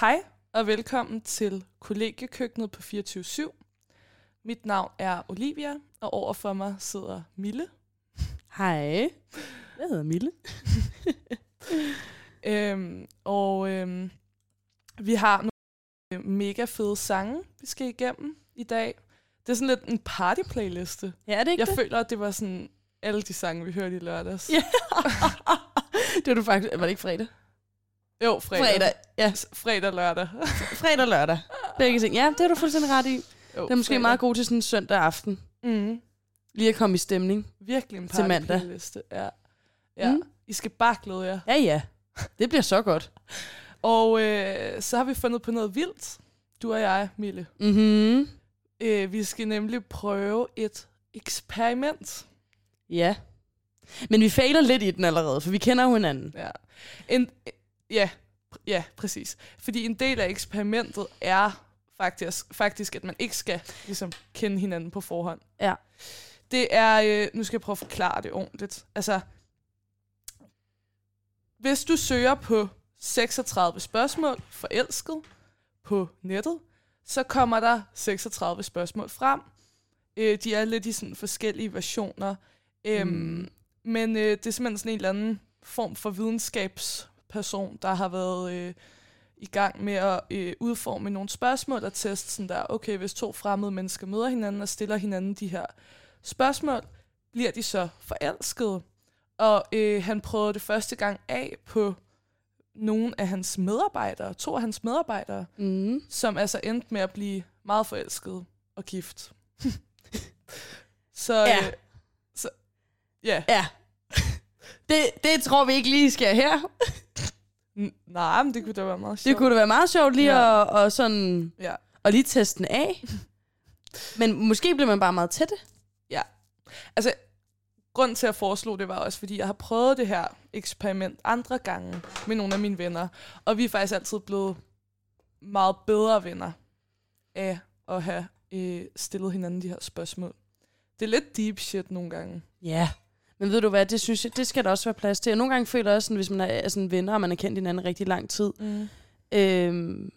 Hej og velkommen til kollegiekøkkenet på 24 Mit navn er Olivia, og overfor mig sidder Mille. Hej, jeg hedder Mille. Øhm, og øhm, vi har nogle øh, mega fede sange, vi skal igennem i dag. Det er sådan lidt en party-playliste. Ja, er det ikke Jeg det? føler, at det var sådan alle de sange, vi hørte i lørdags. Ja. det var du faktisk... Var det ikke fredag? Jo, fredag. Fredag, ja. Fredag lørdag. Fredag lørdag. Begge ting. Ja, det er du fuldstændig ret i. Jo, Det er måske fredag. meget god til sådan en søndag aften. Mm. Lige at komme i stemning. Virkelig en Til mandag. party-playliste. Ja. ja. Mm. I skal bare glæde jer. Ja, ja. Det bliver så godt. Og øh, så har vi fundet på noget vildt, du og jeg, Mille. Mhm. Øh, vi skal nemlig prøve et eksperiment. Ja. Men vi fejler lidt i den allerede, for vi kender jo hinanden. Ja, en, ja, pr- ja, præcis. Fordi en del af eksperimentet er faktisk, faktisk at man ikke skal ligesom, kende hinanden på forhånd. Ja. Det er, øh, nu skal jeg prøve at forklare det ordentligt. Altså, hvis du søger på 36 spørgsmål forelsket på nettet, så kommer der 36 spørgsmål frem. Øh, de er lidt i sådan forskellige versioner. Øhm, Mm. Men øh, det er simpelthen sådan en eller anden form for videnskabsperson, der har været øh, i gang med at øh, udforme nogle spørgsmål og teste sådan der, okay, hvis to fremmede mennesker møder hinanden og stiller hinanden de her spørgsmål, bliver de så forelskede? Og øh, han prøvede det første gang af på nogle af hans medarbejdere, to af hans medarbejdere, Mm. som altså endte med at blive meget forelskede og gift. så, Ja. øh, så ja. Ja. Det, det tror vi ikke lige skal her. N- nej, men det kunne da være meget sjovt. Det kunne da være meget sjovt lige Ja. at, og sådan, Ja. at lige teste den af. Men måske bliver man bare meget tætte. Altså, grunden til at foreslå det var også, fordi jeg har prøvet det her eksperiment andre gange med nogle af mine venner, og vi er faktisk altid blevet meget bedre venner af at have øh, stillet hinanden de her spørgsmål. Det er lidt deep shit nogle gange. Ja. Men ved du hvad, det synes jeg, det skal der også være plads til. Og nogle gange føler jeg også, sådan, hvis man er, er sådan venner, og man har kendt hinanden rigtig lang tid, Mm. øhm,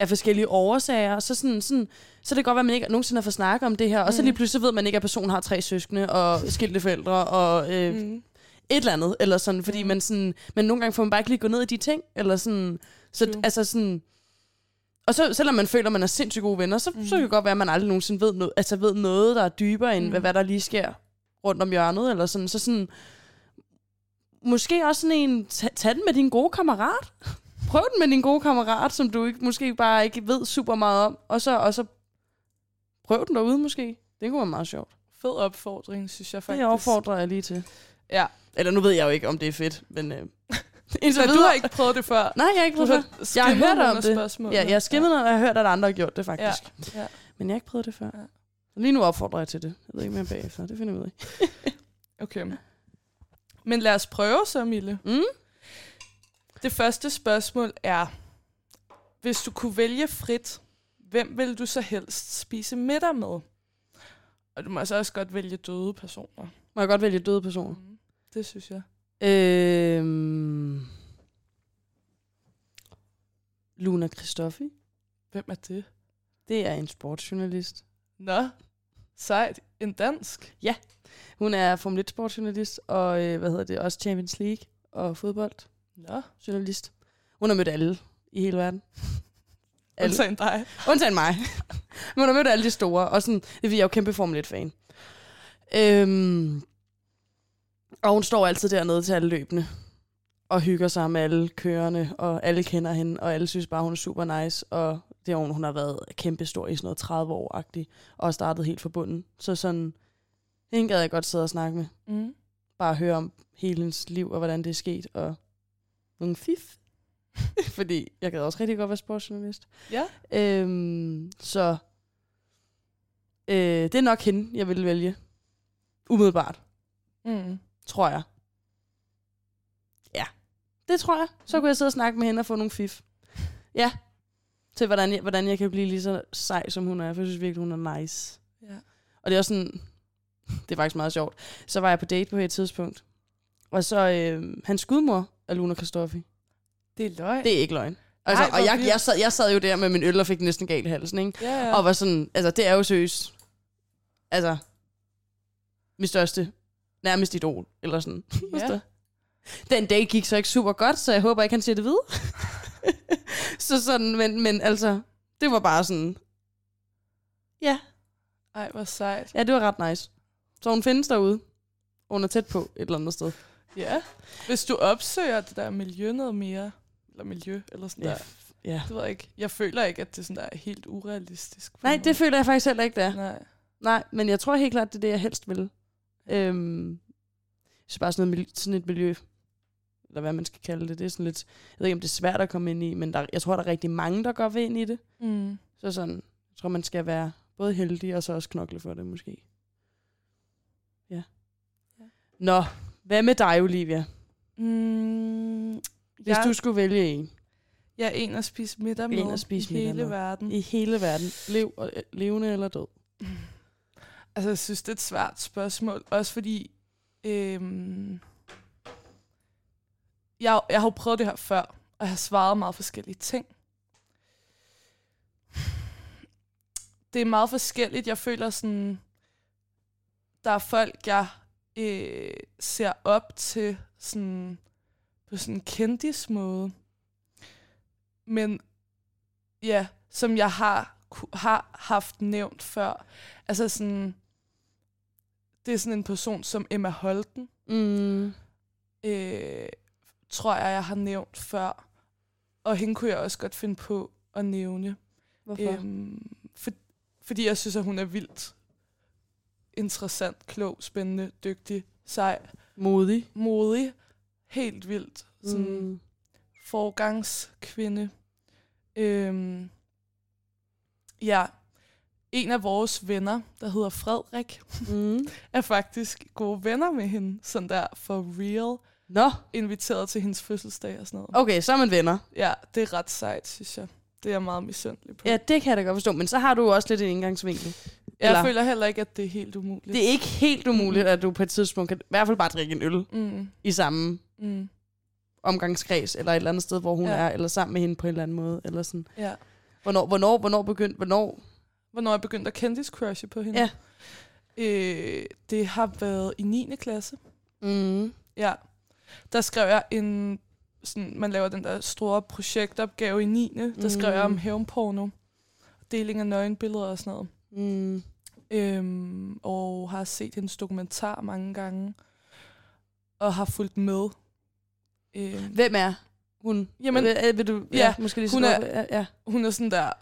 af forskellige årsager, så, sådan, sådan, så det kan godt være, at man ikke nogensinde har fået snakket om det her, og så Mm. lige pludselig ved man ikke, at personen har tre søskende og skilte forældre og øh, mm. Mm. et eller andet, eller sådan, fordi Mm. man sådan, men nogle gange får man bare ikke lige gå ned i de ting, eller sådan, så True. altså sådan, og så, selvom man føler, at man er sindssygt gode venner, så, mm. Mm. så kan det godt være, at man aldrig nogensinde ved noget, altså ved noget, der er dybere end, mm. Mm. hvad, hvad der lige sker rundt om hjørnet, eller sådan, så sådan, måske også sådan en, tag, den med din gode kammerat, prøv den med din gode kammerat, som du ikke, måske bare ikke ved super meget om, og så, og så prøv den derude måske, det kunne være meget sjovt. Fed opfordring, synes jeg faktisk. Det opfordrer jeg lige til. Ja. Eller nu ved jeg jo ikke, om det er fedt, men... Øh, indtil Så du videre- har ikke prøvet det før? Nej, jeg har ikke prøvet det. Jeg har hørt om det. spørgsmålene. Ja, jeg har skimmet noget, og jeg har hørt, at andre har gjort det faktisk. Ja. Ja. Men jeg har ikke prøvet det før. Ja. Så lige nu opfordrer jeg til det. Jeg ved ikke mere bagefter. Det finder vi ud af. Okay. Men lad os prøve så, Mille. Mm? Det første spørgsmål er, hvis du kunne vælge frit, hvem vil du så helst spise middag med? Og du må altså også godt vælge døde personer. Må jeg godt vælge døde personer? Mm. Det synes jeg. Øhm... Luna Christoffi. Hvem er det? Det er en sportsjournalist. Nå, sejt. En dansk. Hun er Formel 1 sportsjournalist, og øh, hvad hedder det, også Champions League og fodbold. Nå, journalist. Hun har mødt alle i hele verden. Alle. undtagen dig. Undtagen mig. Men hun har mødt alle de store. Og sådan, det er fordi, jeg er jo kæmpe Formel 1-fan. Øhm, og hun står altid dernede til alle løbende. Og hygger sig med alle kørende. Og alle kender hende. Og alle synes bare, hun er super nice. Og det er hun, hun har været kæmpe stor i sådan noget 30 år-agtig. Og har startet helt forbundet. Så sådan, hende gad jeg godt sidde og snakke med. Mm. Bare høre om hele hendes liv, og hvordan det er sket. Og nogle fif. Fordi jeg gad også rigtig godt være sportsjournalist. Ja. Øhm, så øh, det er nok hende, jeg vil vælge. Umiddelbart, Mm. tror jeg. Det tror jeg. Så kunne jeg sidde og snakke med hende og få nogle fif. Ja, til hvordan jeg, hvordan jeg kan blive lige så sej, som hun er. For jeg synes virkelig, hun er nice. Ja. Og det er også sådan, det er faktisk meget sjovt. Så var jeg på date på et tidspunkt. Og så, øh, hans gudmor er Luna Kristoffi. Det er løgn. Det er ikke løgn. Altså, Ej, og jeg, jeg, sad, jeg sad jo der med min øl og fik næsten galt i halsen, ikke? Ja. Ja. Og var sådan, altså det er jo seriøst, altså, min største, nærmest idol, eller sådan. Ja. Den dag gik så ikke super godt, så jeg håber ikke, han siger det videre. så sådan, men, men altså, det var bare sådan, ja, Ej, hvor sejt. ja, det var ret nice. Så hun findes derude. Hun er tæt på et eller andet sted. Ja. Hvis du opsøger det der miljø noget mere, eller miljø, eller sådan Ja. der, ja. det ved jeg ikke. Jeg føler ikke, at det sådan der er helt urealistisk. Nej, det føler jeg faktisk heller ikke, det er. Nej. Nej, men jeg tror helt klart, det er det, jeg helst vil. Øhm, så bare sådan, noget, sådan et miljø, eller hvad man skal kalde det, det er sådan lidt, jeg ved ikke, om det er svært at komme ind i, men der, jeg tror, der er rigtig mange, der går ved ind i det. Mm. Så sådan, jeg tror, man skal være både heldig, og så også knokle for det, måske. Ja. Ja. Nå, hvad med dig, Olivia? Mm, Hvis jeg, du skulle vælge en jeg er en at spise middag med En at spise i middag hele med. verden. i hele verden, lev, og- øh, levende eller død? Altså, jeg synes, det er et svært spørgsmål. Også fordi... Øhm, jeg, jeg har jo prøvet det her før, og jeg har svaret meget forskellige ting. Det er meget forskelligt. Jeg føler sådan... Der er folk, jeg øh, ser op til sådan, på sådan en kendismåde. Men ja, som jeg har, har haft nævnt før. Altså sådan, det er sådan en person som Emma Holten, Mm. øh, tror jeg, jeg har nævnt før. Og hende kunne jeg også godt finde på at nævne. Hvorfor? Øhm, for, fordi jeg synes, at hun er vildt interessant, klog, spændende, dygtig, sej, Modig. modig. Helt vildt. Sådan Mm. forgangskvinde. Øhm, ja, en af vores venner, der hedder Frederik, Mm. er faktisk gode venner med hende, sådan der for real, Nå, inviteret til hendes fødselsdag og sådan noget. okay, så er man venner. Ja, det er ret sejt, synes jeg. Det er jeg meget misundelig på. Ja, det kan jeg da godt forstå, men så har du også lidt en indgangsvinkel. jeg eller- føler heller ikke, at det er helt umuligt. Det er ikke helt umuligt, at du på et tidspunkt kan i hvert fald bare drikke en øl Mm, i samme mm, omgangskreds, eller et eller andet sted, hvor hun Ja. er, eller sammen med hende på en eller anden måde, eller sådan. ja. Hvornår, hvornår, hvornår begyndte, hvornår? Hvornår jeg begyndte at kendis crushe på hende? Ja. Øh, det har været i 9. klasse. Mm. Ja. Der skrev jeg en... Sådan, man laver den der store projektopgave i 9. Der skrev jeg om Mm. hævnporno. Deling af nøgenbilleder og sådan noget. Mm. Øhm, og har set hendes dokumentar mange gange. Og har fulgt med. Øhm, Hvem er hun? Jamen, vil, øh, vil du, ja, ja, måske lige hun er- ja, ja. hun er sådan der...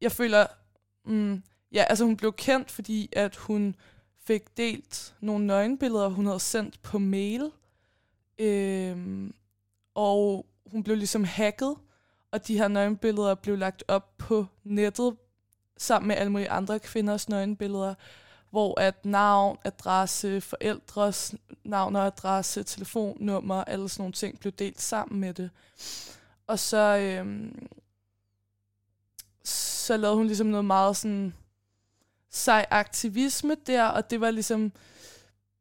Jeg føler... Mm, ja, altså hun blev kendt, fordi at hun fik delt nogle nøgenbilleder, hun havde sendt på mail. Øhm, og hun blev ligesom hacket, og de her nøgenbilleder blev lagt op på nettet sammen med alle mulige andre kvinders nøgenbilleder, hvor at navn, adresse, forældres navn og adresse, telefonnummer, alle sådan nogle ting blev delt sammen med det. Og så, øhm, så lavede hun ligesom noget meget sådan sej aktivisme der, og det var ligesom,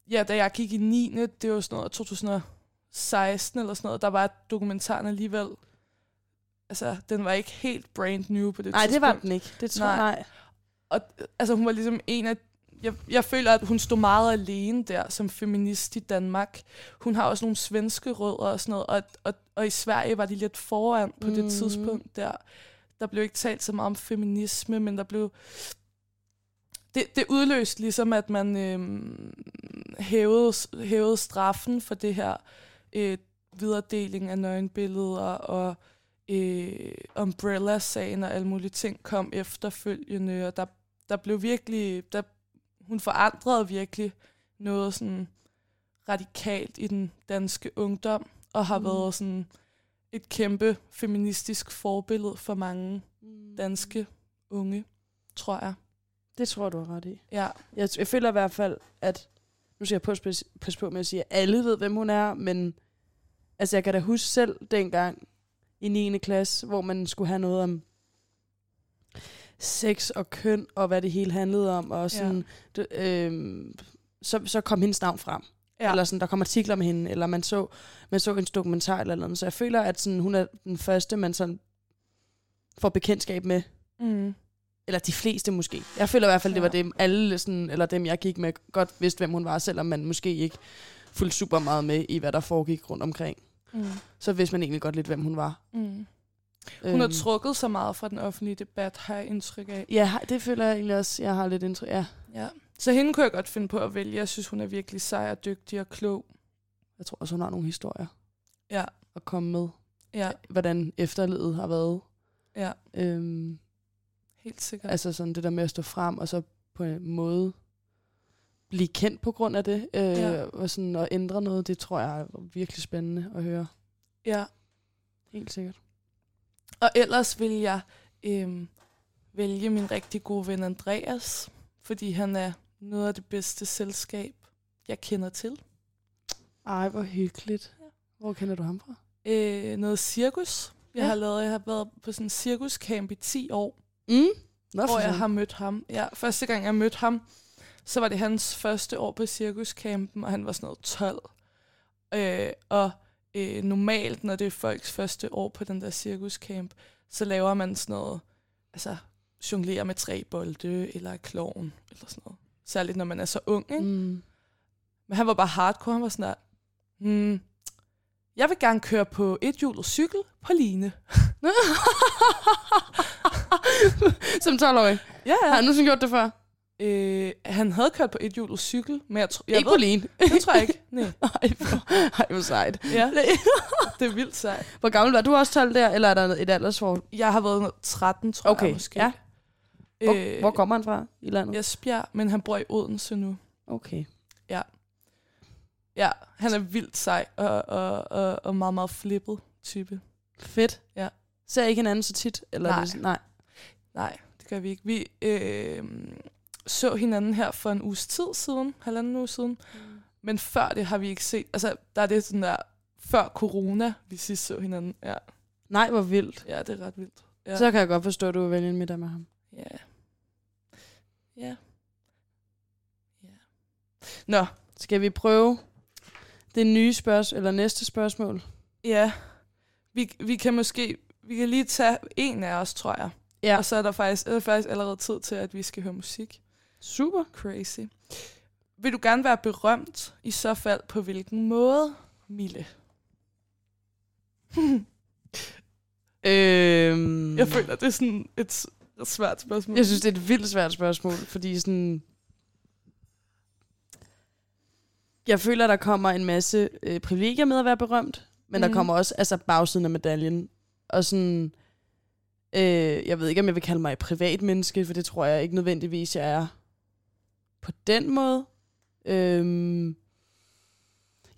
ja, da jeg gik i 9. det var sådan noget 2000 2016 eller sådan noget, der var dokumentaren alligevel, altså den var ikke helt brand new på det Nej, det tidspunkt. var den ikke. Det tror jeg Nej. nej. Og altså, hun var ligesom en af... Jeg, jeg føler, at hun stod meget alene der som feminist i Danmark. Hun har også nogle svenske rødder og sådan noget, og, og, og i Sverige var de lidt foran på mm. det tidspunkt der. Der blev ikke talt så meget om feminisme, men der blev... Det, det udløste ligesom, at man øhm, hævede, hævede straffen for det her øh, videredeling af nøgenbilleder og øh, Umbrella-sagen og alle mulige ting kom efterfølgende, og der, der blev virkelig, der, hun forandrede virkelig noget sådan radikalt i den danske ungdom, og har Mm. mm. været sådan et kæmpe feministisk forbillede for mange danske unge, tror jeg. Det tror du har ret i. Ja, Jeg, jeg føler i hvert fald, at... Nu skal jeg passe, passe, på med at sige, at alle ved, hvem hun er, men... Altså, jeg kan da huske selv dengang i 9. klasse, hvor man skulle have noget om sex og køn, og hvad det hele handlede om, og sådan... Ja. Det, øhm, så, så kom hendes navn frem. Ja. Eller sådan, der kom artikler med hende, eller man så, man så en dokumentar eller noget. Så jeg føler, at sådan, hun er den første, man sådan får bekendtskab med. Mm. Eller de fleste måske. Jeg føler i hvert fald, ja. det var dem, alle, sådan, eller dem, jeg gik med, godt vidste, hvem hun var, selvom man måske ikke fulgte super meget med i, hvad der foregik rundt omkring. Mm. Så vidste man egentlig godt lidt, hvem hun var. Mm. Hun har øhm. trukket så meget fra den offentlige debat, har jeg indtryk af. Ja, det føler jeg egentlig også, jeg har lidt indtryk af. Ja. Så hende kunne jeg godt finde på at vælge. Jeg synes, hun er virkelig sej og dygtig og klog. Jeg tror også, hun har nogle historier ja. at komme med. Ja. Hvordan efterledet har været. Ja. Øhm, Helt sikkert. Altså sådan det der med at stå frem, og så på en måde blive kendt på grund af det, øh, ja. og sådan at ændre noget, det tror jeg er virkelig spændende at høre. Ja. Helt sikkert. Og ellers vil jeg øh, vælge min rigtig gode ven Andreas, fordi han er noget af det bedste selskab, jeg kender til. Ej, hvor hyggeligt. Ja. Hvor kender du ham fra? Øh, noget cirkus. Jeg ja. har lavet, jeg har været på sådan en cirkuscamp i 10 år. Mm. Nå, hvor jeg har mødt ham. Ja, første gang jeg mødte ham, så var det hans første år på cirkuscampen, og han var sådan noget 12. Øh, og øh, normalt, når det er folks første år på den der cirkuscamp, så laver man sådan noget, altså jonglerer med tre bolde, eller klovn, eller sådan noget. Særligt, når man er så ung, ikke? Mm. Men han var bare hardcore, han var sådan der, hmm, jeg vil gerne køre på et hjulet cykel på line. Som 12-årig? Ja, ja. Har han nogensinde gjort det før? Øh, han havde kørt på et hjulet cykel, men jeg, jeg ikke ved, på line? det tror jeg ikke. Nej. Ej, hvor, ej, hvor sejt. Ja, det er vildt sejt. Hvor gammel var du også 12 der, eller er der et aldersforhold? Jeg har været 13, tror okay. jeg måske. Ja. Hvor, øh, hvor kommer han fra i landet? Esbjerg, men han bor i Odense nu. Okay. Ja. Ja, han er vildt sej og, og, og, og meget, meget flippet type. Fedt. Ja. Ser ikke hinanden så tit? Eller nej. Det, nej. Nej, det gør vi ikke. Vi øh, så hinanden her for en uges tid siden, halvanden uge siden. Mm. Men før det har vi ikke set. Altså, der er det sådan der, før corona, vi sidst så hinanden. Ja. Nej, hvor vildt. Ja, det er ret vildt. Ja. Så kan jeg godt forstå, at du vil vælge en middag med ham. Ja. Ja. Ja. Nå. Skal vi prøve det nye spørgsmål, eller næste spørgsmål? Ja. Vi, vi kan måske, vi kan lige tage en af os, tror jeg. Ja. Og så er der faktisk, er der faktisk allerede tid til, at vi skal høre musik. Super. Crazy. Vil du gerne være berømt? I så fald på hvilken måde, Mille? øhm, jeg føler, det er sådan et, svært spørgsmål. Jeg synes, det er et vildt svært spørgsmål, fordi sådan... Jeg føler, der kommer en masse øh, privilegier med at være berømt, men mm. der mhm. kommer også altså bagsiden af medaljen. Og sådan Øh, jeg ved ikke, om jeg vil kalde mig et privat menneske, for det tror jeg ikke nødvendigvis, jeg er på den måde. Øh,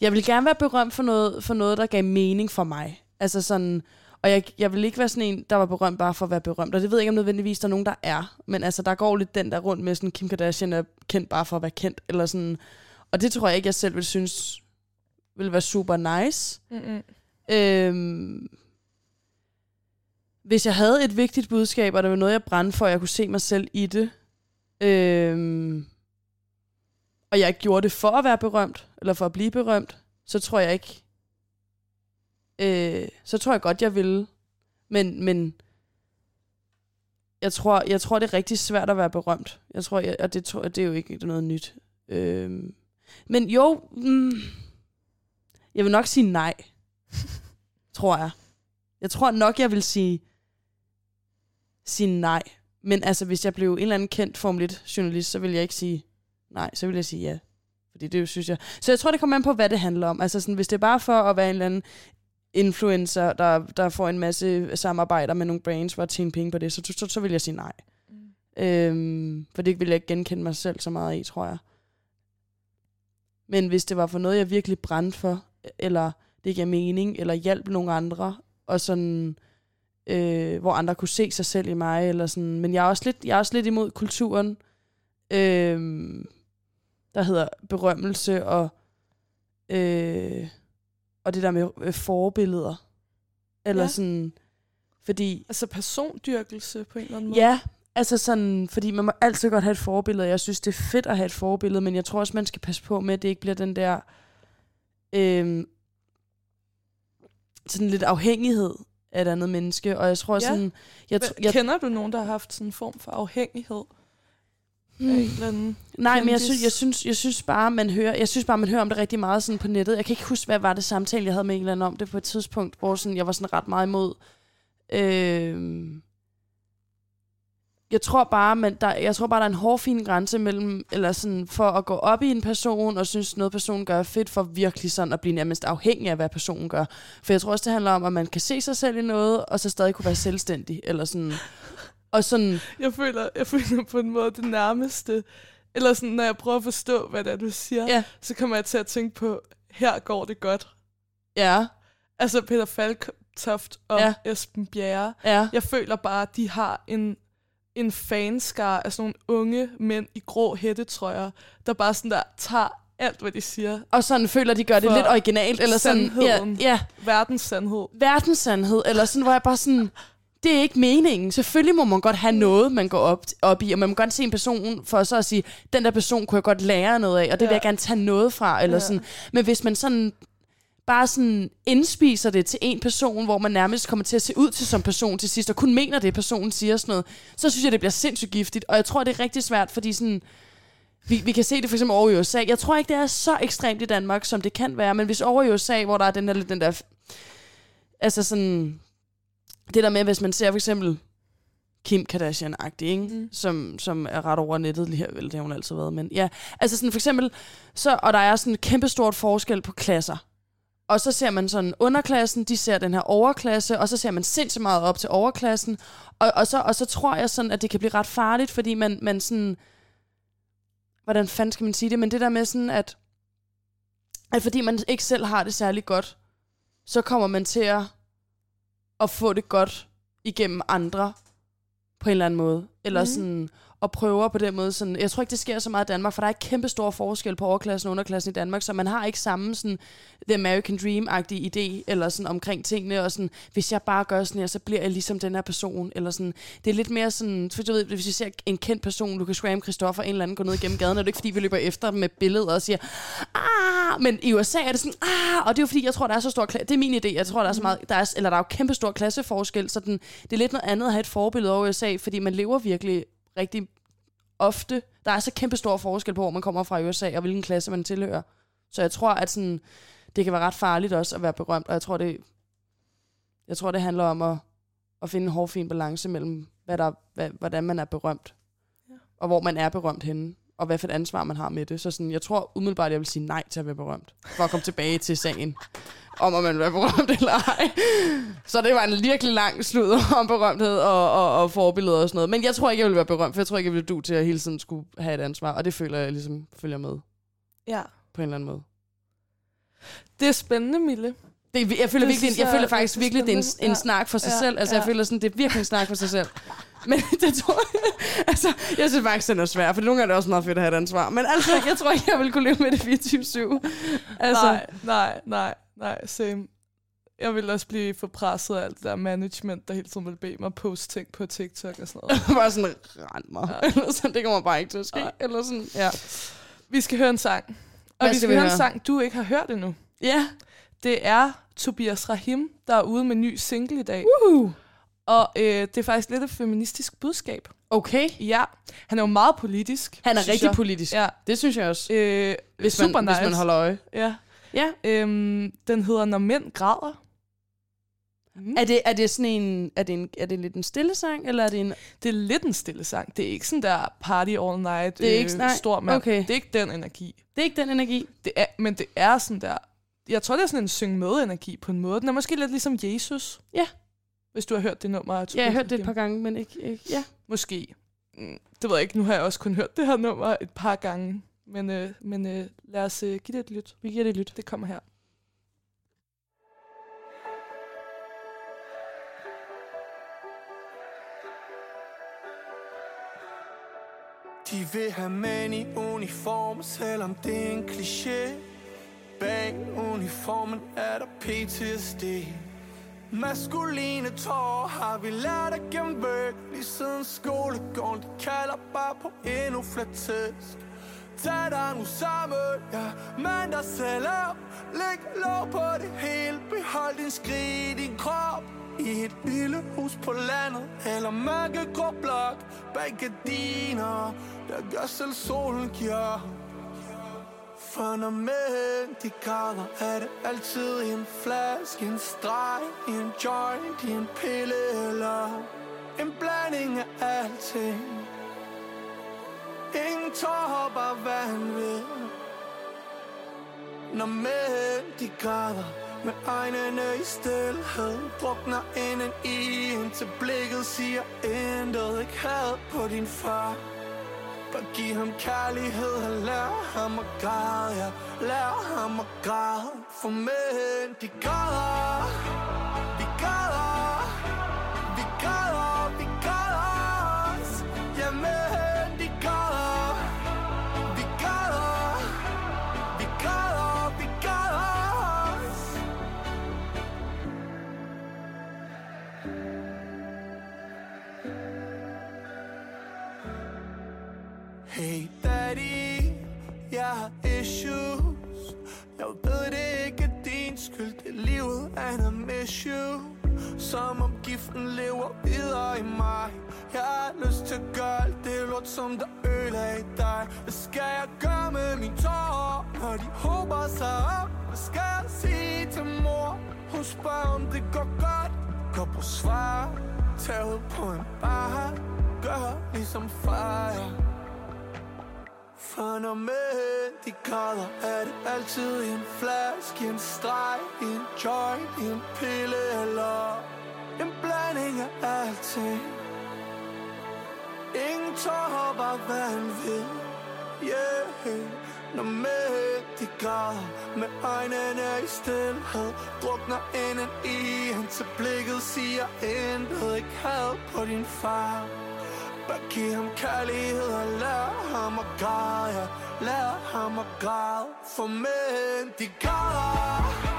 jeg vil gerne være berømt for noget, for noget, der gav mening for mig. Altså sådan, og jeg, jeg vil ikke være sådan en, der var berømt bare for at være berømt. Og det ved jeg ikke om nødvendigvis, der er nogen, der er. Men altså, der går lidt den der rundt med, sådan Kim Kardashian er kendt bare for at være kendt. Eller sådan. Og det tror jeg ikke, jeg selv vil synes vil være super nice. Mm-hmm. Øhm, hvis jeg havde et vigtigt budskab, og der var noget, jeg brændte for, og jeg kunne se mig selv i det, øhm, og jeg gjorde det for at være berømt, eller for at blive berømt, så tror jeg ikke, øh, så tror jeg godt, jeg ville. Men, men jeg tror, jeg tror, det er rigtig svært at være berømt. Jeg tror, jeg, og det, tror, det er jo ikke noget nyt. Øhm, men jo, mm, jeg vil nok sige nej, tror jeg. Jeg tror nok, jeg vil sige, sige nej. Men altså, hvis jeg blev en eller anden kendt Formel 1 journalist, så vil jeg ikke sige nej, så vil jeg sige ja. Fordi det synes jeg. Så jeg tror, det kommer an på, hvad det handler om. Altså sådan, hvis det er bare for at være en eller anden influencer, der, der får en masse samarbejder med nogle brands for at tjene penge på det, så, så, så vil jeg sige nej. Mm. Øhm, for det vil jeg ikke genkende mig selv så meget i, tror jeg. Men hvis det var for noget, jeg virkelig brændte for, eller det giver mening, eller hjælp nogle andre, og sådan øh, hvor andre kunne se sig selv i mig. Eller sådan. Men jeg er, også lidt, jeg er også lidt imod kulturen, øh, der hedder berømmelse og, øh, og det der med øh, forbilleder. Eller ja. sådan, fordi... Altså persondyrkelse på en eller anden måde? Ja, altså sådan, fordi man må altid godt have et forbillede. Jeg synes, det er fedt at have et forbillede, men jeg tror også, man skal passe på med, at det ikke bliver den der øh, sådan lidt afhængighed af et andet menneske, og jeg tror Ja. sådan, jeg, tr- Jeg, Kender du nogen, der har haft sådan en form for afhængighed hmm, eller anden? nej, men jeg synes, jeg synes, jeg synes bare, man hører, jeg synes bare, man hører om det rigtig meget sådan på nettet. Jeg kan ikke huske, hvad var det samtale, jeg havde med en eller anden om det på et tidspunkt, hvor sådan, jeg var sådan ret meget imod. Øh, jeg tror bare, man, der, jeg tror bare, der er en hårfin grænse mellem, eller sådan, for at gå op i en person, og synes noget personen gør er fedt, for virkelig sådan at blive nærmest afhængig af, hvad personen gør. For jeg tror også, det handler om, at man kan se sig selv i noget, og så stadig kunne være selvstændig, eller sådan, og sådan, Jeg føler, jeg føler på en måde det nærmeste, eller sådan, når jeg prøver at forstå, hvad det er, du siger, Ja. så kommer jeg til at tænke på, her går det godt. ja, Altså Peter Falktoft og Ja. ja. Esben Bjerre. ja, Jeg føler bare, at de har en, en fanskare af sådan nogle unge mænd i grå hættetrøjer, der bare sådan der tager alt, hvad de siger. og sådan føler, de gør det lidt originalt, eller sådan, ja, ja, Verdens sandhed. verdenssandhed, eller sådan, hvor jeg bare sådan, det er ikke meningen. Selvfølgelig må man godt have noget, man går op, op i, og man må godt se en person for så at sige, den der person kunne jeg godt lære noget af, og det vil Ja. jeg gerne tage noget fra, eller Ja. sådan. Men hvis man sådan bare sådan indspiser det til en person, hvor man nærmest kommer til at se ud til som person til sidst, og kun mener det, personen siger sådan noget, så synes jeg, det bliver sindssygt giftigt. Og jeg tror, det er rigtig svært, fordi sådan, vi, vi kan se det for eksempel over i USA. Jeg tror ikke, det er så ekstremt i Danmark, som det kan være, men hvis over i USA, hvor der er den der, den der altså sådan, det der med, hvis man ser for eksempel Kim Kardashian-agtig, ikke? Mm. Som, som er ret over nettet lige her, vel, det har hun altid været, men ja, altså sådan for eksempel, så, og der er sådan et kæmpestort forskel på klasser. Og så ser man sådan underklassen, de ser den her overklasse, og så ser man sindssygt meget op til overklassen. Og, og, så, og så tror jeg sådan, at det kan blive ret farligt, fordi man, man sådan... Hvordan fanden skal man sige det? Men det der med sådan, at, at fordi man ikke selv har det særlig godt, så kommer man til at, at få det godt igennem andre på en eller anden måde. Eller mm. sådan, og prøver på den måde sådan, jeg tror ikke, det sker så meget i Danmark, for der er kæmpe stor forskel på overklassen og underklassen i Danmark, så man har ikke samme sådan, The American Dream-agtige idé, eller sådan omkring tingene, og sådan, hvis jeg bare gør sådan her, så bliver jeg ligesom den her person, eller sådan, det er lidt mere sådan, for du ved, hvis vi ser en kendt person, Lucas Graham, Christoffer, en eller anden går ned igennem gaden, er det ikke, fordi vi løber efter dem med billeder og siger, ah, men i USA er det sådan, ah, og det er jo fordi, jeg tror, der er så stor klasse, det er min idé, jeg tror, der er så meget, der er, eller der er jo kæmpe stor klasseforskel, så den, det er lidt noget andet at have et forbillede over USA, fordi man lever virkelig rigtig ofte, der er så kæmpe stor forskel på, hvor man kommer fra i USA, og hvilken klasse man tilhører. Så jeg tror, at sådan, det kan være ret farligt også at være berømt, og jeg tror, det, jeg tror, det handler om at, at finde en hårfin balance mellem, hvad der, hvad, hvordan man er berømt, Ja. og hvor man er berømt henne, og hvad for et ansvar man har med det. Så sådan, jeg tror umiddelbart, jeg vil sige nej til at være berømt, for at komme tilbage til sagen om, om man vil være berømt eller ej. Så det var en virkelig lang slud om berømthed og, og, og forbilleder og sådan noget. Men jeg tror ikke, jeg vil være berømt, for jeg tror ikke, jeg vil du til at hele tiden skulle have et ansvar, og det føler jeg ligesom følger med Ja. på en eller anden måde. Det er spændende, Mille. Det, jeg føler, Det virkelig, jeg, jeg føler er faktisk virkelig, det er en, en Ja. snak for sig Ja, selv. Altså, jeg ja. føler sådan, det er virkelig en snak for sig selv. Men det tror jeg, altså, jeg synes faktisk, den er svær, for nogle gange er det også meget fedt at have et ansvar. Men altså, jeg tror ikke, jeg vil kunne leve med det 24-7. Altså, Nej, nej, nej, nej, same. Jeg vil også blive for presset af alt det der management, der hele tiden vil bede mig poste ting på TikTok og sådan noget. bare sådan, rend mig. Ja. Eller sådan, det kommer bare ikke til at ske. Nej. Eller sådan, ja. Vi skal høre en sang. Og Hvad vi skal vi høre en sang, du ikke har hørt endnu. Ja. Det er Tobias Rahim, der er ude med en ny single i dag. Woohoo. Og øh, det er faktisk lidt et feministisk budskab. Okay. Ja, han er jo meget politisk. Han er rigtig jeg. politisk. Ja, Det synes jeg også. øh, Hvis super man, nice. hvis man holder øje. Ja. Ja. Øhm, den hedder Når mænd græder. Mm. Er det, er det sådan en, er det, en, er det lidt en stille sang, eller er det en... Det er lidt en stille sang. Det er ikke sådan der party all night, Det er ikke- øh, nej, stor mand. okay. Det er ikke den energi. Det er ikke den energi. Det er, men det er sådan der... Jeg tror, det er sådan en syng med energi på en måde. Den er måske lidt ligesom Jesus. Ja. Hvis du har hørt det nummer. Ja, jeg har hørt det et par gange, men ikke... ikke ja. Måske. Mm, Det ved jeg ikke. Nu har jeg også kun hørt det her nummer et par gange. Men, øh, men øh, lad os øh, give det et lyt. Vi giver det et lyt. Det kommer her. De vil have mænd i uniform, selvom det er en kliché Bag uniformen er der PTSD Maskuline tårer har vi lært at gemme væk Lige siden skolegården, de kalder bare på endnu flere tæsk. Tag dig nu sammen, ja Mand dig selv op. Læg lov på det hele Behold din skridt, din krop. I et lille hus på landet Eller mørkegrå blok Bag gardiner Der gør selv solen giver for når mænd de græder Er det altid en flaske En streg, en joint, en pille Eller en blanding af alting? Ingen tårer, bare vanvid Når mænd de græder med øjnene i stillhed Drukner inden i Indtil blikket siger intet Ikke had på din far. Bare giv ham kærlighed Og lær ham at græde ja. Lær ham at græde For mænd de græder giften lever videre i mig. Jeg har lyst til at gøre alt det lort som der ødelagde dig. Hvad skal jeg gøre med mine tårer Når de håber sig op? Hvad skal jeg sige til mor? Hun spørger om det går godt. Gå på svar. Tag ud på en bar. Gør ligesom far. Ja. for når mænd de græder Er det altid en flaske, en streg, en joint, en pille Eller en blanding af alting. Ingen tårer, bare vanvid Yeah. Når mænd de græder Med øjnene i stillhed Drukner inden i Indtil blikket siger intet. Ikke had på din far. Bare giv ham kærlighed og lad ham at græde. Ja. Lad ham at græde For mænd de græder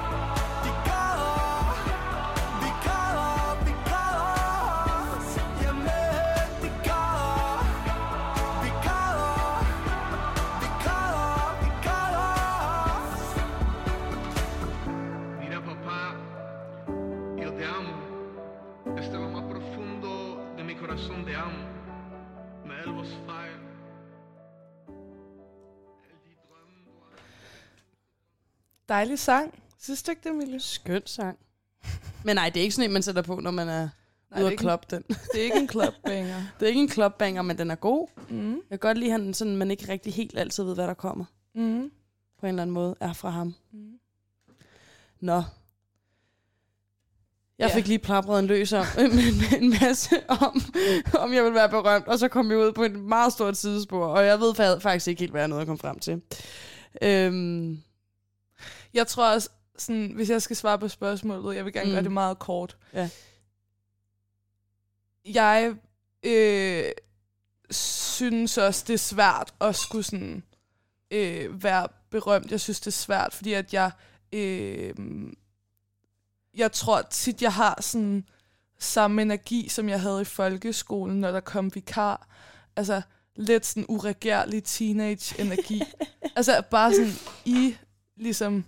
Dejlig sang. Synes du ikke det, Emilie? Skøn sang. Men nej, det er ikke sådan en, man sætter på, når man er Nej, ude at kloppe den. Det er ikke en clubbanger. Det er ikke en klopbanger, men den er god. Mm. Jeg kan godt lide, at han sådan, man ikke rigtig helt altid ved, hvad der kommer. Mm. På en eller anden måde er fra ham. Mm. Nå. Jeg Ja. fik lige plapret en løs om, en, en masse om, om jeg ville være berømt, og så kom jeg ud på et meget stort sidespor, og jeg ved fa- faktisk ikke helt, hvad jeg nåede at komme frem til. Øhm, Jeg tror også, sådan, hvis jeg skal svare på spørgsmålet, jeg vil gerne Mm. gøre det meget kort. Ja. Jeg øh, synes også, det er svært at skulle sådan, øh, være berømt. Jeg synes, det er svært, fordi at jeg... Øh, jeg tror tit, jeg har sådan samme energi, som jeg havde i folkeskolen, når der kom vikar. Altså lidt sådan uregerlig teenage-energi. altså bare sådan i ligesom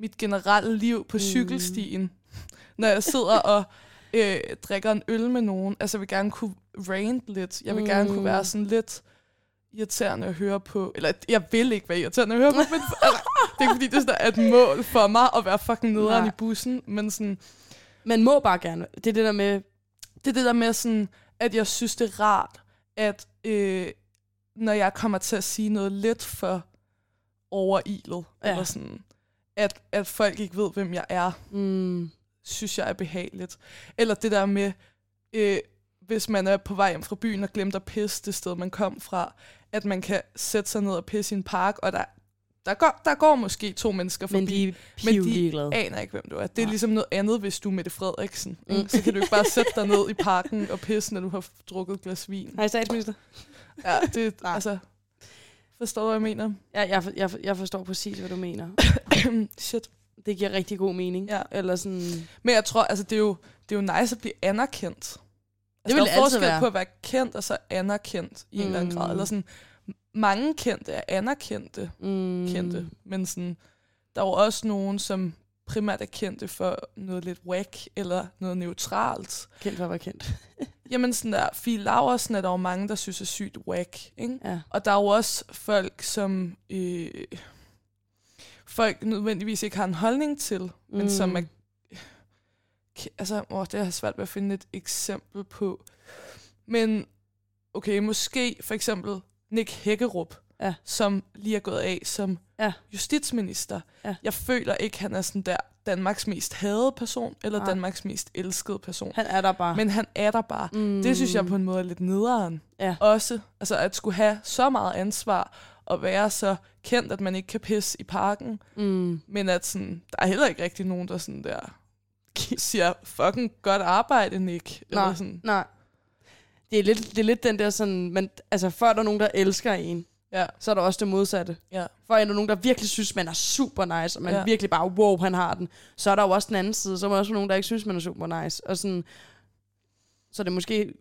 mit generelle liv på Mm. cykelstien, når jeg sidder og øh, drikker en øl med nogen. Altså jeg vil gerne kunne rant lidt. Jeg vil mm. gerne Mm. kunne være sådan lidt irriterende at høre på. Eller jeg vil ikke være irriterende at høre på, men altså, det er ikke fordi, det er sådan et mål for mig at være fucking nederen Nej. i bussen. Men sådan, man må bare gerne. Det er det der med, det er det der med sådan, at jeg synes, det er rart, at øh, når jeg kommer til at sige noget lidt for overilet, ja. eller sådan, at, at folk ikke ved, hvem jeg er, mm, synes jeg er behageligt. Eller det der med, øh, hvis man er på vej hjem fra byen og glemte at pisse det sted, man kom fra, at man kan sætte sig ned og pisse i en park, og der, der, går, der går måske to mennesker forbi, men de men de aner ikke, hvem du er. Det er Nej. ligesom noget andet, hvis du er Mette Frederiksen. Mm. Så kan du ikke bare sætte dig ned i parken og pisse, når du har drukket et glas vin. Hej statsminister. Ja, det altså... Forstår du, hvad jeg mener? Ja, jeg, jeg, jeg forstår præcis, hvad du mener. Shit. Det giver rigtig god mening. Ja. Eller sådan... Men jeg tror, altså, det er jo, det er jo nice at blive anerkendt. Altså, vil der det er forskel være. på at være kendt og så anerkendt i en eller anden Mm. grad. Eller sådan, mange kendte er anerkendte, Mm. kendte, men sådan, der er jo også nogen, som primært er kendte for noget lidt whack, eller noget neutralt. Kendt for at være kendt. Jamen sådan der, Fie Laversen er der jo mange, der synes er sygt whack, ikke? Ja. Og der er jo også folk, som øh, folk nødvendigvis ikke har en holdning til, mm. men som er... Altså, åh, det er svært ved at finde et eksempel på. Men okay, måske for eksempel Nick Hækkerup, Ja. som lige er gået af som Ja. justitsminister. Ja. Jeg føler ikke, han er sådan der Danmarks mest hadede person, eller Nej. Danmarks mest elskede person. Han er der bare. Men han er der bare. mm. Det synes jeg på en måde er lidt nederen. Ja. Også altså at skulle have så meget ansvar og være så kendt, at man ikke kan pisse i parken. Mm. Men at sådan, der er heller ikke rigtig nogen, der sådan der siger, fucking godt arbejde, Nick. Eller Nej. sådan. Nej. Det er, lidt, det er lidt den der sådan, men altså før der er nogen, der elsker en, Ja, så er der også det modsatte. ja, For er der nogen, der virkelig synes, man er super nice, og man Ja. virkelig bare, wow, han har den, så er der jo også den anden side. Så er der også nogen, der ikke synes, man er super nice. Og sådan, så er det måske...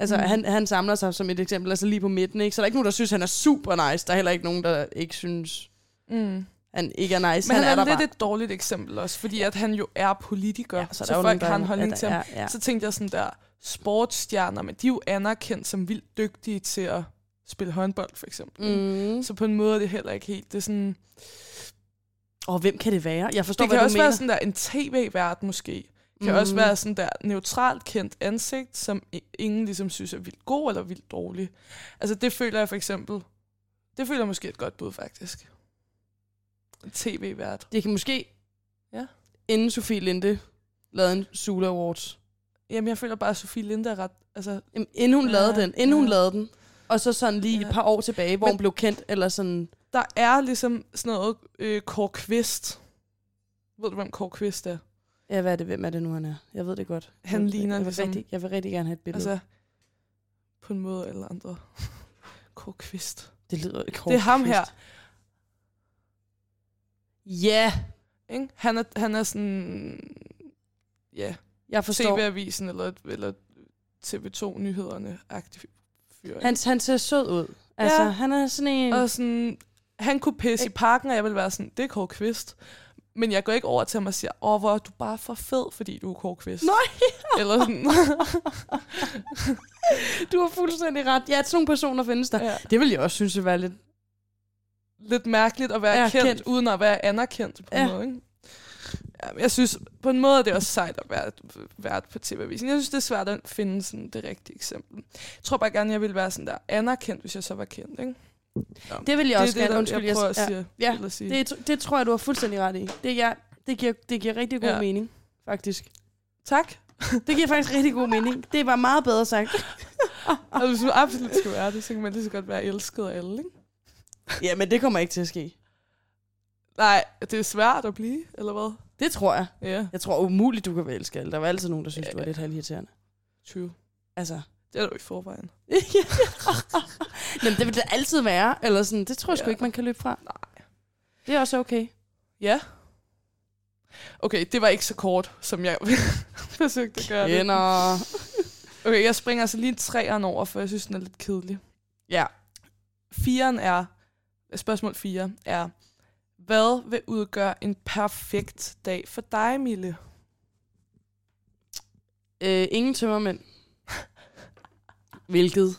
Altså, Mm. han, han samler sig som et eksempel, altså lige på midten, ikke? Så der er ikke nogen, der synes, han er super nice. Der er heller ikke nogen, der ikke synes, mm. han ikke er nice. Men han, er, er, der lidt bare. et dårligt eksempel også, fordi at han jo er politiker, Ja, så, så er folk har en holdning til ham. ja, ja. Så tænkte jeg sådan der, sportsstjerner, men de er jo anerkendt som vildt dygtige til at spille håndbold, for eksempel. Mm. Så på en måde er det heller ikke helt. Det er sådan, Og hvem kan det være? Jeg forstår, det hvad kan du også mener. være sådan der en tv-vært måske. Det kan mm. også være sådan der neutralt kendt ansigt, som ingen ligesom synes er vildt god eller vildt dårlig. Altså det føler jeg for eksempel, det føler jeg måske et godt bud faktisk. En tv-vært. Det kan måske, Ja. inden Sofie Linde lavede en Sula Awards, Jamen jeg føler bare, at Sofie Linde er ret, altså Jamen, inden hun Ja, lavede den, inden ja. hun lavede den, og så sådan lige Ja. et par år tilbage, hvor Men- hun blev kendt, eller sådan, der er ligesom sådan noget øh, Kåre Kvist. Ved du, hvem Kåre Kvist er? ja, hvad er det, hvem er det nu, han er? Jeg ved det godt. Han jeg, ligner jeg, vil ligesom- rigtig, jeg vil rigtig gerne have et billede. Altså, på en måde eller andre. Kåre Kvist. det lyder Det er ham her. Ja, Ikke? Han, er, han er sådan... Ja, jeg forstår. TV-avisen eller, eller TV2-nyhederne aktiv fyr. Han, han ser sød ud. Altså, Ja. han er sådan en... Og sådan, han kunne pisse i parken, og jeg ville være sådan, det er Kåre Kvist. Men jeg går ikke over til ham og siger, åh, hvor er du bare for fed, fordi du er Kåre Kvist. Nej. Eller sådan. du har fuldstændig ret. Ja, sådan nogle personer findes der. ja. Det vil jeg også synes, det var lidt... Lidt mærkeligt at være Ja, kendt, kendt. uden at være anerkendt på en Ja. måde. Ikke? Ja, jeg synes, på en måde er det også sejt at være vært på TV-avisen. Jeg synes, det er svært at finde sådan det rigtige eksempel. Jeg tror bare gerne, jeg ville være sådan der anerkendt, hvis jeg så var kendt. Ikke? Ja. Det vil jeg også er det, gerne. Undskyld, jeg prøver at ja. sige. Ja, eller sige. Det, det tror jeg, du har fuldstændig ret i. Det, ja, det, giver, det giver rigtig god Ja. ja. mening, faktisk. Tak. Det giver faktisk rigtig god mening. Det var meget bedre sagt. Og hvis man absolut skal være det, så kan man lige så godt være elsket af alle, ikke? Ja, men det kommer ikke til at ske. Nej, det er svært at blive, eller hvad? Det tror jeg. Ja, Jeg tror umuligt, du kan være elsket. alle. Der var altid nogen, der synes, Ja. du var lidt halvirriterende. true. Altså. Det er du i forvejen. Men det vil det altid være. Eller sådan, det tror jeg sgu Ja. ikke, man kan løbe fra. Nej. Det er også okay. Ja. Okay, det var ikke så kort, som jeg forsøgte at gøre det. Kender. Okay, jeg springer altså lige træeren over, for jeg synes, den er lidt kedelig. Ja. Firen er, spørgsmål 4 er, hvad vil udgøre en perfekt dag for dig, Mille? Øh, ingen tømmermænd. Hvilket?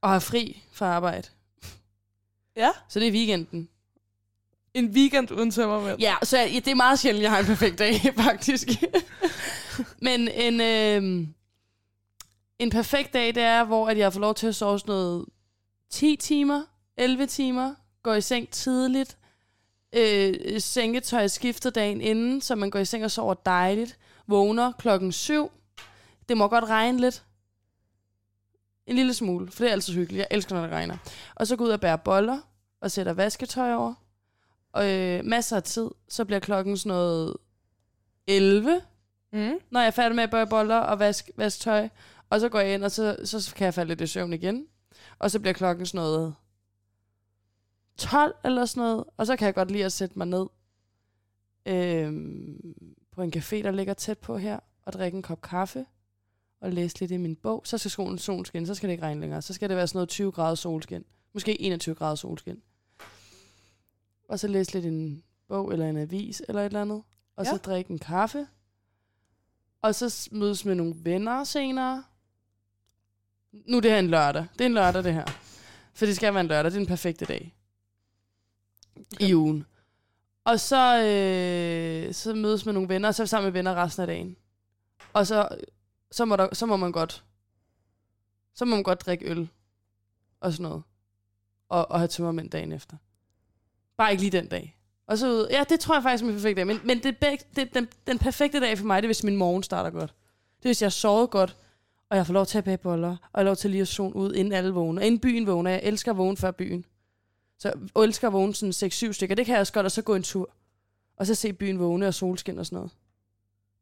Og have fri fra arbejde. Ja. Så det er weekenden. En weekend uden tømmermænd. Ja, så ja, det er meget sjældent, jeg har en perfekt dag, faktisk. Men en, øh, en perfekt dag, det er, hvor at jeg får lov til at sove sådan noget 10 timer, 11 timer, går i seng tidligt, øh, sengetøj skifter dagen inden, så man går i seng og sover dejligt, vågner klokken 7. Det må godt regne lidt. En lille smule, for det er altid hyggeligt. Jeg elsker, når det regner. Og så går ud og bærer boller, og sætter vasketøj over. Og øh, masser af tid. Så bliver klokken sådan noget 11, Mm. når jeg er færdig med at bære boller og vaske, vaske tøj. Og så går jeg ind, og så, så kan jeg falde lidt i søvn igen. Og så bliver klokken sådan noget 12 eller sådan noget. Og så kan jeg godt lide at sætte mig ned øhm, på en café, der ligger tæt på her, og drikke en kop kaffe. og læse lidt i min bog. Så skal solen solskin, så skal det ikke regne længere. Så skal det være sådan noget 20 grader solskin. Måske 21 grader solskin. Og så læse lidt en bog eller en avis eller et eller andet. Og ja. så drikke en kaffe. Og så mødes med nogle venner senere. Nu er det her en lørdag. Det er en lørdag, det her. For det skal være en lørdag. Det er den perfekte dag. I ugen. Og så, øh, så mødes med nogle venner, og så er vi sammen med venner resten af dagen. Og så, så, må, der, så må man godt så må man godt drikke øl og sådan noget. Og, og have tømmermænd dagen efter. Bare ikke lige den dag. Og så ud, ja, det tror jeg faktisk er min perfekte dag. Men, men det, det, den, den perfekte dag for mig, det er, hvis min morgen starter godt. Det er, hvis jeg har sovet godt, og jeg får lov til at bage boller, og jeg får lov til lige at zone ud, inden alle vågner. Inden byen vågner. Jeg elsker at vågne før byen. Så elsker at vågne sådan 6-7 stykker. Det kan jeg også godt, og så gå en tur. Og så se byen vågne og solskin og sådan noget.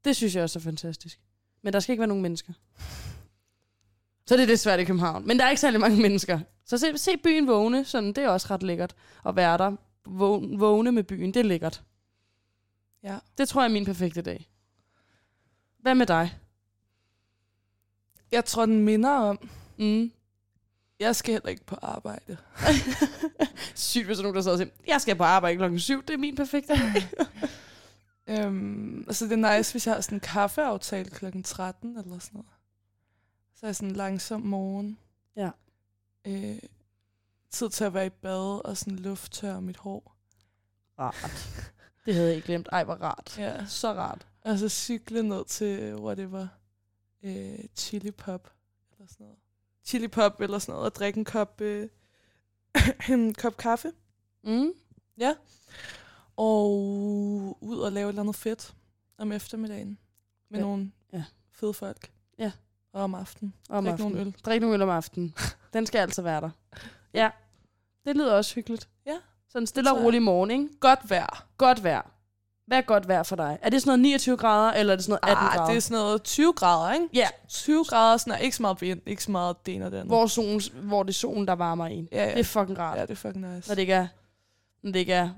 Det synes jeg også er fantastisk. Men der skal ikke være nogen mennesker. Så det er det svært i København. Men der er ikke særlig mange mennesker. Så se, se byen vågne, sådan, det er også ret lækkert at være der. Vågne, vågne med byen, det er lækkert. Ja. Det tror jeg er min perfekte dag. Hvad med dig? Jeg tror, den minder om, Mm. Jeg skal heller ikke på arbejde. Sygt, hvis der er nogen, der sidder og siger, jeg skal på arbejde klokken 7, det er min perfekte. Øhm, altså, det er nice, hvis jeg har sådan en kaffeaftale klokken 13 eller sådan noget. Så er jeg sådan en langsom morgen. Ja. Øh, tid til at være i bad og sådan lufttørre mit hår. Rart. Det havde jeg ikke glemt. Ej, hvor rart. Ja. Så rart. Og så cykle ned til, whatever, øh, chili pop eller sådan noget. Chili pop eller sådan noget, og drikke en kop, øh, en kop kaffe. Mm. Ja. Og ud og lave et eller andet fedt om eftermiddagen. Med Ja. nogle Ja. fede folk. Ja. Og om aftenen. Og om Drik aftenen. nogle øl. Drik nogle øl om aftenen. Den skal altså være der. Ja, det lyder også hyggeligt. Ja. Sådan en stille og rolig morgen, ikke? Godt vejr. Godt vejr. Hvad er godt vejr for dig? Er det sådan noget 29 grader, eller er det sådan noget 18 Ah, grader? det er sådan noget 20 grader, ikke? Ja, 20 grader, sådan er ikke så meget vind, ikke så meget det ene og det andet. hvor, solen, hvor det er solen, der varmer en. Ja, ja. Det er fucking rart. ja, det er fucking nice. Når det ikke er, når det ikke er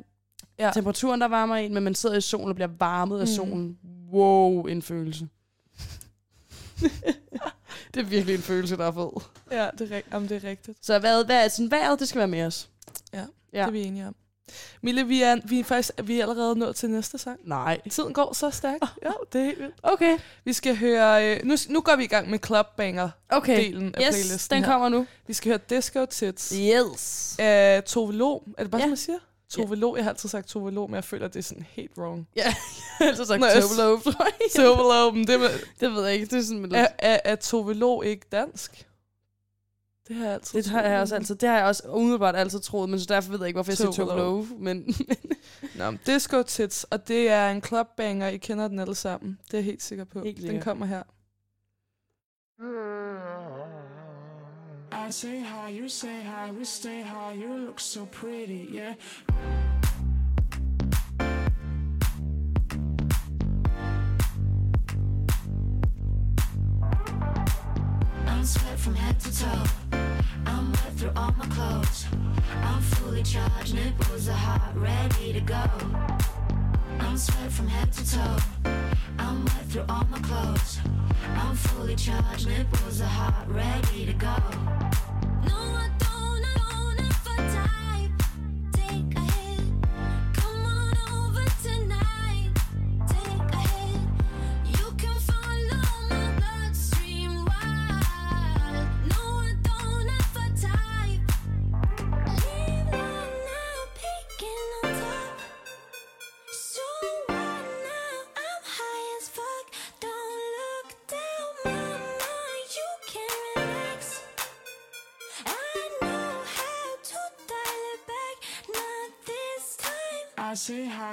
Ja. temperaturen, der varmer en, men man sidder i solen og bliver varmet af Mm. solen. Wow, en følelse. det er virkelig en følelse, der er fed. Ja, det er, jamen, det er rigtigt. Så hvad, hvad er sådan, vejret, det skal være med os. Ja, Ja. Det er vi enige om. Mille, vi er, vi er faktisk vi er allerede nået til næste sang. Nej. Tiden går så stærkt. Ja, det er helt vildt. Okay. Vi skal høre... Øh, nu, nu går vi i gang med clubbanger-delen Okay. af Yes, playlisten den her. kommer nu. Vi skal høre Disco Tits Yes. af Tove Lo. Er det bare, Ja. som man siger? Tove Lo. Jeg har altid sagt Tove Lo, men jeg føler, at det er sådan helt wrong. Ja, jeg har altid sagt Tove Lo. Tove Lo, men det, med, Det ved jeg ikke, det er sådan med er, er, er Tove Lo ikke dansk? Det har jeg altid Det har jeg også altid, det har jeg også umiddelbart altid troet, men så derfor ved jeg ikke, hvorfor jeg siger Tove Tove Lo. Lo, men Nå, men Disco Tits, og det er en clubbanger. I kender den alle sammen. Det er jeg helt sikker på. Helt den kommer her. I say hi, you say hi, we stay high, you look so pretty, yeah. I'm sweat from head to toe. I'm wet through all my clothes. I'm fully charged, nipples are hot, ready to go. I'm sweat from head to toe. I'm wet through all my clothes. I'm fully charged, nipples are hot, ready to go.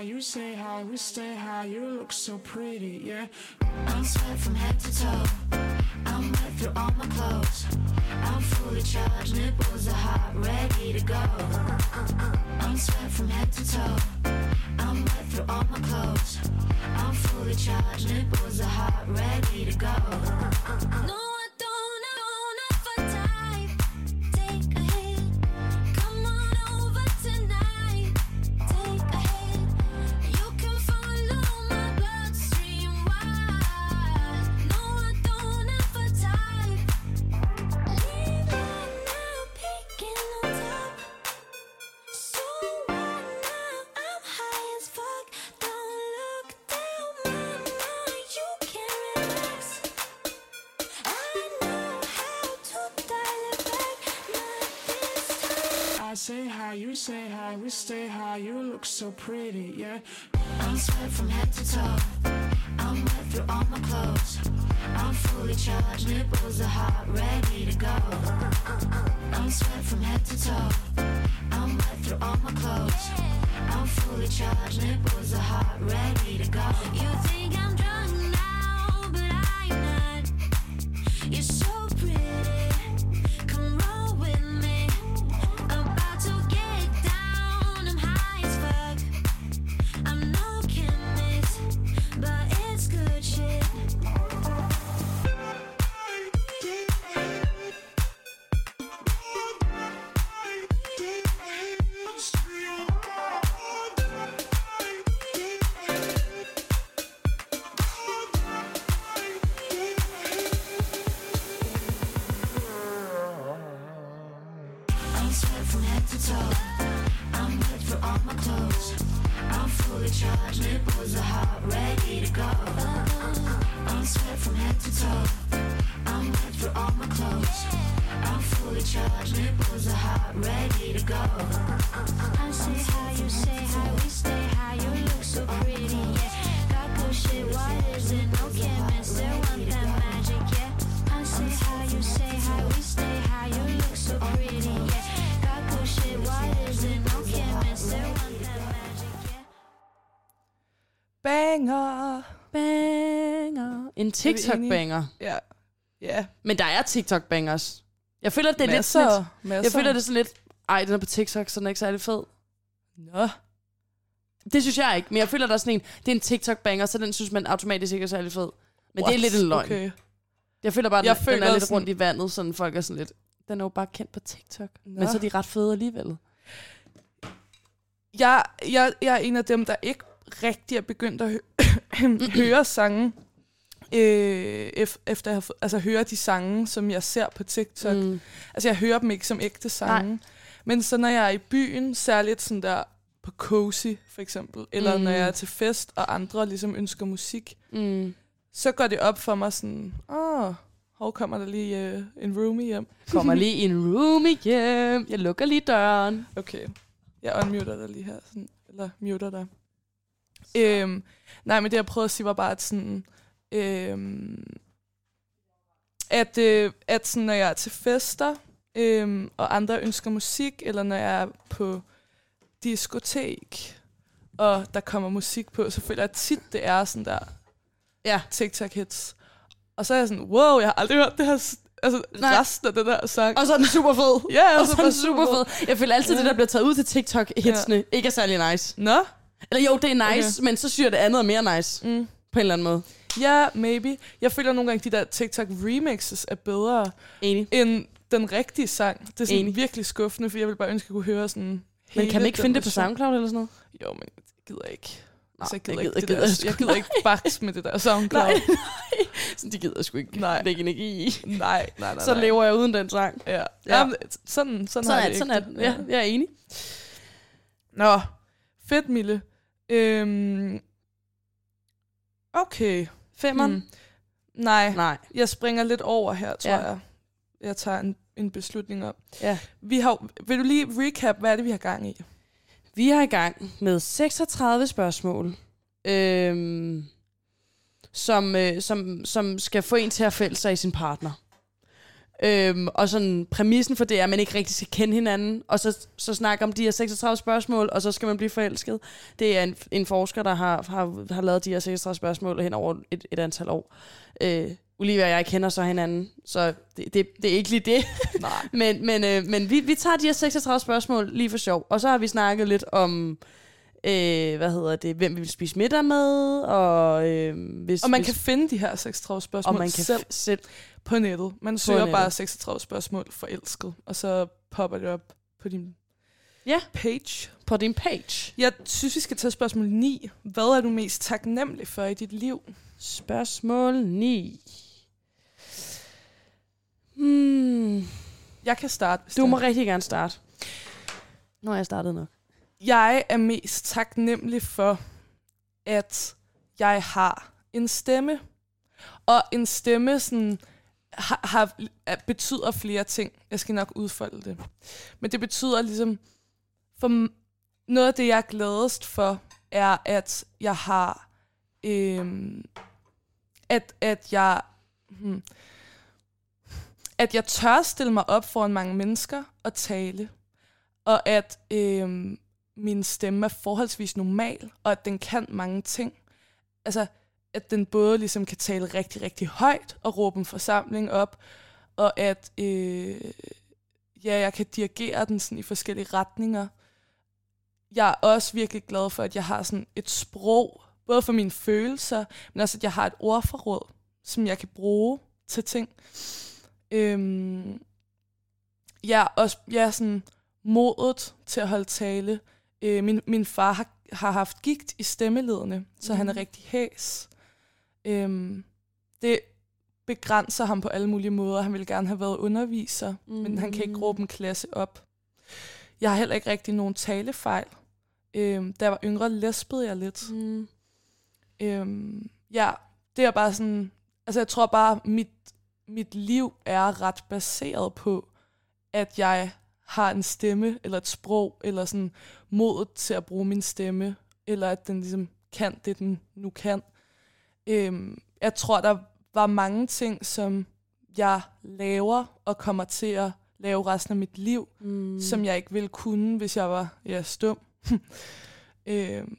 You say hi, we stay high, you look so pretty, yeah. I'm sweat from head to toe. I'm wet through all my clothes. I'm fully charged, nipples are hot, ready to go. I'm sweat from head to toe. I'm wet through all my clothes. I'm fully charged, nipples are hot, ready to go. So pretty, yeah. I'm sweat from head to toe. I'm wet through all my clothes. I'm fully charged, nipples are hot, ready to go. I'm sweat from head to toe. I'm wet through all my clothes. I'm fully charged, nipples are hot, ready to go. You think I'm drunk TikTok-banger. Ja. Ja. Men der er TikTok-bangers. Jeg føler, det er lidt masser, sådan lidt... masser. Jeg føler, det er sådan lidt... Ej, den er på TikTok, så den er ikke særlig fed. Nå. Det synes jeg ikke, men jeg føler, der er sådan en... Det er en TikTok-banger, så den synes man automatisk ikke er særlig fed. Men What? det er lidt en løgn. Okay. Jeg føler bare, den, Jeg den føler er lidt sådan- rundt i vandet, sådan folk er sådan lidt... Den er jo bare kendt på TikTok. Nå. Men så er de ret fede alligevel. Jeg, jeg, jeg er en af dem, der ikke rigtig er begyndt at hø- høre sange, øh, ef- efter fået, altså høre de sange, som jeg ser på TikTok. Mm. Mm. Altså jeg hører dem ikke som ægte sange. Nej. Men så når jeg er i byen, særligt sådan der på Cozy for eksempel, eller mm. Mm. når jeg er til fest, og andre ligesom ønsker musik, Mm. så går det op for mig sådan, åh, hvor kommer der lige øh, en roomie hjem. Kommer lige en room hjem. Jeg lukker lige døren. Okay, jeg unmuter dig lige her, sådan, eller muter dig. Øhm, nej, men det jeg prøvede at sige var bare, at sådan, øhm, at, øh, at sådan, når jeg er til fester, øhm, og andre ønsker musik, eller når jeg er på diskotek, og der kommer musik på, så føler jeg tit, det er sådan der Ja. TikTok-hits. Og så er jeg sådan, wow, jeg har aldrig hørt det her, altså Nej. resten af den der sang. Og så er den super fed. ja, Og så er den super fed. Jeg føler altid, Ja. det der bliver taget ud til TikTok-hitsene, ikke er særlig nice. Nå? Eller jo, det er nice, men så syr det andet er mere nice. Mm. På en eller anden måde. Ja, maybe. Jeg føler nogle gange, de der TikTok remixes er bedre Enig. end den rigtige sang. Det er sådan Enig. virkelig skuffende, for jeg vil bare ønske, at jeg kunne høre sådan Men kan man ikke finde det på. SoundCloud eller sådan noget? Jo, men jeg gider ikke. Nej, Altså, jeg jeg gider, gider- ikke, jeg det gider der, jeg gider ikke bakse med det der SoundCloud. Nej, nej. Så de gider sgu ikke Nej. lægge energi i. nej, nej, nej. nej. Så lever jeg uden den sang. Ja. Ja. ja. Jamen, sådan, sådan, Sådan har jeg sådan er det. Ja, jeg er enig. Nå, fedt, Mille. Øhm, okay. Femmeren? Hmm. Nej, Nej. jeg springer lidt over her, tror Ja. jeg. Jeg tager en, en beslutning op. Ja. Vi har, vil du lige recap, hvad er det, vi har gang i? Vi er i gang med 36 spørgsmål, øhm, som, øh, som, som skal få en til at fælde sig i sin partner. Øhm, og sådan præmissen for det er, at man ikke rigtig skal kende hinanden, og så, så snakke om de her 36 spørgsmål, og så skal man blive forelsket. Det er en, en forsker, der har, har, har lavet de her 36 spørgsmål hen over et, et antal år. Øh, Olivia og jeg kender så hinanden, så det, det, det er ikke lige det. Nej. Men, men, øh, men vi, vi tager de her 36 spørgsmål lige for sjov. Og så har vi snakket lidt om, øh, hvad hedder det, hvem vi vil spise middag med, og øh, hvis... Og man hvis, kan finde de her 36 spørgsmål og man kan selv selv. på nettet. Man søger nettet. bare 36 spørgsmål forelsket, og så popper det op på din Ja. page. På din page. Jeg synes, vi skal tage spørgsmål 9. Hvad er du mest taknemmelig for i dit liv? Spørgsmål 9. Hmm. Jeg kan starte, Du må rigtig gerne starte. Nu har jeg startet nok. Jeg er mest taknemmelig for, at jeg har en stemme. Og en stemme sådan har, har, betyder flere ting. Jeg skal nok udfolde det. Men det betyder ligesom, for noget af det, jeg er gladest for, er, at jeg har, øhm, at, at jeg, hmm, at jeg tør stille mig op foran mange mennesker og tale, og at øhm, min stemme er forholdsvis normal, og at den kan mange ting. Altså, at den både ligesom kan tale rigtig, rigtig højt og råbe en forsamling op, og at øh, ja, jeg kan dirigere den sådan i forskellige retninger. Jeg er også virkelig glad for, at jeg har sådan et sprog, både for mine følelser, men også at jeg har et ordforråd, som jeg kan bruge til ting. Øhm, jeg er også jeg er sådan modet til at holde tale. Øh, min, min far har, har haft gigt i stemmeledene, så mm. han er rigtig hæs. Øhm, det begrænser ham på alle mulige måder. Han vil gerne have været underviser, mm. men han kan ikke råbe en klasse op. Jeg har heller ikke rigtig nogen talefejl. Øhm, da jeg var yngre, læspede jeg lidt. Mm. Øhm, ja, det er bare sådan... Altså, jeg tror bare, mit, mit liv er ret baseret på, at jeg har en stemme, eller et sprog, eller sådan modet til at bruge min stemme, eller at den ligesom kan det, den nu kan. Øhm, jeg tror, der var mange ting, som jeg laver og kommer til at lave resten af mit liv, Mm. som jeg ikke ville kunne, hvis jeg var ja, stum. øhm,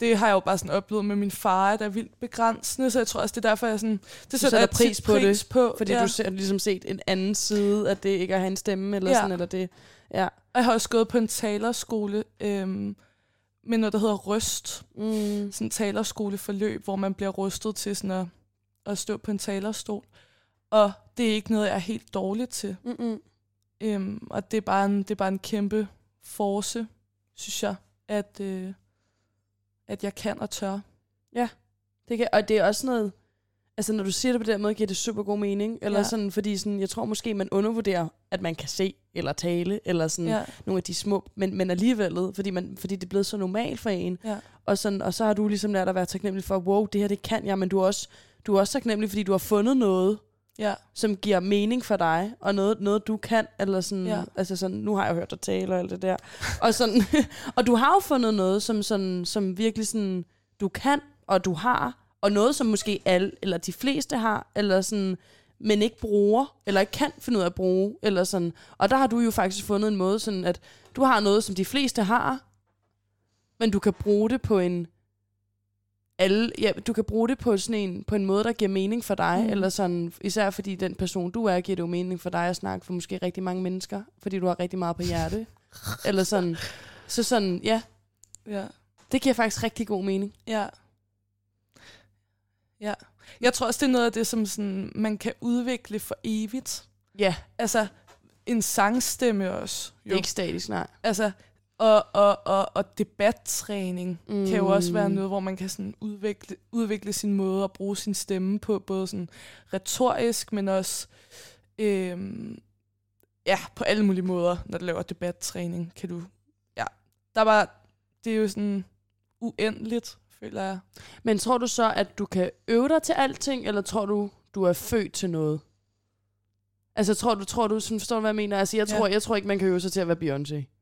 det har jeg jo bare sådan oplevet med min far, der er vildt begrænsende, så jeg tror også, det er derfor, jeg sådan... Det sætter jeg pris på det, på Fordi ja. du ser ligesom set en anden side af det ikke at have en stemme, eller ja. sådan, eller det. Ja. Og jeg har også gået på en talerskole øhm, med noget, der hedder Røst. Mm. Sådan en talerskoleforløb, hvor man bliver rustet til sådan at, at stå på en talerstol. Og det er ikke noget, jeg er helt dårlig til. Mm-mm. Øhm, og det er, bare en, det er bare en kæmpe force, synes jeg, at, øh, at jeg kan og tør. Det kan, og det er også noget, altså når du siger det på den måde, giver det super god mening. Eller Ja. ja. sådan, fordi sådan, jeg tror måske, man undervurderer, at man kan se eller tale, eller sådan ja. Ja, nogle af de små, men, men alligevel, fordi, man, fordi det er blevet så normalt for en. ja, Og, sådan, og så har du ligesom lært at være taknemmelig for, wow, det her det kan jeg, men du er også, du er også taknemmelig, fordi du har fundet noget, ja, som giver mening for dig, og noget, noget du kan, eller sådan, Ja. altså sådan, nu har jeg hørt dig tale og alt det der, og sådan, og du har jo fundet noget, som, sådan, som virkelig sådan, du kan, og du har, og noget, som måske alle, eller de fleste har, eller sådan, men ikke bruger, eller ikke kan finde ud af at bruge, eller sådan, og der har du jo faktisk fundet en måde, sådan at du har noget, som de fleste har, men du kan bruge det på en, alle, ja, du kan bruge det på sådan en, på en måde, der giver mening for dig, Mm. eller sådan, især fordi den person, du er, giver det jo mening for dig at snakke for måske rigtig mange mennesker, fordi du har rigtig meget på hjerte. eller sådan, så sådan, ja, ja, det giver faktisk rigtig god mening. ja. Ja. Jeg tror også, det er noget af det, som sådan, man kan udvikle for evigt. Ja, Altså, en sangstemme også. det er ikke statisk, nej. Altså, og, og, og, og debattræning mm. kan jo også være Mm. noget, hvor man kan sådan udvikle, udvikle sin måde at bruge sin stemme på, både sådan retorisk, men også øhm, ja, på alle mulige måder, når du laver debattræning, kan du, ja, der er bare, det er jo sådan uendeligt, føler jeg. Men tror du så, at du kan øve dig til alting, eller tror du, du er født til noget? Altså, tror du, tror du, sådan, forstår du, hvad jeg mener? Altså, jeg Ja. tror, jeg tror ikke, man kan øve sig til at være Beyoncé.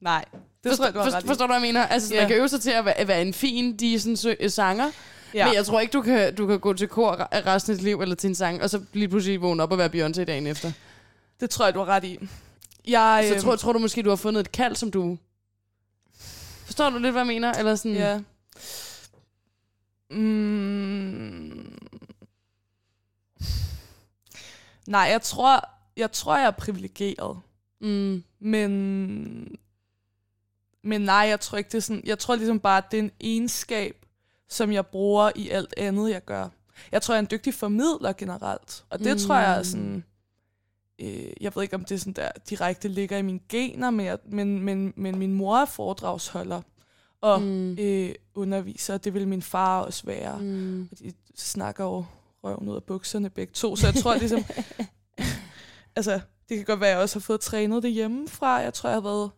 Nej, det Forstår, tror jeg, du har forstår, forstår du, hvad jeg mener? Altså, Ja. man kan øve sig til at være, at være en fin, decent sø- øh, sanger, Ja. men jeg tror ikke, du kan, du kan gå til kor re- resten af dit liv, eller til en sang, og så lige pludselig vågne op og være Beyoncé dagen efter. Det tror jeg, du har ret i. Jeg, Så øhm, tror, tror du måske, du har fundet et kald, som du... Forstår du lidt, hvad jeg mener? Eller sådan... Ja. Mm. Nej, jeg tror, jeg tror, jeg er privilegeret. Mm, Men, men nej, jeg tror ikke, det er sådan. Jeg tror ligesom bare, at det er en egenskab, som jeg bruger i alt andet, jeg gør. Jeg tror, jeg er en dygtig formidler generelt. Og det mm. tror jeg er Mm. sådan... Øh, jeg ved ikke, om det sådan der direkte ligger i mine gener, men, jeg, men, men, men min mor er foredragsholder og mm. mm, øh, underviser, og det vil min far også være. Mm. mm. Og de snakker jo røven ud af bukserne begge to, så jeg tror ligesom... altså, det kan godt være, at jeg også har fået trænet det hjemmefra. Jeg tror, jeg har været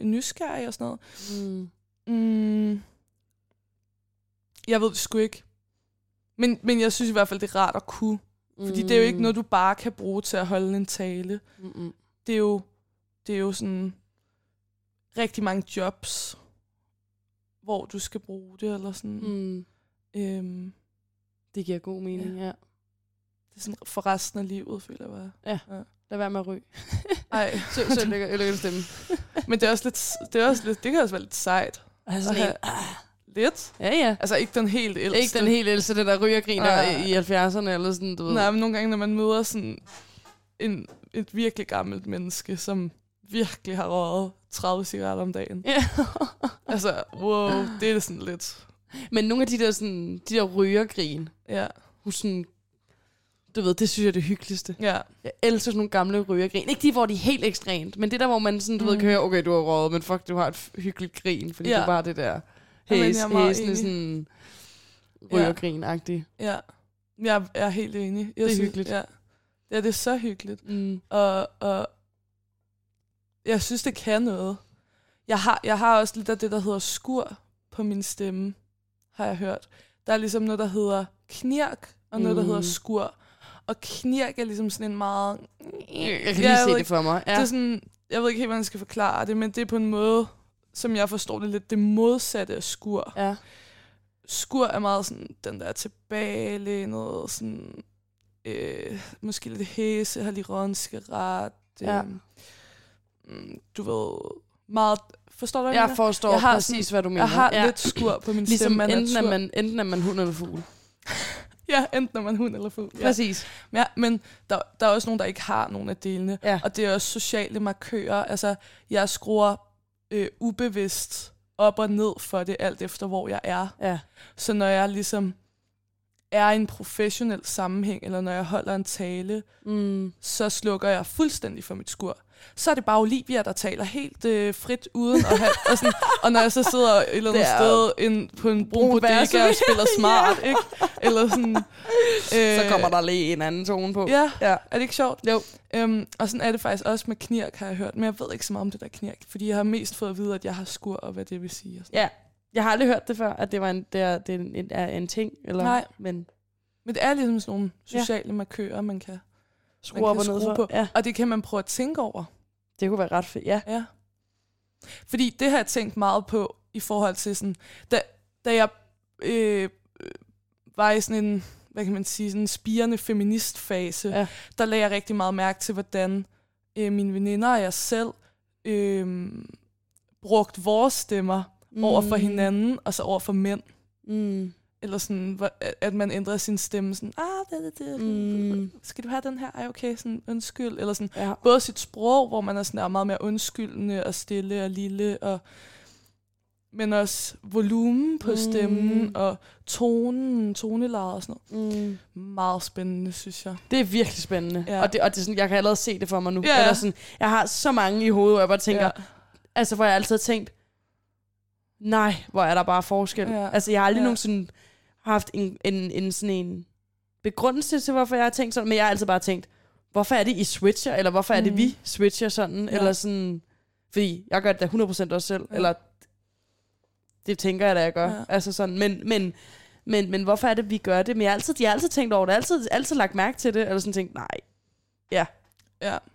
nysgerrig og sådan noget. Mm. Mm, jeg ved det sgu ikke. Men, men jeg synes i hvert fald, det er rart at kunne. Fordi det er jo ikke noget, du bare kan bruge til at holde en tale. Mm-mm. Det er jo, det er jo sådan rigtig mange jobs, hvor du skal bruge det, eller sådan. Mm. Mm. Øhm, Det giver god mening, ja. det er sådan for resten af livet, føler jeg bare. Lad være med at ryge. Ej, Så, så lægger jeg lægger stemme. men det er også lidt, det er også lidt, det kan også være lidt sejt. Altså, have- en, Lidt. ja, ja. Altså ikke den helt ældste. Ikke den helt ældste, det der rygergriner Nej. i 70'erne, eller sådan, du ved. Nej, men nogle gange, når man møder sådan en, et virkelig gammelt menneske, som virkelig har røget 30 cigaretter om dagen. Ja. Altså, wow, det er sådan lidt... Men nogle af de der, sådan, de der rygergrin, Ja, hun sådan, du ved, det synes jeg er det hyggeligste. ja, Jeg elsker sådan nogle gamle rygergrin. Ikke de, hvor de er helt ekstremt, men det der, hvor man sådan, du mm. ved, Mm. kan høre, okay, du har røget, men fuck, du har et hyggeligt grin, fordi ja. Ja. du bare det der hæs, jeg er meget hæsende sådan Ja. rygergrin-agtigt. ja. Jeg er helt enig. Jeg Det er synes, hyggeligt. Ja. ja, det er så hyggeligt. Mm. Og, og jeg synes, det kan noget. Jeg har, jeg har også lidt af det, der hedder skur på min stemme, har jeg hørt. Der er ligesom noget, der hedder knirk, og noget, der Mm. hedder skur. Og knirk er ligesom sådan en meget... Jeg kan Ja, lige se ved det ikke- for mig. Ja. Det er sådan, jeg ved ikke helt, hvordan jeg skal forklare det, men det er på en måde, som jeg forstår det lidt, det modsatte af skur. ja. Skur er meget sådan, den der tilbagelænet, sådan, øh, måske lidt hæse, har lige røget en cigaret. Ja. Øh, mm, du ved, meget, forstår du, hvad Jeg mener? forstår Jeg har præcis, sådan- hvad du mener. Jeg har ja. lidt skur på min Ligesom stemme enten er, man, enten er man hund eller fugl. Ja, enten er man hund eller fugl. Ja. Præcis. Ja, men der, der er også nogen, der ikke har nogen af delene. Ja. Og det er også sociale markører. Altså, jeg skruer øh, ubevidst op og ned for det, alt efter hvor jeg er. Ja. Så når jeg ligesom er i en professionel sammenhæng, eller når jeg holder en tale, Mm. så slukker jeg fuldstændig for mit skur. Så er det bare Olivia, der taler helt øh, frit uden at have... og, sådan, og når jeg så sidder et eller andet Det sted ind på en brun bodega og spiller smart, ikke? Eller sådan... Øh, Så kommer der lige en anden tone på. Ja, Ja. er det ikke sjovt? Jo. Øhm, og sådan er det faktisk også med knirk, har jeg hørt. Men jeg ved ikke så meget om det der knirk, fordi jeg har mest fået at vide, at jeg har skur, og hvad det vil sige. Og sådan. Ja. Jeg har aldrig hørt det før, at det var en, det er, det er en, en, en ting. Eller, Nej. Men Men det er ligesom sådan nogle Ja. sociale markører, man kan... skru Man op og ned skrue for. på. Ja, Og det kan man prøve at tænke over. det kunne være ret fedt. Ja. Ja. Fordi det har jeg tænkt meget på i forhold til sådan... Da, da jeg øh, var i sådan en, hvad kan man sige, sådan en spirende feministfase, Ja. der lagde jeg rigtig meget mærke til, hvordan øh, mine veninder og jeg selv øh, brugte vores stemmer mm. over for hinanden, og så over for mænd. Mm. Eller sådan, at- man ændrer sin stemme sådan, ah, det, det, det, Mm. skal du have den her? Ej, okay, sådan, undskyld. Eller sådan, Ja. både sit sprog, hvor man er sådan er meget mere undskyldende og stille og lille, og, men også volumen på Mm. stemmen, og tonen, tonelaget og sådan Mm. noget. Meget spændende, synes jeg. Det er virkelig spændende. Ja. Og, det, og det er sådan, jeg kan allerede se det for mig nu. Ja. Eller sådan, jeg har så mange i hovedet, hvor jeg bare tænker, ja. altså hvor jeg altid har tænkt, nej, hvor er der bare forskel. Ja. Altså jeg har aldrig Ja. nogensinde haft en, en, en sådan en begrundelse til, hvorfor jeg har tænkt sådan, men jeg har altid bare tænkt, hvorfor er det, I switcher, eller hvorfor er det, Mm. vi switcher sådan, Ja. eller sådan, fordi jeg gør det da 100% også selv, Ja. eller det tænker jeg da, jeg gør. Ja. Altså sådan, men, men, men, men hvorfor er det, vi gør det? Men jeg har altid, jeg har altid tænkt over det, altid, altid lagt mærke til det, eller sådan tænkt, nej, ja.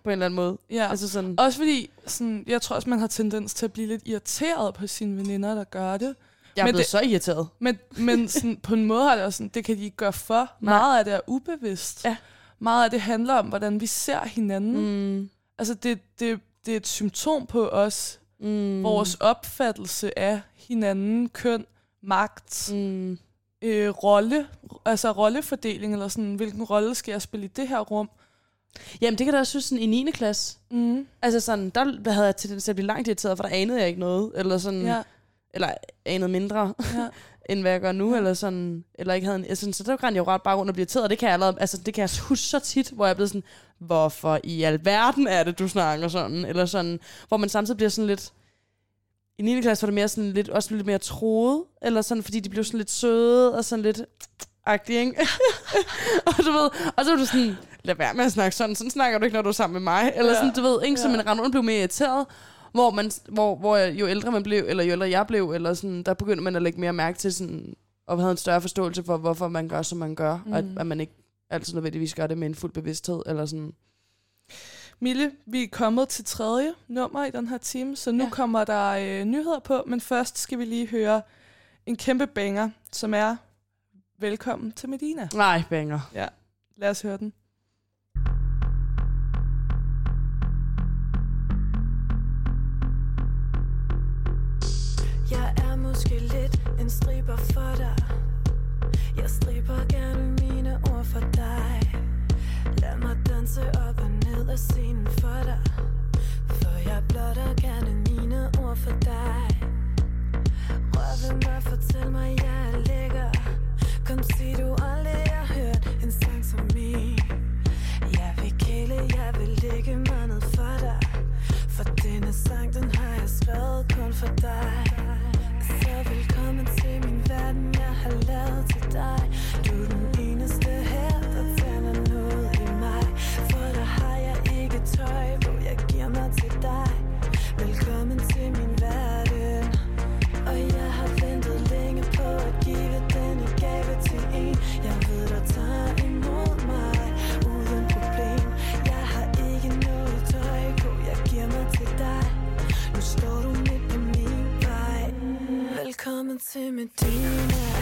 på en eller anden måde. ja. Altså sådan, Også fordi, sådan, jeg tror også, man har tendens til at blive lidt irriteret på sine veninder, der gør det. Jeg er men blevet det- så irriteret. Men, men sådan, på en måde har det også sådan, det kan de ikke gøre for. Nej. Meget af det er ubevidst. Ja. Meget af det handler om, hvordan vi ser hinanden. Mm. Altså, det, det, det er et symptom på os. Mm. Vores opfattelse af hinanden, køn, magt. Mm. øh, rolle, altså rollefordeling, eller sådan, hvilken rolle skal jeg spille i det her rum? Jamen, det kan da også synes sådan i 9. klasse. Mm. Altså sådan, der havde jeg tendens til at blive langt irriteret, for der anede jeg ikke noget. Eller sådan, Ja, eller anede mindre, ja. end hvad jeg gør nu. Ja. Eller sådan, eller ikke havde en, altså, så der rendte jeg jo ret bare rundt og blive irriteret. Og det kan jeg allerede, altså det kan jeg huske så tit, hvor jeg er blevet sådan, hvorfor i alverden er det, du snakker sådan? Eller sådan, hvor man samtidig bliver sådan lidt, i 9. klasse var det mere sådan lidt, også lidt mere troet, eller sådan, fordi de blev sådan lidt søde, og sådan lidt agtige, ikke? og du ved, og så var du sådan, lad være med at snakke sådan, sådan snakker du ikke, når du er sammen med mig, eller Ja. sådan, du ved, ikke? Så Ja. man rendte rundt og blev mere irriteret, hvor, man, hvor, hvor jo ældre man blev, eller jo ældre jeg blev, eller sådan, der begyndte man at lægge mere mærke til sådan, og havde en større forståelse for, hvorfor man gør, som man gør, mm. og at, Mm. at man ikke altid nødvendigvis gør det med en fuld bevidsthed, eller sådan. Mille, vi er kommet til tredje nummer i den her time, så nu Ja. ja. kommer der øh, nyheder på, men først skal vi lige høre en kæmpe banger, som er Velkommen til Medina. Nej, banger. Ja, lad os høre den. Jeg er måske lidt en striber for dig. Jeg striber gerne mine ord for dig. Lad mig danse op og ned af scenen for dig. For jeg blotter gerne mine ord for dig. Rør ved mig, fortæl mig, jeg er lækker. Kom sig du aldrig har hørt en sang som min. Jeg vil kæle, jeg vil lægge mig ned for dig. For denne sang, den har jeg skrevet kun for dig kommet til min verden, jeg har lavet til dig. Du er den eneste her, der tænder noget i mig. For der har jeg ikke tøj hvor jeg giver mig til dig. Velkommen til min verden. Og jeg har ventet længe på at give denne gave til en. Jeg ved, der tager imod mig uden problem. Jeg har ikke noget tøj på, jeg giver mig til dig. Nu står du med Velkommen til Medina. Ah,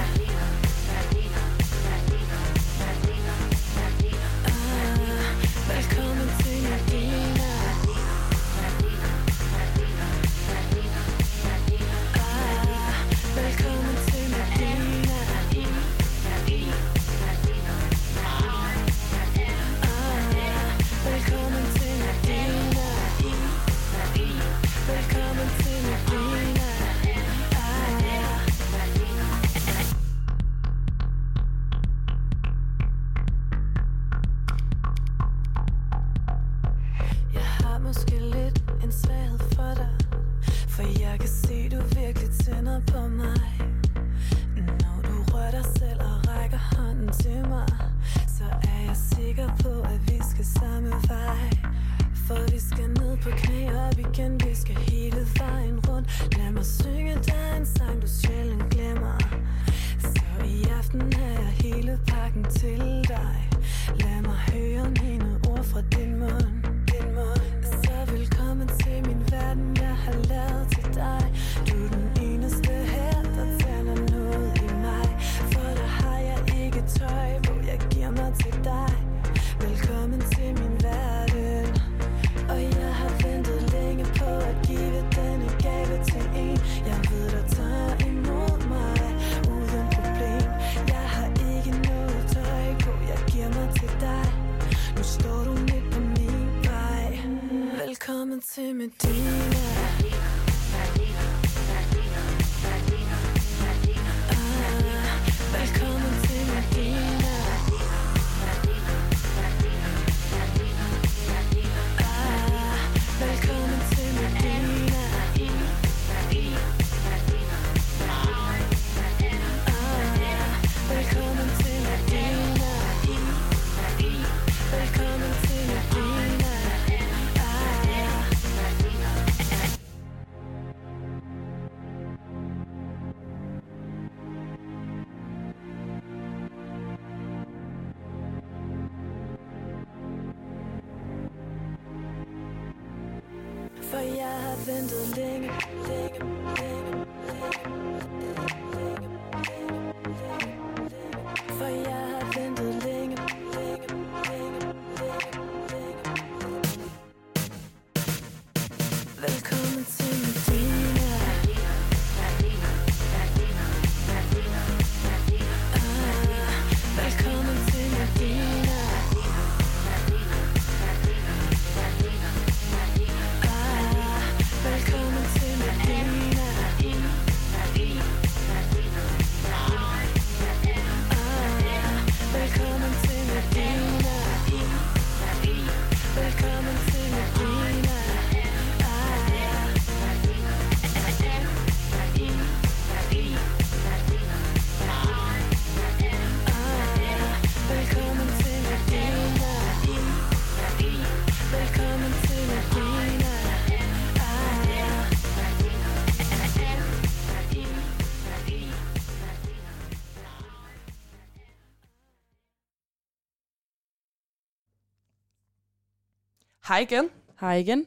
Hej igen. Hej igen.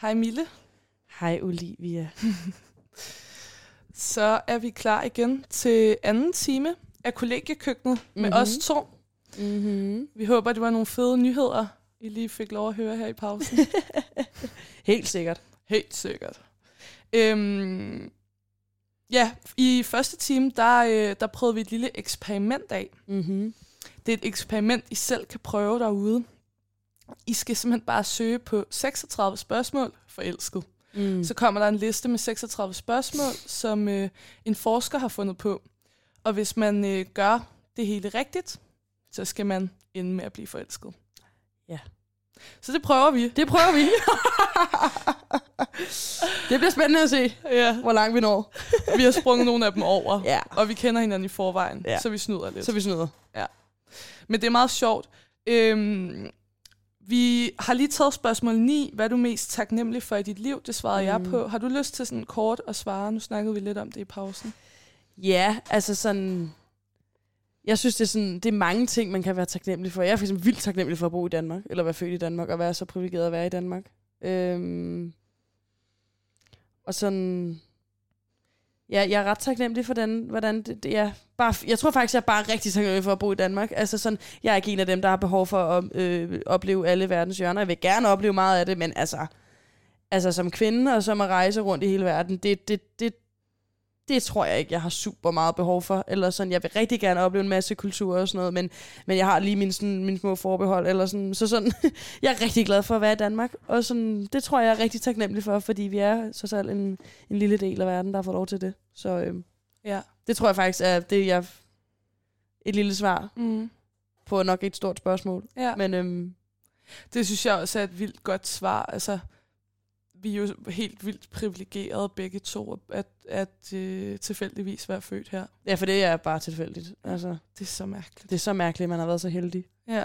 Hej Mille. Hej Olivia. Så er vi klar igen til anden time af kollegiekøkkenet med Mhm. os to. Mm-hmm. Vi håber, det var nogle fede nyheder, I lige fik lov at høre her i pausen. Helt sikkert. Helt sikkert. Øhm, ja, i første time, der, øh, der prøvede vi et lille eksperiment af. Mm-hmm. Det er et eksperiment, I selv kan prøve derude. I skal simpelthen bare søge på 36 spørgsmål forelsket. Mm. Så kommer der en liste med 36 spørgsmål, som øh, en forsker har fundet på. Og hvis man øh, gør det hele rigtigt, så skal man ende med at blive forelsket. Ja. Så det prøver vi. Det prøver vi. det bliver spændende at se, Ja. hvor langt vi når. Vi har sprunget nogle af dem over, Ja. og vi kender hinanden i forvejen, Ja. så vi snyder lidt. Så vi snyder. Men det er meget sjovt. Øhm, vi har lige taget spørgsmål 9. Hvad er du mest taknemmelig for i dit liv? Det svarede mm. jeg på. Har du lyst til sådan kort at svare? Nu snakkede vi lidt om det i pausen. Ja, altså sådan... Jeg synes, det er, sådan, det er mange ting, man kan være taknemmelig for. Jeg er for eksempel vildt taknemmelig for at bo i Danmark, eller være født i Danmark, og være så privilegeret at være i Danmark. Øhm, og sådan... Ja, jeg er ret taknemmelig for den, hvordan det, det er. Bare, jeg tror faktisk, jeg er bare rigtig taknemmelig for at bo i Danmark. Altså sådan, jeg er ikke en af dem, der har behov for at øh, opleve alle verdens hjørner. Jeg vil gerne opleve meget af det, men altså, altså som kvinde og som at rejse rundt i hele verden, det, det, det, det tror jeg ikke, jeg har super meget behov for. Eller sådan, jeg vil rigtig gerne opleve en masse kultur og sådan noget, men, men jeg har lige mine, sådan, mine små forbehold. Eller sådan. Så sådan, jeg er rigtig glad for at være i Danmark. Og sådan, det tror jeg, jeg er rigtig taknemmelig for, fordi vi er så selv en, en lille del af verden, der har fået lov til det. Så øhm, Ja. det tror jeg faktisk er det, jeg... Et lille svar Mm. på nok et stort spørgsmål. ja. Men øhm, Det synes jeg også er et vildt godt svar. Altså, vi er jo helt vildt privilegerede begge to, at, at øh, tilfældigvis være født her. ja, for det er bare tilfældigt. Altså, Det er så mærkeligt. det er så mærkeligt, at man har været så heldig. Ja.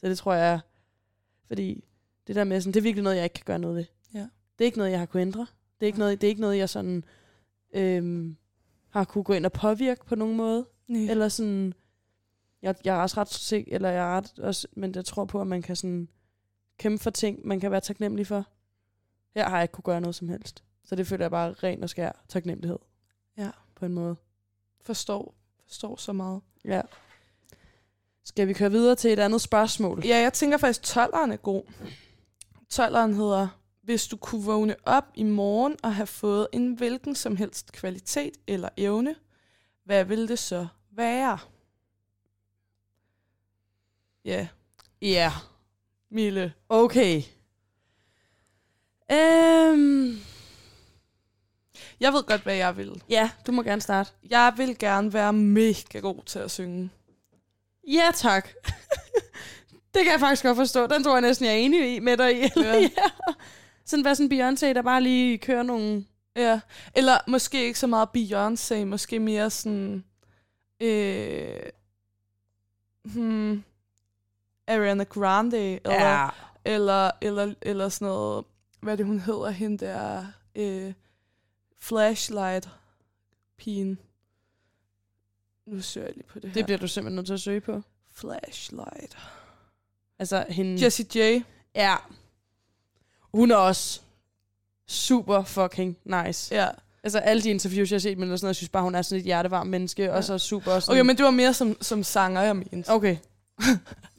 Så det tror jeg fordi det der med sådan, det er virkelig noget, jeg ikke kan gøre noget ved. Ja. Det er ikke noget, jeg har kunnet ændre. Det er ikke noget, det er ikke noget jeg sådan øhm, har kunne gå ind og påvirke på nogen måde. Nej. Eller sådan, jeg, jeg er også ret sikker, eller jeg er ret også, men jeg tror på, at man kan sådan kæmpe for ting, man kan være taknemmelig for. Her har jeg ikke kunne gøre noget som helst. Så det føler jeg bare ren og skær taknemmelighed. Ja. På en måde. Forstår, forstår så meget. Ja. Skal vi køre videre til et andet spørgsmål? Ja, jeg tænker faktisk, at 12'eren er god. 12'eren hedder, hvis du kunne vågne op i morgen og have fået en hvilken som helst kvalitet eller evne, hvad ville det så være? Ja, Ja. Mille. Okay. Øhm, Jeg ved godt, hvad jeg vil. ja, du må gerne starte. Jeg vil gerne være mega god til at synge. Ja, tak. det kan jeg faktisk godt forstå. Den tror jeg næsten, jeg er enig i med dig i. Ja. ja. Sådan hvad sådan Beyoncé, der bare lige kører nogle... Ja, eller måske ikke så meget Beyoncé, måske mere sådan... Øh, hmm, Ariana Grande, eller, eller, eller, eller sådan noget... Hvad det, hun hedder, hende der... Øh, flashlight-pigen. Nu søger jeg lige på det her. Det bliver du simpelthen nødt til at søge på. Flashlight. Altså hende... Jessie J. Ja. Hun er også super fucking nice. Ja. Altså alle de interviews, jeg har set med og sådan noget, jeg synes bare, hun er sådan et hjertevarmt menneske, ja. og så super sådan... Okay, men det var mere som, som sanger, jeg mente. Okay.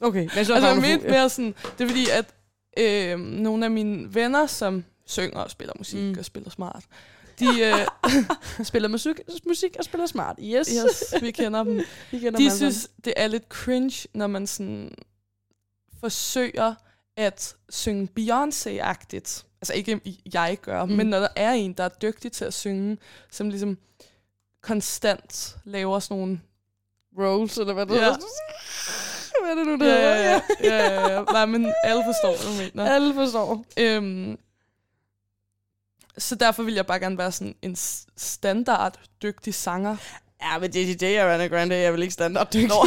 Okay, men så altså, jeg mente mere sådan, det er fordi, at øh, nogle af mine venner, som synger og spiller musik Mm. og spiller smart, de, øh, spiller musik, musik og spiller smart. Yes. yes, vi kender dem, Vi kender dem de sammen. synes, det er lidt cringe, når man sådan forsøger at synge Beyoncé-agtigt. Altså ikke jeg gør, Mm. mm. men når der er en, der er dygtig til at synge, som ligesom konstant laver sådan nogle... Rolls, eller hvad det Ja. hedder. Hvad er det nu, det Ja, hedder? ja, ja, ja, ja. Nej, men alle forstår, hvad du mener. Alle forstår. Øhm, så derfor vil jeg bare gerne være sådan en standard dygtig sanger. Ja, men Jessie J og Ariana Grande er vel ikke standard dygtig.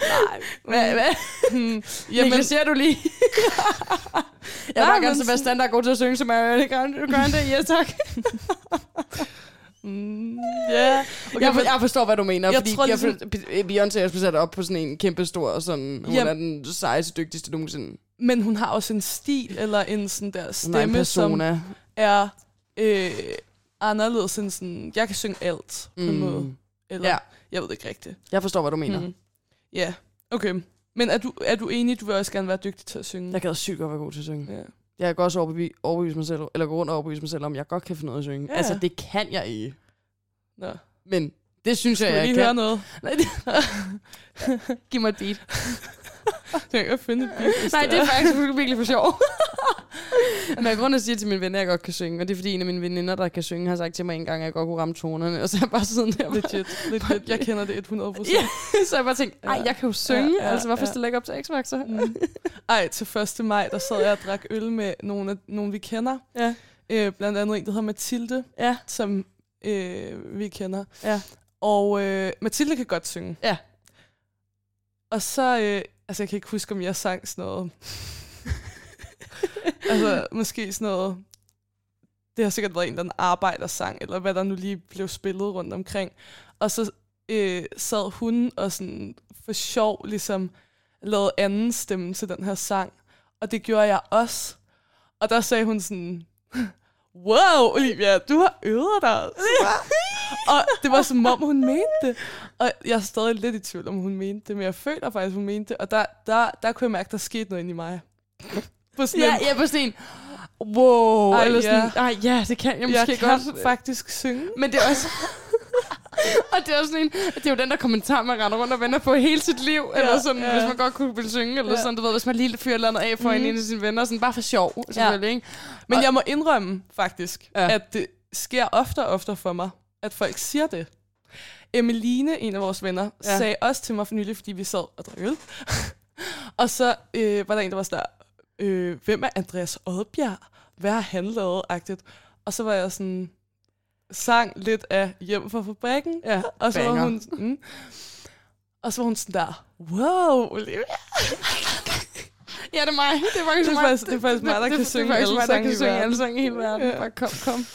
Nej. Hvad, hvad? Hmm, Jamen, ser du lige? jeg vil bare gerne være sådan- standard god til at synge som Ariana Grande. Grande. Ja, tak. Mm, ja. Okay, jeg, for, jeg forstår, hvad du mener. Jeg fordi tror, jeg, ligesom- for, Beyoncé er sat op på sådan en kæmpe stor, sådan, hun Jamen- er den sejeste, dygtigste nogensinde. men hun har også en stil, eller en sådan der er stemme, som er øh, anderledes end sådan, jeg kan synge alt på en måde. Eller, Ja, jeg ved ikke rigtigt. jeg forstår, hvad du mener. Mm. Ja, okay. Men er du, er du enig, du vil også gerne være dygtig til at synge? Jeg gad sygt godt være god til at synge. Ja. Jeg kan også overbevise, overbevise mig selv, eller gå rundt og overbevise mig selv om, jeg godt kan finde noget at synge. Ja. Altså, det kan jeg ikke. Nå. Men det synes jeg, Skal vi jeg lige kan. høre noget? Nej, det... Giv mig et beat. Jeg kan finde et beat, Nej, det er faktisk virkelig for sjov. Men jeg grund at sige til mine venner, at jeg godt kan synge, og det er fordi en af mine veninder, der kan synge, har sagt til mig en gang, at jeg godt kunne ramme tonerne, og så er jeg bare sådan der. Legit, legit. Jeg kender det 100 procent. Ja, så jeg bare tænkte, ej, jeg kan jo synge, Ja, ja, altså hvorfor ja. stille ikke op til X-Factor? Mm. Ej, til 1. maj, der sad jeg og drak øl med nogle, af, nogle vi kender. Ja. Øh, blandt andet en, der hedder Mathilde, Ja, som øh, vi kender. Ja. Og øh, Mathilde kan godt synge. Ja. Og så, øh, altså jeg kan ikke huske, om jeg sang sådan noget. altså måske sådan noget, det har sikkert været en eller anden arbejdersang, eller hvad der nu lige blev spillet rundt omkring. Og så øh, sad hun og sådan for sjov ligesom lavede anden stemme til den her sang. Og det gjorde jeg også. Og der sagde hun sådan, wow, Olivia, du har øvet dig. og det var som om, hun mente det. Og jeg er stadig lidt i tvivl, om hun mente det, men jeg føler faktisk, hun mente det. Og der, der, der kunne jeg mærke, der skete noget inde i mig. På sådan ja, en- jeg er på sådan en, wow, Ej, eller sådan, ja. ej, ja, det kan jeg jeg måske kan godt. faktisk synge. Men det er også... og det er også sådan en, det er jo den der kommentar, man render rundt og vender på hele sit liv, ja, eller sådan, ja. ja. hvis man godt kunne ville synge, eller Ja. ja. sådan, du ved, hvis man lige fyrer eller andet af for mm. en af sine venner, sådan bare for sjov, selvfølgelig, ikke? Men Og- jeg må indrømme faktisk, ja. Ja. at det sker ofte og ofte for mig, at folk siger det. Emmeline, en af vores venner, ja. Sagde også til mig for nylig, fordi vi sad og drak øl. og så øh, var der en, der var sådan der, øh, hvem er Andreas Oddbjerg? Hvad har han lavet? Agtigt. Og så var jeg sådan, sang lidt af Hjem fra fabrikken. Ja, Og så var banger. hun, mm, og så var hun sådan der, wow, Olivia. Ja, det er mig. Det er faktisk, Det er mig. faktisk- det er faktisk mig, der kan synge Det er faktisk mig, der kan synge alle sange i hele verden. Ja. Bare kom, kom.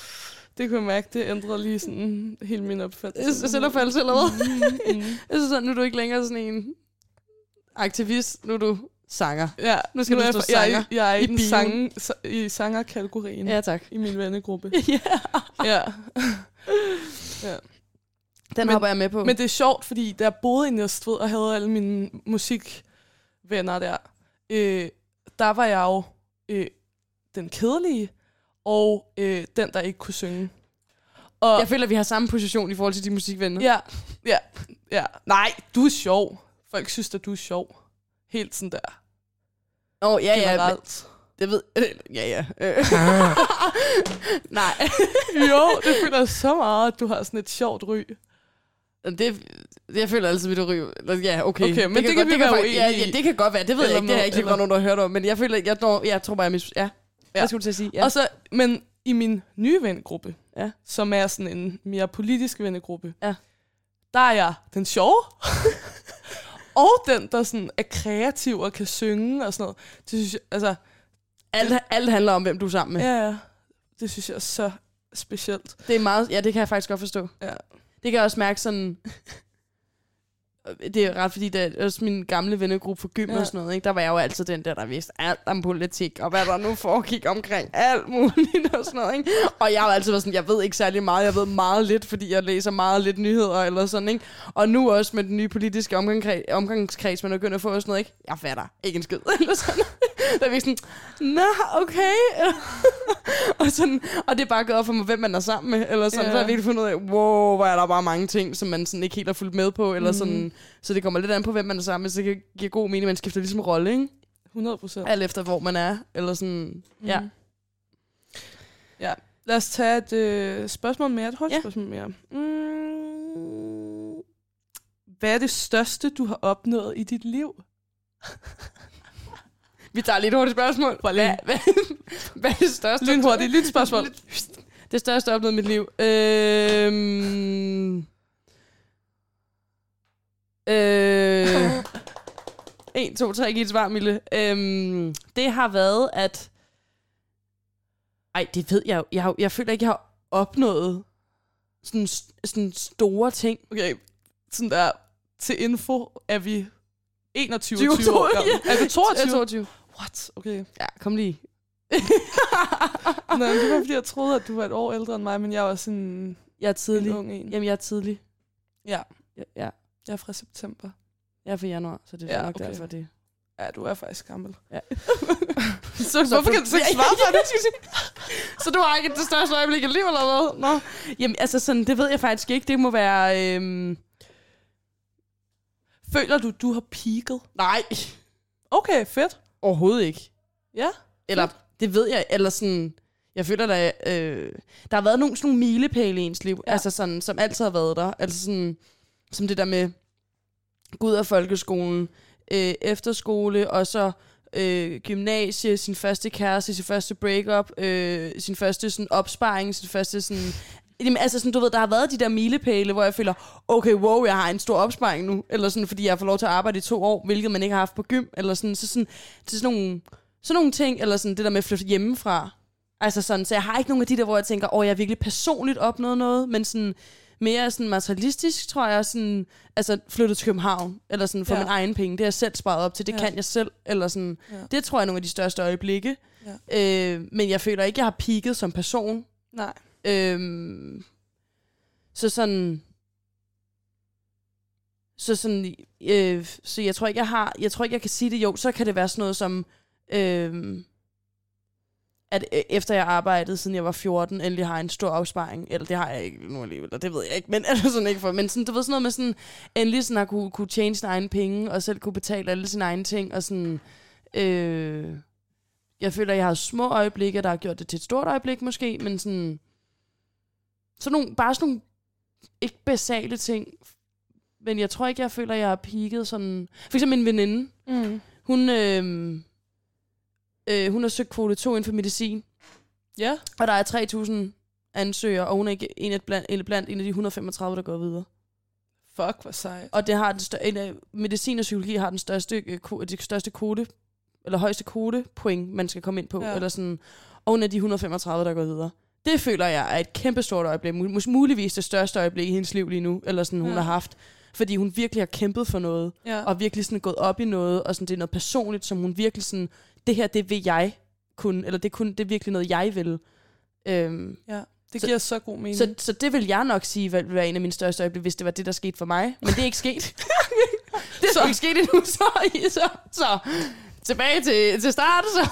Det kunne jeg mærke, det ændrede lige sådan hele min opfattelse. Selvopfattelse eller hvad? Mm, mm. Jeg synes sådan, nu er du ikke længere sådan en aktivist, nu er du sanger. Ja, Nu skal du er stå jeg, jeg, sanger jeg er i, i sang, sa- i sangerkategorien Ja, tak. i min vennegruppe. ja. ja. Den Men- hopper jeg med på. Men det er sjovt, fordi da jeg boede i Næstved og havde alle mine musikvenner der, øh, der var jeg jo øh, den kedelige, og øh, den, der ikke kunne synge. Og, jeg føler, at vi har samme position i forhold til de musikvenner. Ja, ja, ja. Nej, du er sjov. Folk synes, at du er sjov. Helt sådan der. Åh, oh, ja, ja. men- generelt. Det ved... Øh, ja, ja. Øh. Nej. jo, det føler jeg så meget, at du har sådan et sjovt ry. Det, jeg føler altid, at du ryger. Ja, okay. Okay, men det kan godt, vi kan være ja, uenige ja, i. det kan godt være. Det ved Eller jeg ikke. Det har jeg ikke set, nogen, der har hørt om. Men jeg føler, jeg, jeg, jeg tror bare, jeg mis... Ja. Ja. Hvad skulle du til at sige? Ja. Og så, men i min nye vennegruppe, Ja. som er sådan en mere politisk vennegruppe, Ja. der er jeg den sjove. og den, der sådan er kreativ og kan synge og sådan noget. Det synes jeg, altså, alt, alt handler om, hvem du er sammen med. ja, ja, det synes jeg er så specielt. Det er meget... Ja, det kan jeg faktisk godt forstå. Ja. Det kan jeg også mærke sådan... Det er ret, fordi det er også min gamle vennegruppe for gym Ja. og sådan noget, ikke? der var jeg jo altid den der, der vidste alt om politik, og hvad der nu foregik omkring alt muligt og sådan noget. Ikke? Og jeg har altid været sådan, jeg ved ikke særlig meget, jeg ved meget lidt, fordi jeg læser meget lidt nyheder eller sådan, ikke? Og nu også med den nye politiske omgangskreds, omgangskreds man er begyndt at få og sådan noget, ikke? Jeg fatter ikke en skid, eller sådan. Der er vi sådan, nå, okay. og, sådan, og det er bare gået op for mig, hvem man er sammen med, eller sådan, Ja. så har jeg virkelig fundet ud af, wow, hvor er der bare mange ting, som man sådan ikke helt har fulgt med på, eller Mhm. sådan, så det kommer lidt an på, hvem man er sammen med, så det kan give god mening, man skifter ligesom rolle, ikke? 100 procent. Alt efter, hvor man er, eller sådan, ja. Mhm. Ja, lad os tage et øh, spørgsmål mere, et hurtigt Ja. spørgsmål mere. Mm, hvad er det største, du har opnået i dit liv? Vi tager lidt hurtigt spørgsmål. Hvad, hvad, hvad er det største? Lynhurtigt, lidt spørgsmål. Det største opnået i mit liv. Øhm, øh, 1, 2, 3, giv et svar, Mille. Øhm, det har været, at... Ej, det ved jeg jo. Jeg, har, jeg føler ikke, jeg har opnået sådan, sådan store ting. Okay, sådan der, til info er vi 21 22, 20 år gamle. ja. Er du 22? Jeg er 22. What? Okay. Ja, kom lige. Nej, det var fordi, jeg troede, at du var et år ældre end mig, men jeg var sådan Jeg er en tidlig. ung en. Jamen, jeg er tidlig. Ja, Ja, ja. jeg er fra september. Jeg er fra januar, så det er Ja, nok okay. okay. derfor, det... Ja, du er faktisk gammel. Ja. så, så hvorfor kan du så ikke svare på det? så du har ikke det største øjeblik i livet, eller hvad? Nå. Jamen, altså sådan, det ved jeg faktisk ikke. Det må være... Øhm... Føler du, du har peaked? Nej, Okay, fedt. Overhovedet ikke. Ja. Eller, det ved jeg, eller sådan... Jeg føler, der, øh, der har været nogle, sådan nogle milepæle i ens liv, Ja. altså sådan, som altid har været der. Altså sådan, som det der med gå ud af folkeskolen, øh, efterskole, og så øh, gymnasie, sin første kæreste, sin første breakup, øh, sin første sådan, opsparing, sin første sådan... Jamen, altså sådan, du ved, der har været de der milepæle, hvor jeg føler, okay, wow, jeg har en stor opsparing nu, eller sådan, fordi jeg har fået lov til at arbejde i to år, hvilket man ikke har haft på gym, eller sådan, så sådan, er sådan nogle, sådan nogle ting, eller sådan det der med at flytte hjemmefra. Altså sådan, så jeg har ikke nogen af de der, hvor jeg tænker, åh, jeg har virkelig personligt opnået noget, men sådan mere sådan materialistisk, tror jeg, sådan, altså flyttet til København, eller sådan for Ja. min egen penge. Det har jeg selv sparet op til, det Ja. kan jeg selv, eller sådan, ja. det tror jeg er nogle af de største øjeblikke. Ja. Øh, men jeg føler ikke, jeg har peaked som person. Nej. Øhm, så sådan... Så sådan... Øh, så jeg tror ikke, jeg har... Jeg tror ikke, jeg kan sige det. Jo, så kan det være sådan noget som... Øhm, øh, at efter jeg arbejdede, siden jeg var 14, endelig har jeg en stor opsparing. Eller det har jeg ikke nu alligevel, og det ved jeg ikke. Men, eller altså sådan ikke for, men sådan, du ved sådan noget med sådan... Endelig sådan at kunne, kunne tjene sine egne penge, og selv kunne betale alle sine egne ting, og sådan... Øh, jeg føler, at jeg har små øjeblikke, der har gjort det til et stort øjeblik måske, men sådan... Sådan nogle, bare sådan nogle ikke basale ting. Men jeg tror ikke, jeg føler, jeg har peaked sådan... For eksempel min veninde, Mm. hun, øh, øh, hun har søgt kvote 2 inden for medicin, Ja. og der er 3.000 ansøgere, og hun er ikke en af blandt, blandt en af de 135, der går videre. Fuck, hvor sejt. Og det har den stør- en af, medicin og psykologi har den største, øh, de største kvote, eller højeste kvotepoint, man skal komme ind på. Ja. Eller sådan, og hun er de 135, der går videre. Det føler jeg er et kæmpe stort øjeblik. Muligvis det største øjeblik i hendes liv lige nu, eller sådan, hun Ja. har haft. Fordi hun virkelig har kæmpet for noget, Ja. og virkelig sådan gået op i noget, og sådan, det er noget personligt, som hun virkelig sådan, det her, det vil jeg kunne, eller det, kunne, det er virkelig noget, jeg vil. Øhm, ja. Det Så- giver så god mening. så, så det vil jeg nok sige, vil være en af mine største øjeblikke, hvis det var det, der skete for mig. Men det er ikke sket. det er så ikke sket endnu, så, så, så tilbage til, til start, så,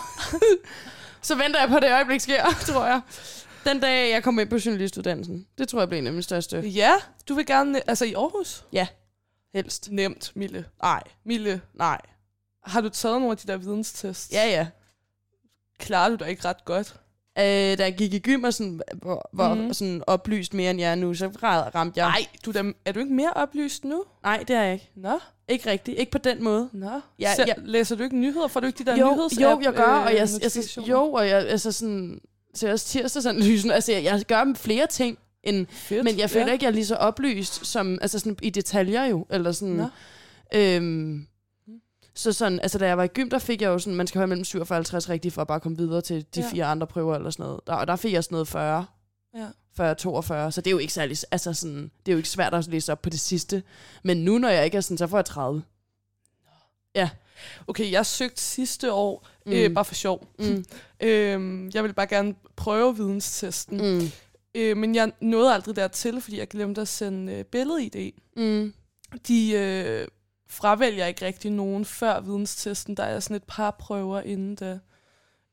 så venter jeg på, at det øjeblik sker, tror jeg. Den dag, jeg kommer ind på journalistuddannelsen. Det tror jeg af mine største. Ja, du vil gerne... Altså i Aarhus? Helst. Nemt, Mille. Nej, Mille, nej. har du taget nogle af de der videnstests? Ja, ja. Klarer du dig ikke ret godt? Øh, da jeg gik i gym og sådan, hvor, hvor mm. sådan oplyst mere end jeg er nu, så ra- ramte jeg... Nej, du er, da, er du ikke mere oplyst nu? Nej, det er jeg ikke. Nå, Ikke rigtigt. Ikke på den måde. nå. Ja, Selv, ja. Læser du ikke nyheder? Får du ikke de der jo, nyheds jo, jeg gør, og jeg, altså, notifikationer? jo, og jeg, altså sådan, så også tirsdagsanalysen, altså jeg, jeg gør flere ting, end, Fedt. men jeg føler ja. ikke, jeg er lige så oplyst, som, altså sådan i detaljer jo, eller sådan, Nå. øhm, så sådan, altså da jeg var i gym, der fik jeg jo sådan, man skal have mellem 47 og 50 rigtigt, for at bare komme videre til de Ja. fire andre prøver, eller sådan noget, der, og der fik jeg sådan noget 40, Ja. 40, 42, så det er jo ikke særlig, altså sådan, det er jo ikke svært at læse op på det sidste, men nu, når jeg ikke er sådan, så får jeg 30. Okay, jeg søgte sidste år, mm. øh, bare for sjov. Mm. Øhm, jeg ville bare gerne prøve videnstesten. Mm. Øh, men jeg nåede aldrig dertil, fordi jeg glemte at sende øh, billed-ID. Mm. De øh, fravælger ikke rigtig nogen før videnstesten. Der er sådan et par prøver inden da.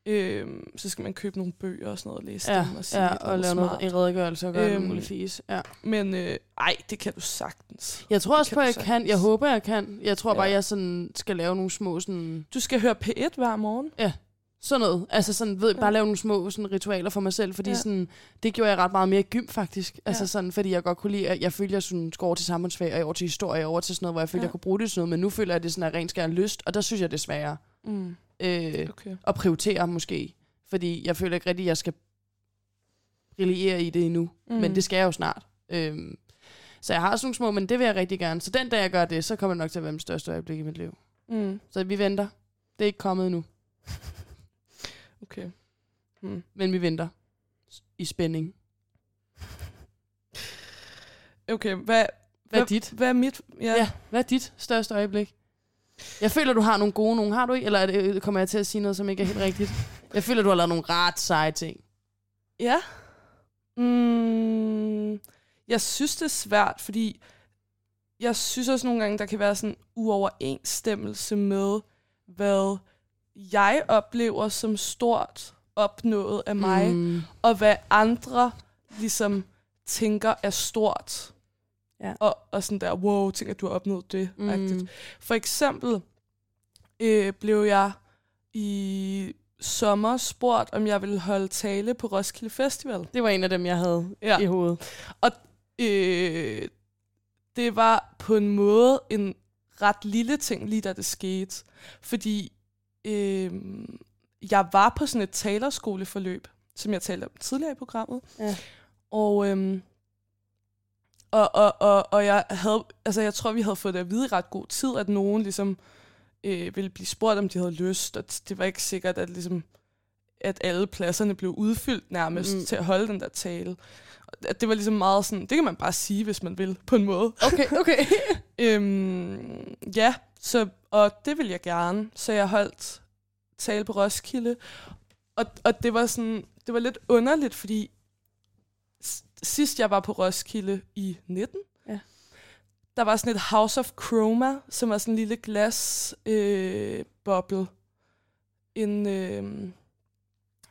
Øhm, så skal man købe nogle bøger og sådan noget, og læse Ja, dem og sige ja, og andet lave noget, en redegørelse og gøre øhm, muligt fis. Ja. Men øh, ej, det kan du sagtens. Jeg tror også på, at jeg kan. Jeg håber, jeg kan. Jeg tror Ja. bare, jeg sådan skal lave nogle små sådan, Du skal høre P1 hver morgen. sådan noget. Altså sådan, ved, Ja. bare lave nogle små sådan, ritualer for mig selv, fordi Ja. ja. sådan, det gjorde jeg ret meget mere i gym faktisk. Altså Ja. sådan, fordi jeg godt kunne lide, at jeg følte, at jeg sådan, skulle over til samfundsfag, og over til historie, og over til sådan noget, hvor jeg følte, Ja. jeg kunne bruge det sådan noget, men nu føler jeg, at det sådan er rent skær lyst, og der synes jeg, det er sværere Mm, øh, okay. at prioritere måske. Fordi jeg føler ikke rigtig, at jeg skal brillere i det endnu. Mm. Men det skal jeg jo snart. Øhm, så jeg har sådan nogle små, men det vil jeg rigtig gerne. Så den dag, jeg gør det, så kommer det nok til at være mit største øjeblik i mit liv. Mm, Så vi venter. Det er ikke kommet endnu, okay. Mm. men vi venter. I spænding. Okay, hvad, Hvad er Hvad- dit? hvad er mit... Ja, Ja. Hvad er dit største øjeblik? Jeg føler, du har nogle gode nogle. Har du ikke? Eller er det, kommer jeg til at sige noget, som ikke er helt rigtigt? Jeg føler, du har lavet nogle ret seje ting. Ja. Mm, jeg synes, det er svært, fordi jeg synes også nogle gange, der kan være sådan uoverensstemmelse med, hvad jeg oplever som stort opnået af mig. Mm. og hvad andre ligesom tænker er stort. Ja. Og, og sådan der, wow, tænker du har opnået det. Mm. For eksempel øh, blev jeg i sommer spurgt, om jeg ville holde tale på Roskilde Festival. Det var en af dem, jeg havde Ja. i hovedet. Øh, det var på en måde en ret lille ting, lige da det skete. Fordi øh, jeg var på sådan et talerskoleforløb, som jeg talte om tidligere i programmet. Ja. Og, øhm, og, og, og, og jeg havde, altså jeg tror, vi havde fået det at vide i ret god tid, at nogen ligesom øh, ville blive spurgt, om de havde lyst, og det var ikke sikkert, at ligesom at alle pladserne blev udfyldt nærmest Mm. til at holde den der tale. At det var ligesom meget sådan, det kan man bare sige, hvis man vil, på en måde. Okay, okay. Øhm, ja, så, og det vil jeg gerne. Så jeg holdt tale på Roskilde. Og, og det var sådan, det var lidt underligt, fordi sidst jeg var på Roskilde i 19, Ja. der var sådan et House of Chroma, som var sådan en lille glas øh, boble en, øh,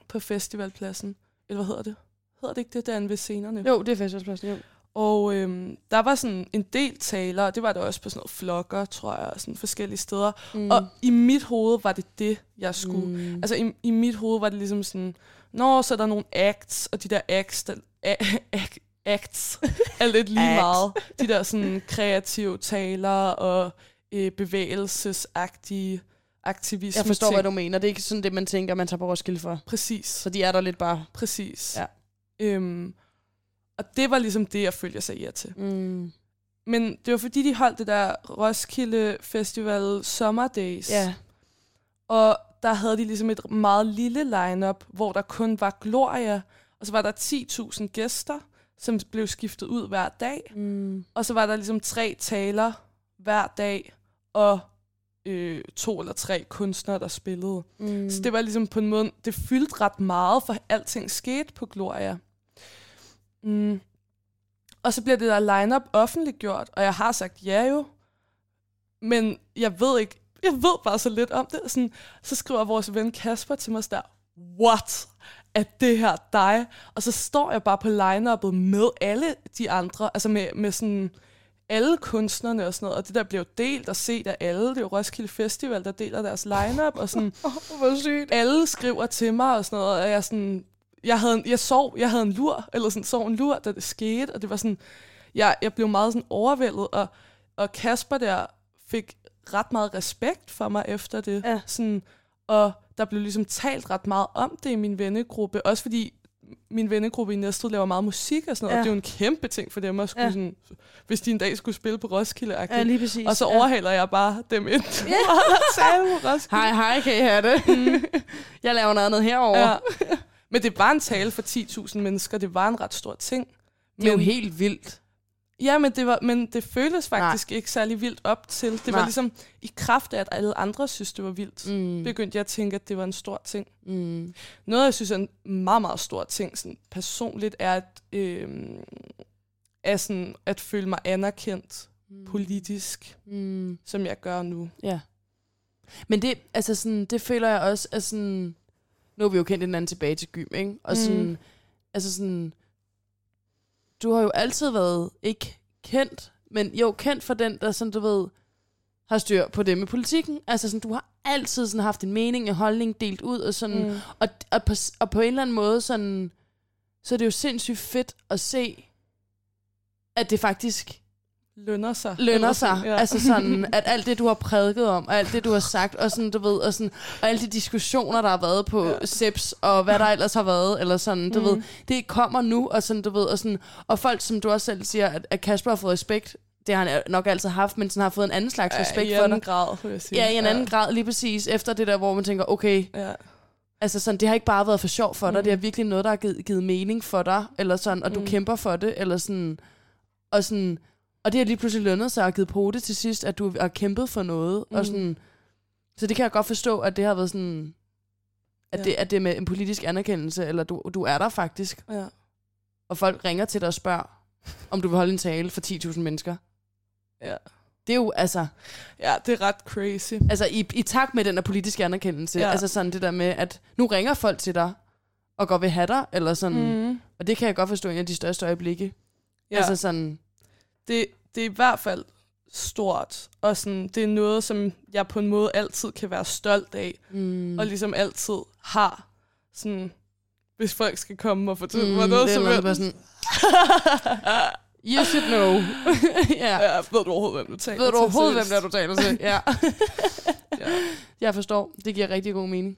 på festivalpladsen. Eller hvad hedder det? Hedder det ikke det, derinde ved scenerne? Jo, det er festivalspladsen, jo. Og øhm, der var sådan en del talere, det var der også på sådan noget flokker, tror jeg, og sådan forskellige steder. Mm. Og i mit hoved var det det, jeg skulle. Mm. Altså i, i mit hoved var det ligesom sådan, Nå, så er der nogle acts, og de der acts, der, acts er lidt lige Acts. meget. De der sådan kreative taler og øh, bevægelsesagtige aktivisme Jeg forstår, ting. hvad du mener. Det er ikke sådan det, man tænker, man tager på Roskilde for. Præcis. Så de er der lidt bare. Præcis. Ja. Øhm, og det var ligesom det, jeg følte, jeg sagde ja til. Mm. Men det var fordi, de holdt det der Roskilde Festival Summer Days. Ja. Og der havde de ligesom et meget lille lineup, hvor der kun var Gloria, og så var der 10.000 gæster, som blev skiftet ud hver dag. Mm. Og så var der ligesom tre taler hver dag, og øh, to eller tre kunstnere, der spillede. Mm. Så det var ligesom på en måde, det fyldte ret meget, for alting skete på Gloria. Mm. Og så bliver det der lineup offentliggjort, og jeg har sagt ja jo, men jeg ved ikke, jeg ved bare så lidt om det. Sådan, så skriver vores ven Kasper til mig der, what? Er det her dig? Og så står jeg bare på line med alle de andre, altså med, med sådan alle kunstnerne og sådan noget, og det der jo delt og set af alle. Det er jo Roskilde Festival, der deler deres lineup og sådan, Hvor sygt. alle skriver til mig og sådan noget, og jeg sådan, jeg, havde en, jeg sov, jeg havde en lur, eller sådan sov en lur, da det skete, og det var sådan, jeg, jeg blev meget sådan overvældet, og, og Kasper der fik ret meget respekt for mig efter det, Ja. sådan, og der blev ligesom talt ret meget om det i min vennegruppe, også fordi min vennegruppe i Næstved laver meget musik og sådan noget, Ja. og det er jo en kæmpe ting for dem at skulle Ja. ja. sådan, hvis de en dag skulle spille på Roskilde, Ja, lige præcis. og så ja. overhaler jeg bare dem ind Ja. og på Roskilde. Hej, hej, kan I have det? Mm. jeg laver noget andet herovre. Ja. Men det var en tale for 10.000 mennesker. Det var en ret stor ting. Det er jo Men- helt vildt. Ja, men det, var, men det føltes faktisk Nej. ikke særlig vildt op til. Det Nej. var ligesom i kraft af, at alle andre synes, det var vildt. Mm. Mm. Begyndte jeg at tænke, at det var en stor ting. Mm. Noget, jeg synes er en meget, meget stor ting sådan personligt, er at, øh, er sådan, at føle mig anerkendt politisk, Mm. som jeg gør nu. Ja. Men det, altså sådan, det føler jeg også, at sådan, nu har vi jo kendt hinanden tilbage til gym, ikke? Og sådan, Mm. altså sådan, du har jo altid været, ikke kendt, men jo kendt for den, der sådan, du ved, har styr på det med politikken. Altså sådan, du har altid sådan haft en mening, en holdning delt ud, og sådan, Mm. og, og, på, og på en eller anden måde, sådan, så er det jo sindssygt fedt at se, at det faktisk Lønner sig. lønner sig. Ja. Altså sådan, at alt det, du har prædiket om, og alt det, du har sagt, og sådan, du ved, og, sådan, og alle de diskussioner, der har været på ja. SEPS, og hvad der ellers har været, eller sådan, du mm. ved, det kommer nu, og sådan, du ved, og sådan, og folk, som du også selv siger, at, at Kasper har fået respekt, det har han nok altid haft, men sådan har fået en anden slags respekt ja, i for anden grad, vil jeg sige. Ja, i en anden grad, lige præcis, efter det der, hvor man tænker, okay, Ja. altså sådan, det har ikke bare været for sjov for dig, Mm. det er virkelig noget, der har givet, givet mening for dig, eller sådan, og du Mm. kæmper for det, eller sådan, og sådan, Og det har lige pludselig lønnet sig og givet det til sidst, at du har kæmpet for noget. Mm. Og sådan, så det kan jeg godt forstå, at det har været sådan... At, Ja. det, at det er med en politisk anerkendelse, eller du, du er der faktisk. Ja. Og folk ringer til dig og spørger, om du vil holde en tale for 10.000 mennesker. Ja. Det er jo altså, ja, det er ret crazy. altså i, i takt med den der politiske anerkendelse. Ja. Altså sådan det der med, at nu ringer folk til dig, og vil have dig, eller sådan. Mm. Og det kan jeg godt forstå en af de største øjeblikke. Ja. Altså sådan, det, det er i hvert fald stort, og sådan, det er noget, som jeg på en måde altid kan være stolt af, mm, og ligesom altid har, sådan, hvis folk skal komme og fortælle mm, mig noget, er så vil bare sådan, you should know. ja. ja, ved du overhovedet, hvem du taler Ved du til, overhovedet, hvem seriøst? der du taler til? Ja. Ja. Jeg forstår. Det giver rigtig god mening.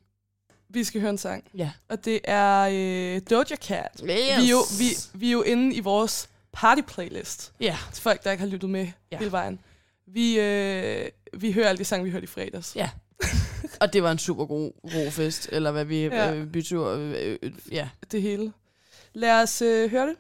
Vi skal høre en sang, Ja. og det er øh, Doja Cat. Yes. Vi, er jo, vi, vi er jo inde i vores party-playlist, Ja. til folk, der ikke har lyttet med ja. hele vejen. Vi, øh, vi hører alle de sange, vi hørte i fredags. Ja. Og det var en super god, god fest, eller hvad vi ja. øh, bytur. Øh, øh, ja. Det hele. Lad os øh, høre det.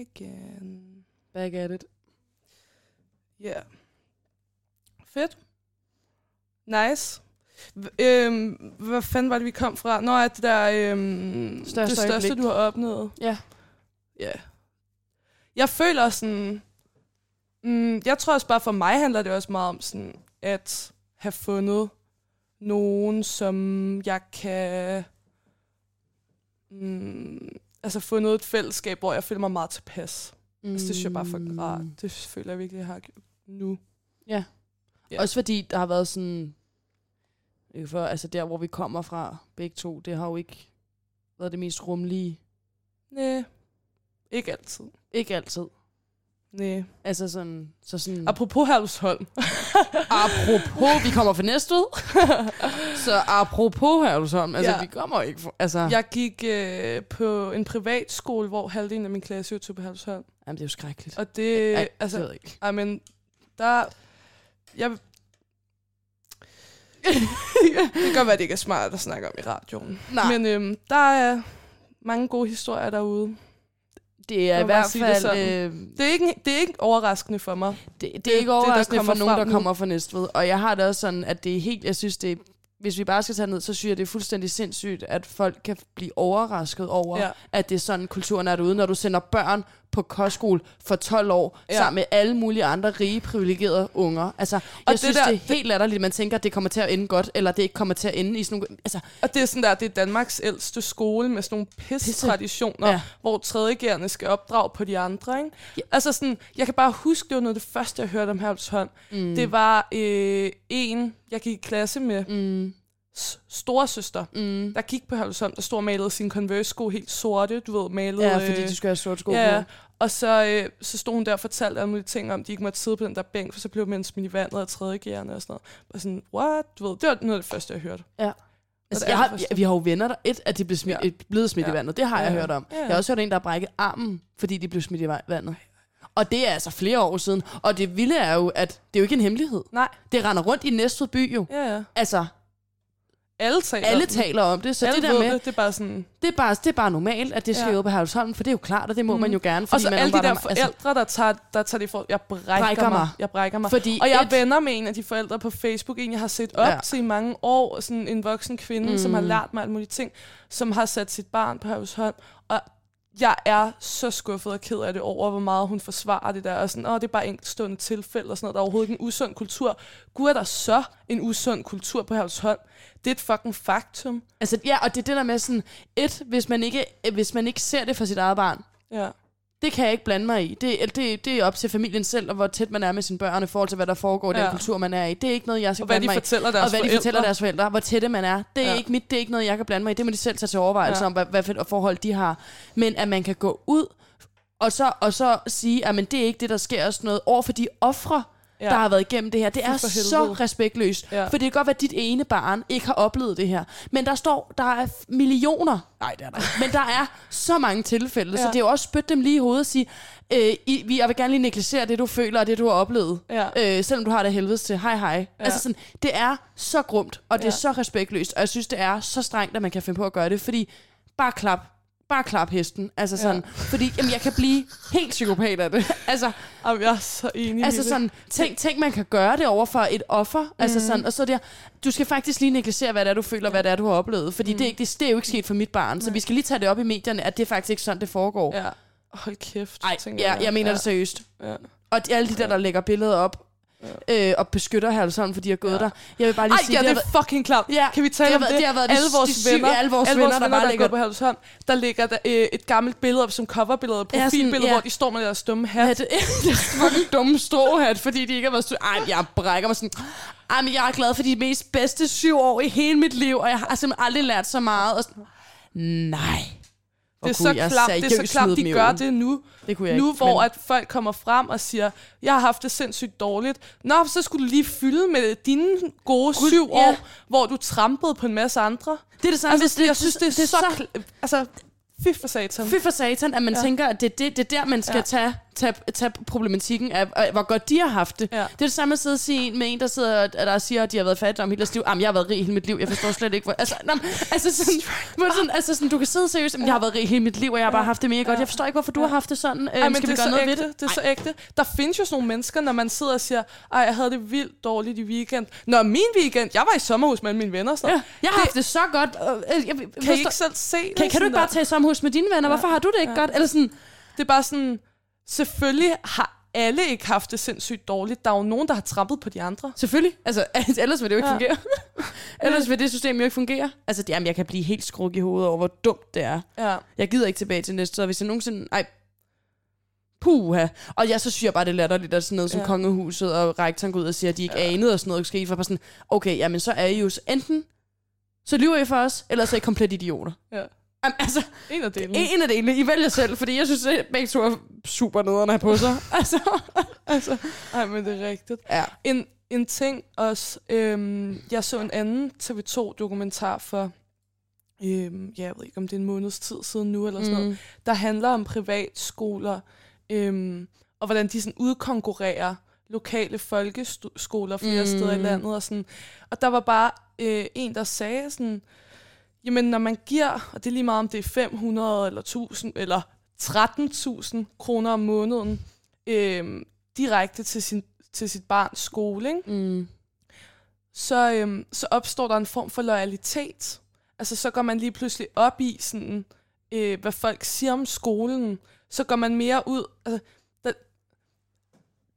Again. Back at it. Ja. Yeah. Fedt. Nice. Øhm, hvad fanden var det, vi kom fra? Nå, at det der øhm, Største det største, øjeblik. du har opnået. Ja. Ja. Jeg føler sådan... Mm, jeg tror også bare for mig handler det også meget om sådan, at have fundet nogen, som jeg kan... Mm, altså fundet et fællesskab, hvor jeg føler mig meget tilpas. Mm. Altså, det synes jeg bare er for rart. Det føler jeg virkelig, jeg har nu. Ja. Ja. Også fordi der har været sådan... For, altså der, hvor vi kommer fra, begge to, det har jo ikke været det mest rumlige. Nej, ikke altid. Ikke altid. Nej. Altså sådan... Så sådan Apropos Herlufsholm. apropos, vi kommer fra Næstved. så apropos Herlevsholm, altså Ja. vi kommer ikke fra... Altså. Jeg gik øh, på en privat skole, hvor halvdelen af min klasse jo tog på Herlufsholm. Jamen, det er jo skrækkeligt. Og det, Ej, altså, det ved jeg ikke. I men der... Jeg, det kan godt være, det ikke er smart at snakke om i radioen. Nej. Men øhm, der er mange gode historier derude. Det er i hvert det fald... sådan? Øh, Det er ikke, det er ikke overraskende for mig. det, det, det, er ikke overraskende kommer for nogen, der kommer fra Næstved. Og jeg har det også sådan, at det er helt... Jeg synes, det er, hvis vi bare skal tage ned, så synes jeg, det er fuldstændig sindssygt, at folk kan blive overrasket over, ja. at det er sådan, kulturen er derude, når du sender børn på kostskole for 12 år, Ja. sammen med alle mulige andre rige, privilegerede unger. Altså, jeg det det synes, der- der, det er helt latterligt, at man tænker, at det kommer til at ende godt, eller det ikke kommer til at ende i sådan nogle... Altså, Og det er sådan der, det er Danmarks ældste skole med sådan nogle pisse-traditioner, ja. Hvor tredjegærende skal opdrage på de andre. Ikke? Ja. Altså sådan, jeg kan bare huske, det var noget af det første, jeg hørte om Herlufshånd. Mm. Det var øh, en, jeg gik i klasse med, mm, storesøster, mm, der gik på Herlufshånd, der stod og malede sine Converse-sko helt sorte, du ved, malede... ja, fordi du skal have sort sko Ja, på. og så, øh, så stod hun der og fortalte alle mulige ting om, de ikke måtte sidde på den der bænk, for så blev man smidt i vandet af tredjegærende og sådan noget. Og sådan, what? Du ved, det var noget af det første, jeg hørte. Ja. Altså, jeg har, ja, vi har jo venner, der et, at de blev smidt, Ja. blevet smidt Ja. i vandet. Det har Ja, jeg hørt om. Ja. Jeg har også hørt en, der har brækket armen, fordi de blev smidt i va- vandet. Og det er altså flere år siden. Og det vilde er jo, at det er jo ikke en hemmelighed. Nej, Det render rundt i Næstved by jo. ja, ja. Altså, Alle taler alle om det. taler om det, så alle det der med, det, det er bare sådan... det er, bare, det er bare normalt, at det sker Ja. ja. på Herlevsholm, for det er jo klart, og det må Mhm. man jo gerne. Og så man alle de der har- forældre, der tager, der tager det for... Jeg brækker, Brækker mig. mig. Jeg brækker mig. fordi Og jeg et- venner med en af de forældre på Facebook, en jeg har set op ja. Til i mange år, sådan en voksen kvinde, mm. som har Mm. lært mig alle mulige ting, som har sat sit barn på Havshånd. Jeg er så skuffet og ked af det over, hvor meget hun forsvarer det der. Og sådan, åh, det er bare enkeltstående tilfælde og sådan noget. Der er overhovedet ikke en usund kultur. Gud, er der så en usund kultur på Havshånd? Det er et fucking faktum. Altså, ja, og det er det der med sådan, et, hvis man ikke, hvis man ikke ser det for sit eget barn, Ja. Det kan jeg ikke blande mig i. Det, det, det er op til familien selv, og hvor tæt man er med sine børn i forhold til, hvad der foregår i Ja. den kultur, man er i. Det er ikke noget, jeg skal Og hvad blande de mig i. fortæller deres og hvad forældre. de fortæller deres forældre, hvor tætte man er. Det er Ja. ikke mit, det er ikke noget, jeg kan blande mig i. Det må de selv tage til overvejelse Ja. om, hvad, hvad for forhold de har. Men at man kan gå ud, og så, og så sige, at men det er ikke det, der sker og sådan noget, over for de ofre, Ja. der har været igennem det her. Det er så respektløst. Ja. For det kan godt være, at dit ene barn ikke har oplevet det her. Men der står, der er millioner. Nej, det er der. Men der er så mange tilfælde, ja. Så det er jo også spytte dem lige i hovedet og sige, øh, I, vi- jeg vil gerne lige negligere det, du føler, og det, du har oplevet. Ja. Øh, selvom du har det helvedes til. Hej, hej. Ja. Altså sådan, det er så grumt, og det er Ja. så respektløst, og jeg synes, det er så strengt, at man kan finde på at gøre det, fordi bare klap. Bare klap hesten. Altså sådan, ja. fordi jamen, jeg kan blive helt psykopat af det. altså, Jamen, jeg er så enig Altså sådan, tænk, tænk, man kan gøre det over for et offer. Mm. Altså sådan, og så der, du skal faktisk lige negligere, hvad det er, du føler, hvad det er, du har oplevet. Fordi mm. det, er ikke, det, det er jo ikke sket for mit barn. Så vi skal lige tage det op i medierne, at det er faktisk ikke sådan, det foregår. Ja. Hold kæft. Ej, ja, jeg mener ja. det seriøst. Ja. Og de, alle de der, der lægger billeder op, øh, og beskytter Herlevsholm, fordi de har gået Ja. der. Jeg vil bare lige Ej, sige, ja, det har er fucking klart. Ja, kan vi tale det om været- det? det har været de- alle de vores syge- venner, alle vores venner, der bare der ligger- går på Halvsholm, der ligger der, øh, et gammelt billede op som coverbillede, Ja, sådan, profilbillede, ja. hvor de står med deres dumme hat. Ja, det, det er fucking dumme stråhat, fordi de ikke har været stu- Ej, jeg brækker mig sådan. Ej, men jeg er glad for de mest bedste syv år i hele mit liv, og jeg har simpelthen aldrig lært så meget. Og sådan, nej. Det er så jeg klart, det er så dem de gør det nu. Det kunne jeg Nu ikke. hvor men- at folk kommer frem og siger, jeg har haft det sindssygt dårligt. Nå, så skulle du lige fylde med dine gode Gud, syv ja. år, hvor du trampede på en masse andre. Det er det samme, Altså, det, jeg synes, det er, det er så... så kl- altså, fy for satan. Fy for satan, at man Ja. tænker, at det, det, det er der, man skal ja. tage, tage, tage problematikken af, af, hvor godt de har haft det. Ja. Det er det samme at sidde og sige med en, der sidder der siger, at de har været fattige om hele deres liv. Jamen, jeg har været rig hele mit liv. Jeg forstår slet ikke, hvor... Altså, men, altså, sådan, hvor sådan, altså sådan, du kan sidde seriøst, men jeg har været rig hele mit liv, og jeg har bare haft det mega godt. Jeg forstår ikke, hvorfor du har haft det sådan. Ej, Øhm, men skal det vi gøre så noget ægte. ved det? Det er så ægte. Der findes jo sådan nogle mennesker, når man sidder og siger, ej, jeg havde det vildt dårligt i weekend. Nå, min weekend, jeg var i sommerhus med mine venner. Sådan. Ja, jeg har haft det så godt. øh, øh, jeg, Kan I ikke selv se det? kan, kan du ikke bare tage i sommerhus med dine venner? Hvorfor har du det ikke godt? Eller sådan, Det er bare sådan, selvfølgelig har alle ikke haft det sindssygt dårligt. Der er jo nogen, der har trampet på de andre. Selvfølgelig. Altså, ellers vil det jo ikke Ja. fungere. ellers vil det system jo ikke fungere. Altså, jamen, jeg kan blive helt skruk i hovedet over, hvor dumt det er. Ja. Jeg gider ikke tilbage til næste, så hvis jeg nogensinde... Ej, puha. Og jeg så synes jeg bare, det er latterligt, at sådan noget som Ja. ja. kongehuset og rektoren går ud og siger, at de ikke ja. anede, og sådan noget skete. For bare sådan, okay, jamen så er I jo enten... Så lyver I for os, eller så er I komplet idioter. Ja. Jamen, altså, En af delene. en af delene. I vælger selv, fordi jeg synes, at begge to er super nederne på sig. altså, altså. Ej, men det er rigtigt. Ja. En, en ting også, øhm, jeg så en anden TV2-dokumentar for, øhm, ja, jeg ved ikke, om det er en måneds tid siden nu, eller sådan noget, Mm. der handler om privatskoler, øhm, og hvordan de sådan udkonkurrerer lokale folkeskoler flere mm. Mm. steder i landet. Og, sådan. og der var bare øh, en, der sagde sådan, jamen når man giver, og det er lige meget om det er 500 eller 1000 eller 13.000 kroner om måneden, øh, direkte til, sin, til sit barns skole, ikke? Mm. så, øhm, så opstår der en form for loyalitet. Altså så går man lige pludselig op i sådan, øh, hvad folk siger om skolen, så går man mere ud... Altså,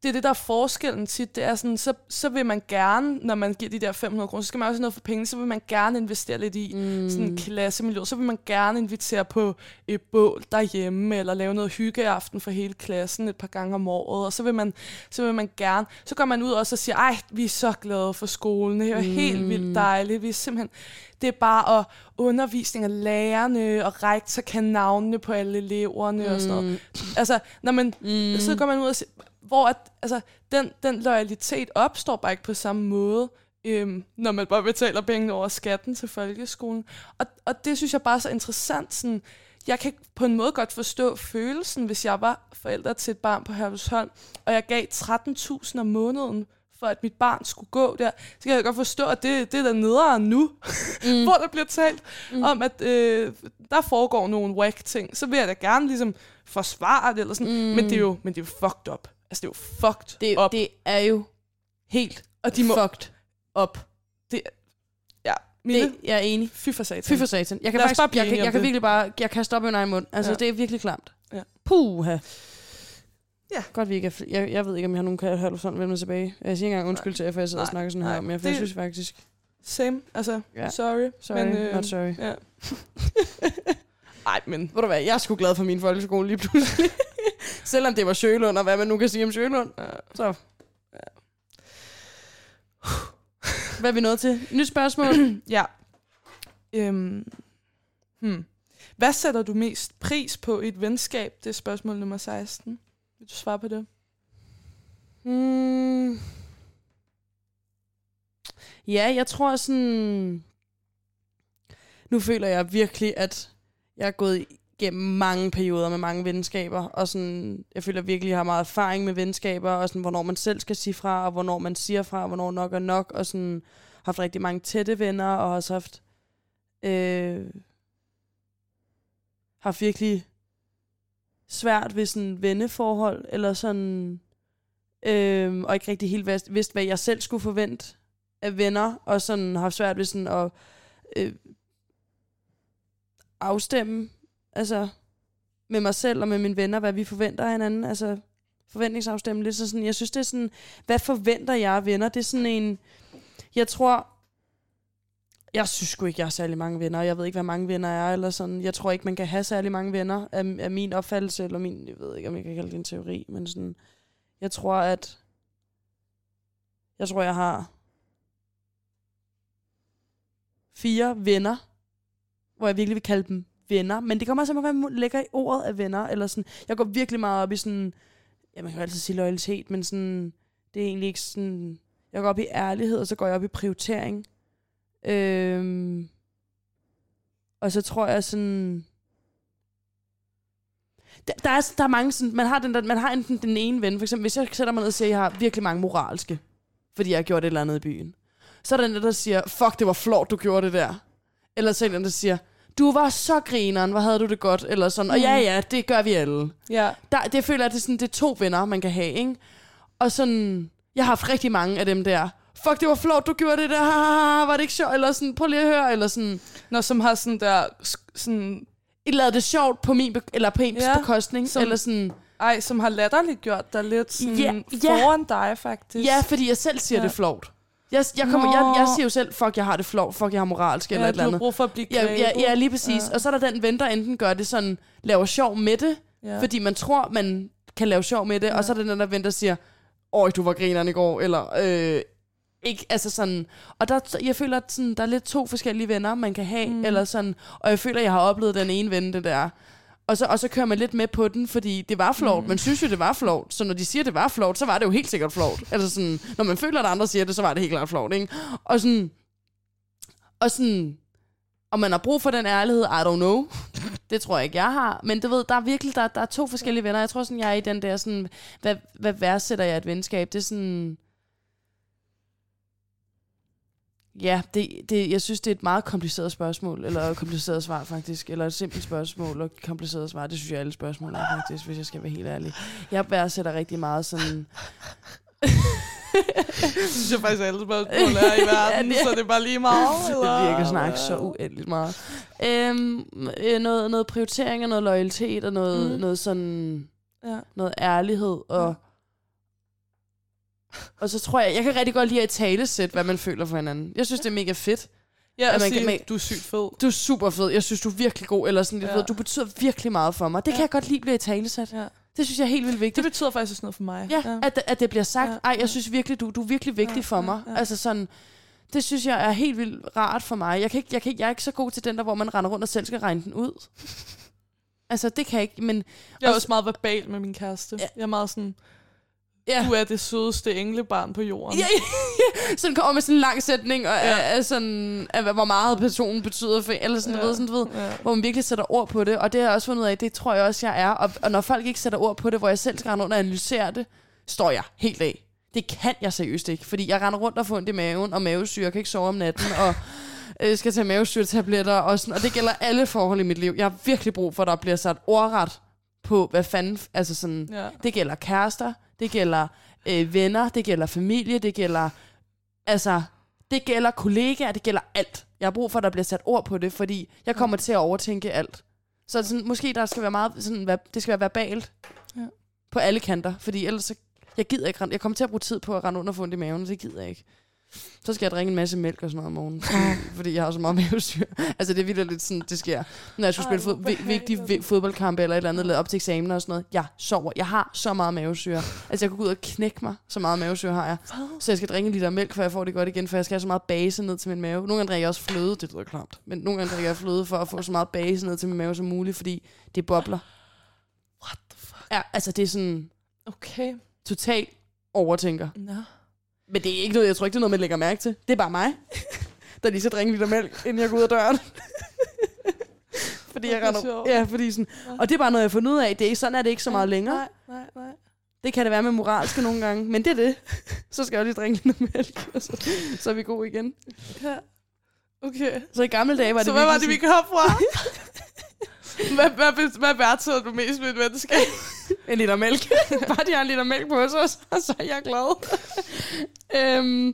det er det, der er forskellen tit. Det er sådan, så, så vil man gerne, når man giver de der 500 kroner, så skal man også have noget for penge, så vil man gerne investere lidt i mm. sådan en klassemiljø. Så vil man gerne invitere på et bål derhjemme, eller lave noget hyggeaften for hele klassen et par gange om året. Og så vil man, så vil man gerne, så går man ud også og siger, ej, vi er så glade for skolen, det er mm. helt vildt dejligt. Vi er simpelthen, det er bare at undervisning af lærerne, og rektor kan navnene på alle eleverne mm. og sådan noget. Altså, når man, mm. så går man ud og siger, hvor at, altså, den, den loyalitet opstår bare ikke på samme måde, øhm, når man bare betaler penge over skatten til folkeskolen. Og, og det synes jeg bare er så interessant. Sådan, jeg kan på en måde godt forstå følelsen, hvis jeg var forælder til et barn på Herlevsholm, og jeg gav 13.000 om måneden for at mit barn skulle gå der, så kan jeg godt forstå, at det, det er der nederen nu, mm. hvor der bliver talt mm. om, at øh, der foregår nogle whack ting, så vil jeg da gerne ligesom forsvare det, eller sådan, mm. men, det er jo, men det er jo fucked up. Altså, det er jo fucked Det, up. det er jo helt og de må, fucked up. det, ja, Mille, Det, jeg er enig. fy for satan. Fy for satan. Jeg kan faktisk bare jeg, kan, jeg kan det. virkelig bare, jeg kan stoppe min egen mund. Altså, Ja. det er virkelig klamt. Ja. Puha. Ja. Godt, vi ikke er, jeg, jeg ved ikke, om jeg har nogen kan sådan vendt tilbage. Jeg siger ikke engang undskyld til, at jeg sidder og Nej. snakker sådan her Nej. om jer, for jeg Det- synes faktisk, Same, altså, Ja. sorry. sorry, men, men, not sorry. Ja. Ej, men Ved du hvad, jeg er sgu glad for min folkeskole lige pludselig. Selvom det var Sjølund, og hvad man nu kan sige om Sjølund. Ja. Så. Hvad er vi nået til? Nyt spørgsmål. ja. Øhm, hmm. Hvad sætter du mest pris på i et venskab? Det er spørgsmål nummer 16. Vil du svare på det? Hmm. Ja, jeg tror sådan... Nu føler jeg virkelig, at jeg er gået gennem mange perioder med mange venskaber, og sådan, jeg føler virkelig, jeg har meget erfaring med venskaber, og sådan, hvornår man selv skal sige fra, og hvornår man siger fra, og hvornår nok er nok, og sådan, haft rigtig mange tætte venner, og også haft, øh, haft virkelig svært ved sådan venneforhold, eller sådan, øh, og ikke rigtig helt vidst, vidst, hvad jeg selv skulle forvente af venner, og sådan haft svært ved sådan at øh, afstemme, altså med mig selv og med mine venner, hvad vi forventer af hinanden, altså forventningsafstemme lidt, så sådan, jeg synes det er sådan, hvad forventer jeg af venner, det er sådan en, jeg tror, jeg synes sgu ikke, jeg har særlig mange venner, jeg ved ikke, hvad mange venner er, eller sådan, jeg tror ikke, man kan have særlig mange venner, af, af min opfattelse, eller min, jeg ved ikke, om jeg kan kalde det en teori, men sådan, jeg tror, at, jeg tror, jeg har fire venner, hvor jeg virkelig vil kalde dem venner. Men det kommer også an på, hvad man lægger i ordet af venner. Eller sådan, jeg går virkelig meget op i sådan, ja, man kan jo altid sige loyalitet, men sådan, det er egentlig ikke sådan, jeg går op i ærlighed, og så går jeg op i prioritering. Øhm, og så tror jeg sådan, der, der, er, der er mange sådan, man har, den der, man har enten den ene ven, for eksempel, hvis jeg sætter mig ned og siger, at jeg har virkelig mange moralske, fordi jeg har gjort et eller andet i byen. Så er der den der, der siger, fuck, det var flot, du gjorde det der. Eller så er der der siger, du var så grineren, hvor havde du det godt, eller sådan. Og ja, ja, det gør vi alle. Ja. Der, det føler jeg, det er, sådan, det er to venner, man kan have, ikke? Og sådan, jeg har haft rigtig mange af dem der. Fuck, det var flot, du gjorde det der. Var det ikke sjovt? Eller sådan, prøv lige at høre. Eller sådan, Når som har sådan der, sådan, et lavede det sjovt på min, eller på ens Ja, ja, bekostning. som- eller sådan, ej, som har latterligt gjort dig lidt sådan Ja, ja. foran dig, faktisk. ja, fordi jeg selv siger Ja. ja. det flot. Jeg, jeg, kommer, jeg, Nå. jeg siger jo selv, fuck, jeg har det flot. Fuck, jeg har moralsk, eller ja, et eller du har andet. brug for at blive Ja, ja, ja, lige præcis. Ja. Og så er der den ven, der enten gør det sådan, laver sjov med det, ja. fordi man tror, man kan lave sjov med det, Ja. og så er der den der ven, der siger, åh, du var grineren i går, eller øh, ikke, altså sådan, og der, jeg føler, at sådan, der er lidt to forskellige venner, man kan have, mm. eller sådan, og jeg føler, at jeg har oplevet den ene ven, det der, og så, og så kører man lidt med på den, fordi det var flot. Mm. Man synes jo, det var flot. Så når de siger, det var flot, så var det jo helt sikkert flot. altså sådan, når man føler, at andre siger det, så var det helt klart flot, ikke? Og sådan, og sådan, om man har brug for den ærlighed, I don't know. Det tror jeg ikke, jeg har. Men du ved, der er virkelig, der, der er to forskellige venner. Jeg tror sådan, jeg er i den der sådan, hvad, hvad værdsætter jeg et venskab? Det er sådan, Ja, det, det, jeg synes, det er et meget kompliceret spørgsmål, eller et kompliceret svar faktisk, eller et simpelt spørgsmål og et kompliceret svar. Det synes jeg, alle spørgsmål er faktisk, hvis jeg skal være helt ærlig. Jeg værdsætter rigtig meget sådan det synes jeg faktisk, at alle spørgsmål er i verden, Ja, det- så det er bare lige meget. Eller? Det virker snakke så uendeligt meget. Øhm, øh, noget, noget prioritering og noget loyalitet og noget, Mm. mm. noget sådan Ja. noget ærlighed og og så tror jeg, jeg kan rigtig godt lide at tale sæt, hvad man føler for hinanden. Jeg synes, det er mega fedt. Ja, At man sige, kan- man- du er sygt fed. Du er super fed. Jeg synes, du er virkelig god. Eller sådan, Ja. ja. ved, du betyder virkelig meget for mig. Det kan Ja. jeg godt lide, bliver i talesat. Ja. Det synes jeg er helt vildt Det vigtigt. betyder faktisk også noget for mig. Ja, ja. At, at det bliver sagt. Ja, Ej, jeg synes virkelig, du, du er virkelig vigtig Ja, for mig. ja. Altså sådan, det synes jeg er helt vildt rart for mig. Jeg, kan ikke, jeg, kan ikke, jeg er ikke så god til den der, hvor man render rundt og selv skal regne den ud. Altså, det kan jeg ikke, men... Jeg er Også- også meget verbal med min kæreste. Ja. Jeg er meget sådan, Ja. du er det sødeste englebarn på jorden. Ja, ja. Sådan kommer med sådan en lang sætning, og Ja. er, er sådan, af, hvor meget personen betyder for, eller sådan, ja. Ved, sådan, du ved, Ja. hvor man virkelig sætter ord på det, og det har jeg også fundet ud af, det tror jeg også, jeg er, og, og når folk ikke sætter ord på det, hvor jeg selv skal rende rundt og analysere det, står jeg helt af. Det kan jeg seriøst ikke, fordi jeg render rundt og får ondt i maven, og mavesyre, kan ikke sove om natten, og øh, skal tage mavesyretabletter, og, sådan, og det gælder alle forhold i mit liv. Jeg har virkelig brug for, at der bliver sat ordret på, hvad fanden, altså sådan, Ja. det gælder kærester, det gælder øh, venner, det gælder familie, det gælder, altså, det gælder kollegaer, det gælder alt. Jeg har brug for, at der bliver sat ord på det, fordi jeg kommer til at overtænke alt. Så sådan, måske der skal være meget, sådan, det skal være verbalt Ja. på alle kanter, fordi ellers så, jeg gider ikke, jeg kommer til at bruge tid på at rende under i maven, det gider jeg ikke. Så skal jeg drikke en masse mælk og sådan noget om morgenen, fordi, fordi jeg har så meget mavesyre. Altså det er vildt lidt sådan, det sker. Når jeg skulle spille fod, vi- vigtige fodboldkampe eller et eller andet, eller op til eksamener og sådan noget. Jeg sover. Jeg har så meget mavesyre. Altså jeg kunne gå ud og knække mig, så meget mavesyre har jeg. Så jeg skal drikke en liter mælk, før jeg får det godt igen, for jeg skal have så meget base ned til min mave. Nogle gange drikker jeg også fløde, det lyder klamt. Men nogle gange drikker jeg fløde for at få så meget base ned til min mave som muligt, fordi det bobler. What the fuck? Ja, altså det er sådan Okay. totalt overtænker. Nå. Men det er ikke noget, jeg tror ikke, det er noget, man lægger mærke til. Det er bare mig, der lige skal drikke en liter mælk, inden jeg går ud af døren. fordi jeg er render... Ja, fordi sådan... Og det er bare noget, jeg har fundet ud af. Det er, sådan er det ikke så meget længere. Nej, nej, nej. Det kan det være med moralske nogle gange, men det er det. Så skal jeg lige drikke lidt mælk, og så, så er vi gode igen. Ja. Okay. Så i gamle dage var det så hvad var det, vi kom fra? hvad, hvad, hvad værdsætter du mest ved et menneske? En liter mælk. Bare de har en liter mælk på os, så er jeg glad. øhm,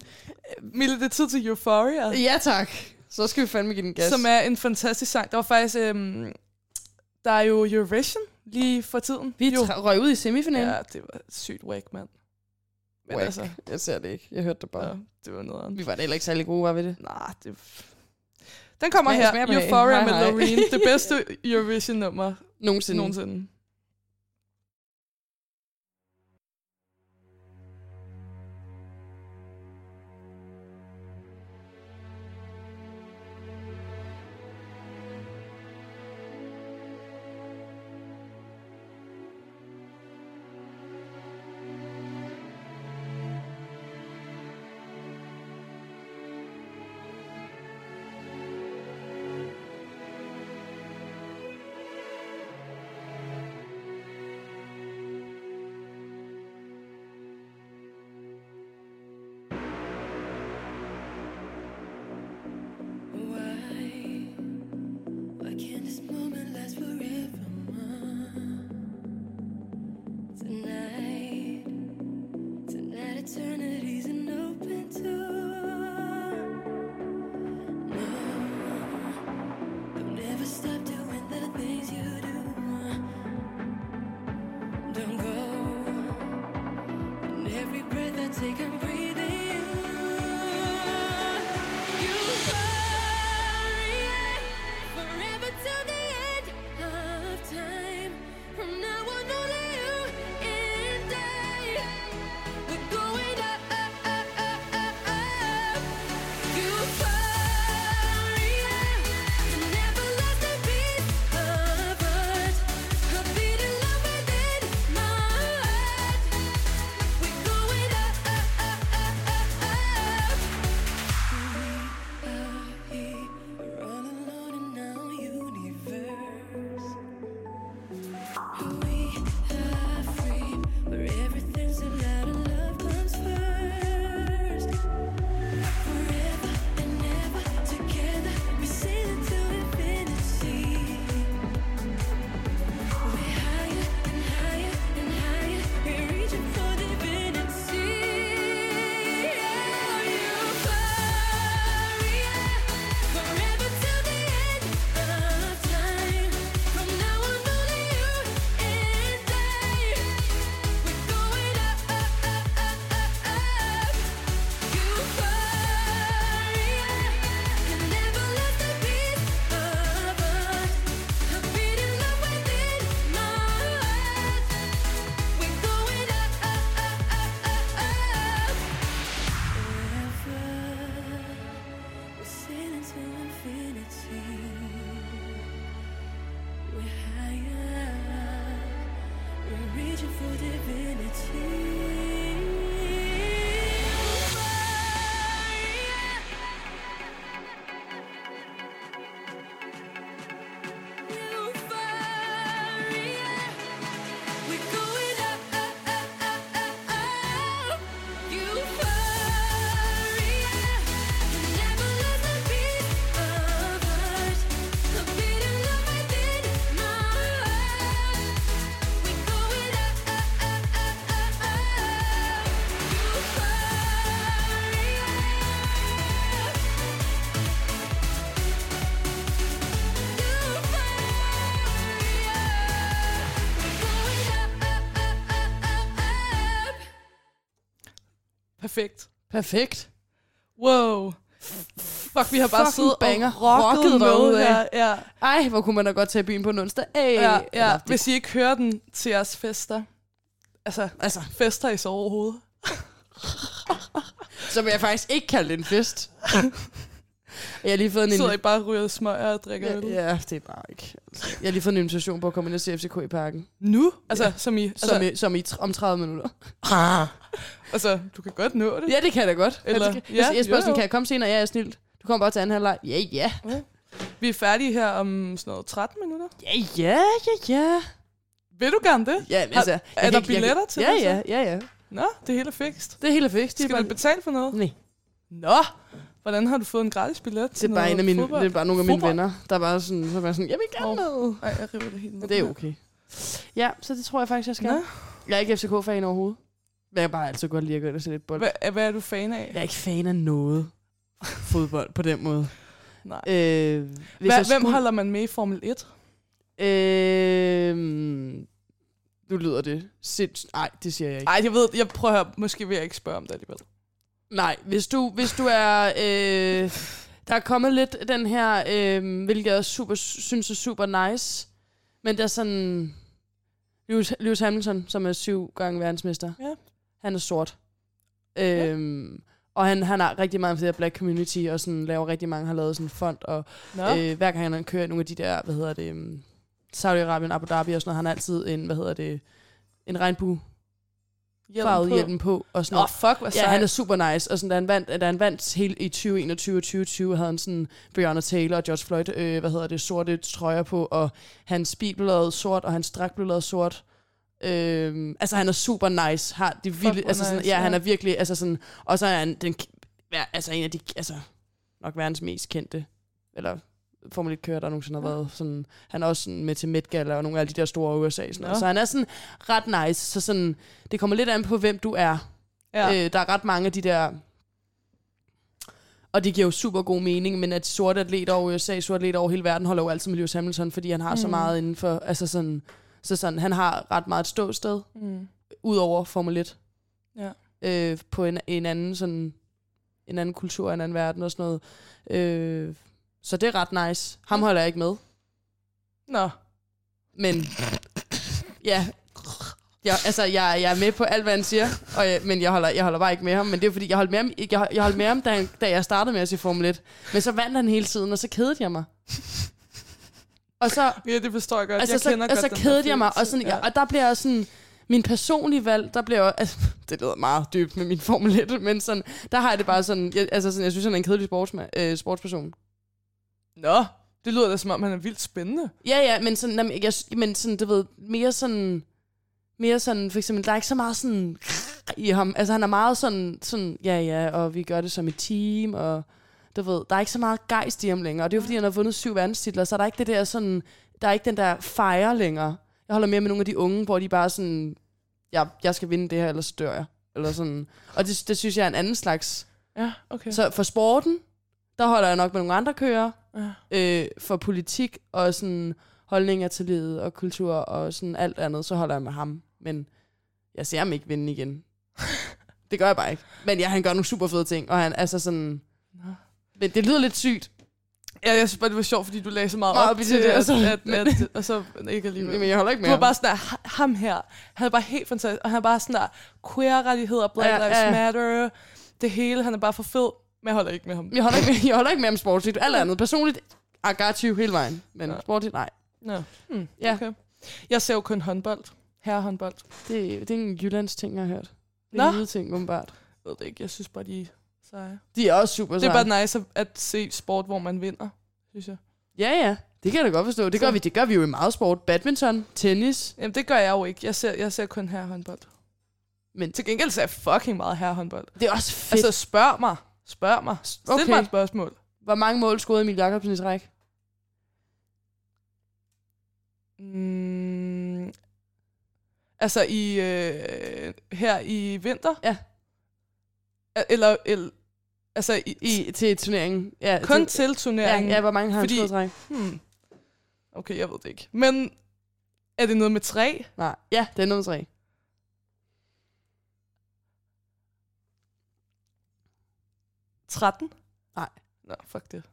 Mille, det er tid til Euphoria. ja, tak. Så skal vi fandme give den gas. Som er en fantastisk sang. Der var faktisk... Øhm, der er jo Eurovision lige for tiden. vi jo. røg ud i semifinalen. Ja, det var sygt whack, mand. Men Whack. altså, Jeg ser det ikke. Jeg hørte det bare. ja, det var noget andet. Vi var da heller ikke særlig gode, var vi det? Nej, det... Den kommer her. Euphoria med. Loreen. Det bedste Eurovision-nummer Nogensinde. nogensinde. Perfekt. Wow. Fuck, vi har bare siddet banger. og rocket, Rocket med derudad. her. Ja, Ej, hvor kunne man da godt tage i byen på en onsdag. Ej, ja, Eller, ja. det- Hvis I ikke hører den til jeres fester, altså Altså, fester I så overhovedet. så vil jeg faktisk ikke kalde det en fest. jeg har lige fået en Sidder I bare og ryger smøger og drikker ja, øl? ja, det er bare ikke. Altså, jeg har lige fået en invitation på at komme ind og se FCK i parken. Nu? Altså, ja. som I... Altså, Altså, som, i, som i tr- om 30 minutter. altså, du kan godt nå det. Ja, det kan jeg da godt. Eller- altså, ja, jeg, jeg spørger sådan, kan jeg komme senere? Ja, jeg er snilt. Du kommer bare til anden halvleg. Ja, ja. Vi er færdige her om sådan noget 13 minutter. Ja, ja, ja, ja. Vil du gerne det? Ja, altså, jeg er der ikke- jeg- billetter til ja, det så? Ja, ja, ja. Nå, det hele er fikst. Det er helt fikst. Er Skal du bare, betale for noget? nej, Nå, hvordan har du fået en gratis billet det til er bare, en af mine, fodbold? det er bare nogle af mine Fodbold? venner, der er bare sådan, så bare sådan, jeg vil gerne Åh. noget. Ej, jeg river det helt ned. Det er okay. Ja, så det tror jeg faktisk, jeg skal. Nå. Jeg er ikke FCK-fan overhovedet. Men jeg kan bare altid godt lide at gøre det til lidt bold. Hvad, hvad er du fan af? Jeg er ikke fan af noget fodbold på den måde. Nej. Øh, hvis Hva, jeg hvem skulle- holder man med i Formel 1? Øh, nu lyder det sindssygt. Nej, det siger jeg ikke. Ej, jeg ved, jeg prøver at høre, måske vil jeg ikke spørge om det alligevel. Nej, hvis du, hvis du er... Øh, der er kommet lidt den her, øh, hvilket jeg super, synes er super nice. Men der er sådan... Lewis, Lewis Hamilton, som er syv gange verdensmester. Ja. Han er sort. Øhm, og han, han har rigtig meget for det her black community, og sådan laver rigtig mange, har lavet sådan en fond, og Nå, øh, hver gang han kører nogle af de der, hvad hedder det, um, Saudi-Arabien, Abu Dhabi og sådan noget, han har altid en, hvad hedder det, en regnbue farvet hjelm på, og sådan noget. oh, fuck, hvad Ja, sejt. han er super nice, og sådan, da han vandt, da han vandt helt i 2021 og 2020, havde han sådan Breonna Taylor og George Floyd, øh, hvad hedder det, sorte trøjer på, og hans bil blev lavet sort, og hans dragt blev lavet sort. Øhm, altså, han er super nice. Har det hvor altså sådan, nice, ja, ja. han er virkelig, altså sådan, og så er han den, ja, altså en af de, altså nok verdens mest kendte, eller Formel 1 kører, der nogensinde har Ja. været sådan, han er også sådan med til Met Gala og nogle af de der store USA, sådan. Nå. så han er sådan ret nice, så sådan, det kommer lidt an på, hvem du er. Ja. Øh, der er ret mange af de der... Og det giver jo super god mening, men at sorte atleter over USA, sorte atleter over hele verden, holder jo altid med Lewis Hamilton, fordi han har mm. så meget inden for... Altså sådan, så sådan, han har ret meget et ståsted, Mm. ud over Formel 1. Ja. Øh, på en, en anden sådan en anden kultur, en anden verden og sådan noget. Øh, så det er ret nice. Ham holder jeg ikke med. Nå, Men ja, jeg, altså, jeg, jeg er med på alt, hvad han siger, og jeg, men jeg holder, jeg holder bare ikke med ham. Men det er fordi, jeg holdt med ham, jeg, jeg holdt med ham da, han, da jeg startede med at se Formel 1. Men så vandt han hele tiden, og så kedede jeg mig. Og så, ja, det forstår jeg godt. altså, jeg så, kender og så godt den kedede der jeg mig, og, sådan, ja. og der bliver jeg sådan, min personlige valg, der bliver altså, det lyder meget dybt med min Formel 1, men sådan, der har jeg det bare sådan, jeg, altså sådan, jeg synes, han er en kedelig sportsma- øh, sportsperson. Nå, det lyder da som om, han er vildt spændende. Ja, ja, men sådan, jamen, jeg, men sådan, du ved, mere sådan, mere sådan, for eksempel, der er ikke så meget sådan i ham. Altså, han er meget sådan, sådan, ja, ja, og vi gør det som et team, og du ved, der er ikke så meget gejst i ham længere. Og det er jo, fordi han har vundet syv verdenstitler, så der er ikke det der sådan, der er ikke den der fire længere. Jeg holder mere med nogle af de unge, hvor de bare sådan, ja, jeg skal vinde det her, ellers så dør jeg. Eller sådan. Og det, det synes jeg er en anden slags. Ja, okay. Så for sporten, der holder jeg nok med nogle andre kører Ja. øh, for politik og sådan holdninger til livet og kultur og sådan alt andet, så holder jeg med ham. Men jeg ser ham ikke vinde igen. det gør jeg bare ikke. Men ja, han gør nogle super fede ting, og han altså sådan... Men det lyder lidt sygt. Ja, jeg synes bare, det var sjovt, fordi du lagde så meget, Meget op op til, det at, så- at, at, at, og så ikke alligevel. Men jeg holder ikke Du med var ham. bare sådan der, "Ha- ham her, han er bare helt fantastisk, og han er bare sådan der, queer-rettigheder, Black Ja, Lives ja. Matter, det hele, han er bare for fed, men jeg holder ikke med ham. Jeg holder ikke med, jeg holder ikke med ham sportsligt. Alt andet. Personligt, I got you hele vejen. Men Ja. sport, nej. Nå. Hmm, Ja. okay. Jeg ser jo kun håndbold. Herrehåndbold. Det, det er en Jyllands ting, jeg har hørt. Det Nå. er en ting, åbenbart. Jeg ved det ikke. Jeg synes bare, de er seje. De er også super Det er seje. bare nice at, at se sport, hvor man vinder, synes jeg. Ja, ja. Det kan jeg da godt forstå. Det Så- gør, vi, det gør vi jo i meget sport. Badminton, tennis. Jamen, det gør jeg jo ikke. Jeg ser, jeg ser kun herrehåndbold. Men Til gengæld ser jeg fucking meget herrehåndbold. det er også fedt. Altså, spørg mig. Spørg mig. Stil Okay. mig et spørgsmål. Hvor mange mål scorede Emil Jacobsen i træk? Mm, altså, i, øh, her i vinter? Ja. Eller, eller altså, i, i, til turneringen. Ja, kun til, til ja, turneringen? ja, hvor mange har han Fordi- scoret i træk? Hmm. Okay, jeg ved det ikke. Men er det noget med tre? Nej, ja, det er nummer tre. – 13? Nej. Nå, fuck det.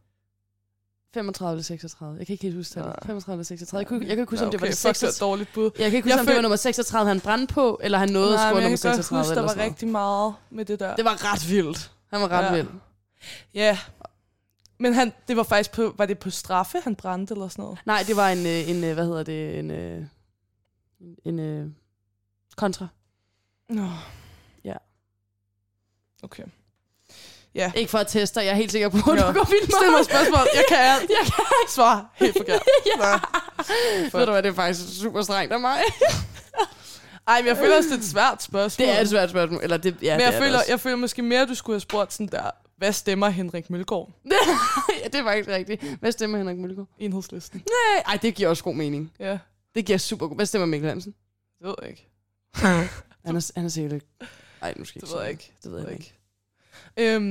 35 eller 36. Jeg kan ikke helt huske det. Nej. 35 eller 36. Jeg, kunne, jeg kan ikke huske, om det var okay, det fuck, det 36. er et dårligt bud. Jeg kan ikke huske, Jeg om det var nummer 36, han brændte på, eller han nåede at Nej, score men jeg nummer kan godt 36. huske, der var rigtig meget med det der. Det var ret vildt. Han var ret Ja. vild. Ja. Men han, det var faktisk på, var det på straffe, han brændte eller sådan noget? Nej, det var en, øh, en øh, hvad hedder det, en, øh, en øh, kontra. Nå. Ja. Okay. Ja. Ikke for at teste jeg er helt sikker på, at Ja. du går vildt Stil mig spørgsmål. Jeg kan alt. Jeg kan Svar helt forkert. ja. Nå. Ved du hvad, det er faktisk super strengt af mig. Ej, men jeg føler også, det er et svært spørgsmål. det er et svært spørgsmål. Eller det, ja, men det jeg føler, det også. jeg føler måske mere, at du skulle have spurgt sådan der, hvad stemmer Henrik Mølgaard? ja, det er faktisk rigtigt. Hvad stemmer Henrik Mølgaard? Enhedslisten. Nej, ej, det giver også god mening. Ja, Det giver super god. Hvad stemmer Mikkel Hansen? det ved jeg ikke. Han er, han er sikkert ikke... Ej, nu skal Det jeg ved jeg ikke. Det ved jeg ikke. Øhm,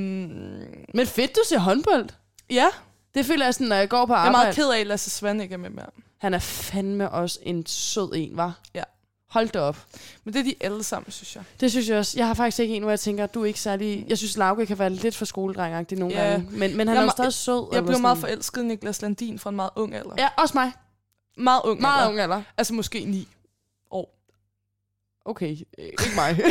Men fedt, du ser håndbold. ja, Det føler jeg sådan, når jeg går på jeg er arbejde. meget ked af, at Lasse Svand ikke er med mere. Han er fandme også en sød en, var. Ja. Hold da op. Men det er de alle sammen, synes jeg. Det synes jeg også. Jeg har faktisk ikke en, hvor jeg tænker, at du er ikke særlig... Jeg synes, Lauke kan være lidt for skoledrengagtig nogle Ja. gange. Men, men han Jeg er jo må- stadig sød. Jeg blev meget forelsket i Niklas Landin fra en meget ung alder. Ja, også mig. Meget ung Meget alder. ung alder. Altså måske ni. Okay, øh, ikke mig.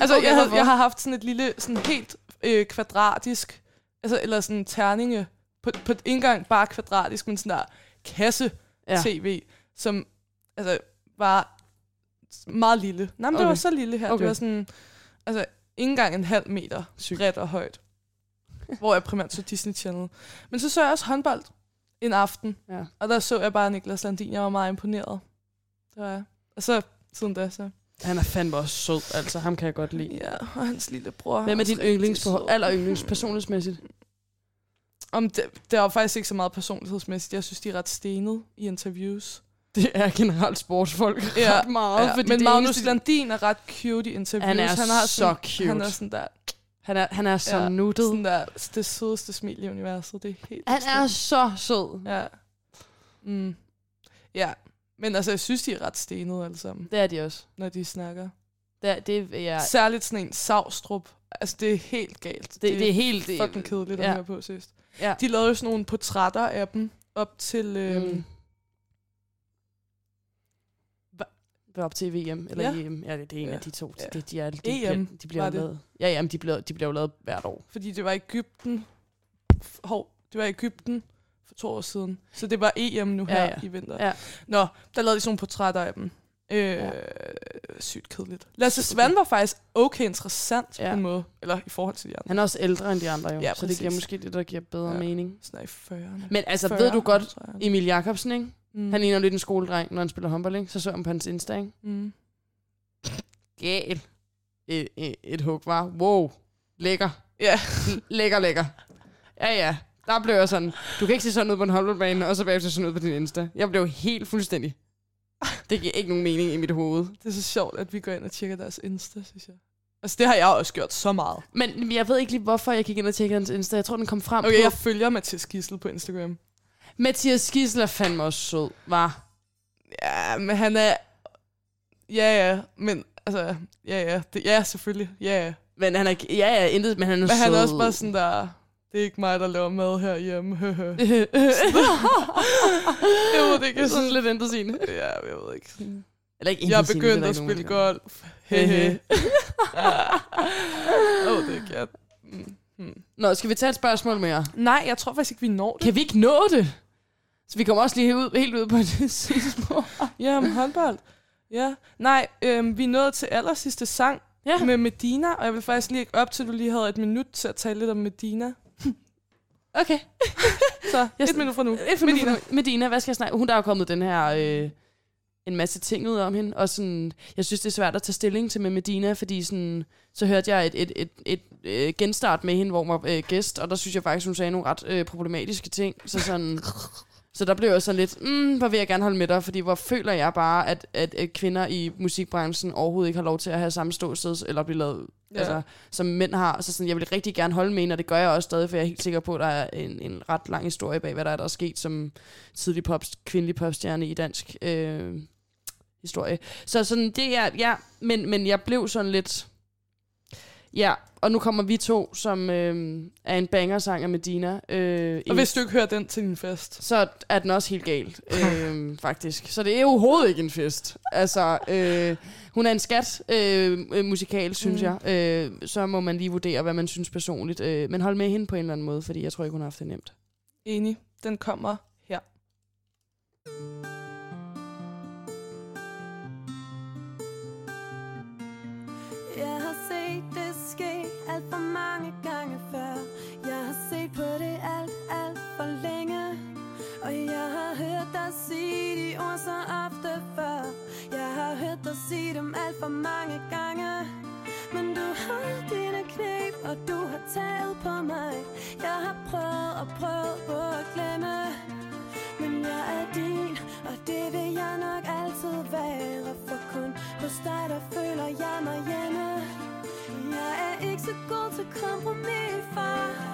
Altså, Okay, jeg, havde, jeg har haft sådan et lille, sådan helt øh, kvadratisk, altså, eller sådan en terninge, på, på ikke engang bare kvadratisk, men sådan der kasse-tv, ja. som altså, var meget lille. Nej, men okay. det var så lille her. Okay. Det var sådan, altså, ikke engang en halv meter Sygt. bredt og højt. hvor jeg primært så Disney Channel. Men så så jeg også håndbold en aften, Ja. og der så jeg bare Niklas Landin. Jeg var meget imponeret. Det var jeg. Og så siden da, så... Han er fandme også sød, altså. Ham kan jeg godt lide. Ja, og hans lille bror. Hvem er din yndlings sød. aller yndlings personlighedsmæssigt? Om det, det er jo faktisk ikke så meget personlighedsmæssigt. Jeg synes, de er ret stenet i interviews. Det er generelt sportsfolk Ja, ret meget. Ja, fordi men Magnus eneste- Landin er ret cute i interviews. Han er har så sådan, cute. Han er sådan der, Han er, han er så Ja, nuttet. sådan der det sødeste smil i universet. Det er helt Han er så sød. Ja. Mm. Ja, men altså, jeg synes, de er ret stenede alle sammen, Det er de også. når de snakker. Det er, det er, ja, Ja. Særligt sådan en Savstrup. Altså, det er helt galt. det, det er helt... Det, fucking kedeligt at ja. høre på, seriøst. Ja. De lavede jo sådan nogle portrætter af dem op til... Øhm, Mm. Var op til VM, eller Ja. ja. EM. Ja, det, det er en Ja. af de to. Ja. Det, de, er, de, EM de bliver jo det. lavet. Ja, jamen, de bliver, de bliver jo lavet hvert år. Fordi det var Ægypten. Hov, det var Ægypten for to år siden. Så det var EM nu her Ja, ja, i vinter. Ja. Nå, der lavede de sådan nogle portrætter af dem. Øh, Ja. Sygt kedeligt. Lasse Svand var faktisk okay interessant ja. På en måde. Eller i forhold til de andre. Han er også ældre end de andre jo, Ja, så det giver måske det, der giver bedre Ja. mening. Sådan i 40'erne. Men altså, 40, ved du godt, 30'erne. Emil Jakobsen, ikke? Mm. Han ligner lidt en skoledreng, når han spiller håndbold, ikke? Så så han på hans Insta, ikke? Mm. Gal. Et, et, et hug, var. Wow. Lækker. Ja. lækker, lækker. Ja, ja. Der blev jeg sådan, du kan ikke se sådan ud på en håndboldbane, og så bagefter sådan ud på din Insta. Jeg blev helt fuldstændig. Det giver ikke nogen mening i mit hoved. Det er så sjovt, at vi går ind og tjekker deres Insta, synes jeg. Altså, det har jeg også gjort så meget. Men jeg ved ikke lige, hvorfor jeg gik ind og tjekkede hans Insta. Jeg tror, den kom frem Okay, på... jeg følger Mathias Gissel på Instagram. Mathias Gissel er fandme også sød, var. Ja, men han er... Ja, ja, men altså... Ja, ja, det, ja, selvfølgelig. Ja, ja. Men han er... Ja, ja, intet, men han er Men sød. han er også bare sådan der... Det er ikke mig, der laver mad herhjemme. høhø." jeg ved det ikke. Jeg sådan synes, lidt intet sigende. ja, jeg ved ikke. Sådan. Eller ikke Jeg er intetsigende, begyndt det er at spille nogen, golf. Hehe. Ved det ikke. Jeg, mm, Hmm. Nå, skal vi tage et spørgsmål mere? Nej, jeg tror faktisk ikke, vi når det. Kan vi ikke nå det? Så vi kommer også lige ud, helt ud på et sidespor. Ja, om håndbold. Ja. Nej, øhm, vi er nået til allersidste sang Ja. med Medina, og jeg vil faktisk lige op til, at du lige havde et minut til at tale lidt om Medina. Okay. Så Jeg- et minut fra nu. Et Medina. Medina. Hvad skal jeg snakke? Hun der er jo kommet den her... Øh, en masse ting ud om hende, og sådan, jeg synes, det er svært at tage stilling til med Medina, fordi sådan, så hørte jeg et, et, et, et, et genstart med hende, hvor hun var øh, gæst, og der synes jeg faktisk, hun sagde nogle ret øh, problematiske ting, så sådan, så der blev jeg sådan lidt, mm, hvor vil jeg gerne holde med dig, fordi hvor føler jeg bare, at, at, at kvinder i musikbranchen overhovedet ikke har lov til at have samme ståsted, eller blive lavet, Ja. altså, som mænd har. Så sådan, jeg vil rigtig gerne holde med en, og det gør jeg også stadig, for jeg er helt sikker på, at der er en, en ret lang historie bag, hvad der er, der er sket som tidlig pop, kvindelig popstjerne i dansk øh, historie. Så sådan, det er, ja, men, men jeg blev sådan lidt, ja, og nu kommer vi to, som øh, er en banger-sang af Medina. Øh, Og hvis du ikke hører den til din fest. så er den også helt galt, øh, faktisk. Så det er jo overhovedet ikke en fest. Altså, øh, hun er en skat øh, musikal, synes Mm. jeg. Øh, så må man lige vurdere, hvad man synes personligt. Øh, men hold med hende på en eller anden måde, fordi jeg tror ikke, hun har haft det nemt. Enig. Den kommer mange gange før. Jeg har set på det alt, alt for længe. Og jeg har hørt dig sige de ord så ofte før. Jeg har hørt dig sige dem alt for mange gange. Men du har dine knæb, og du har talt på mig. Jeg har prøvet og prøvet på at glemme. 可我没法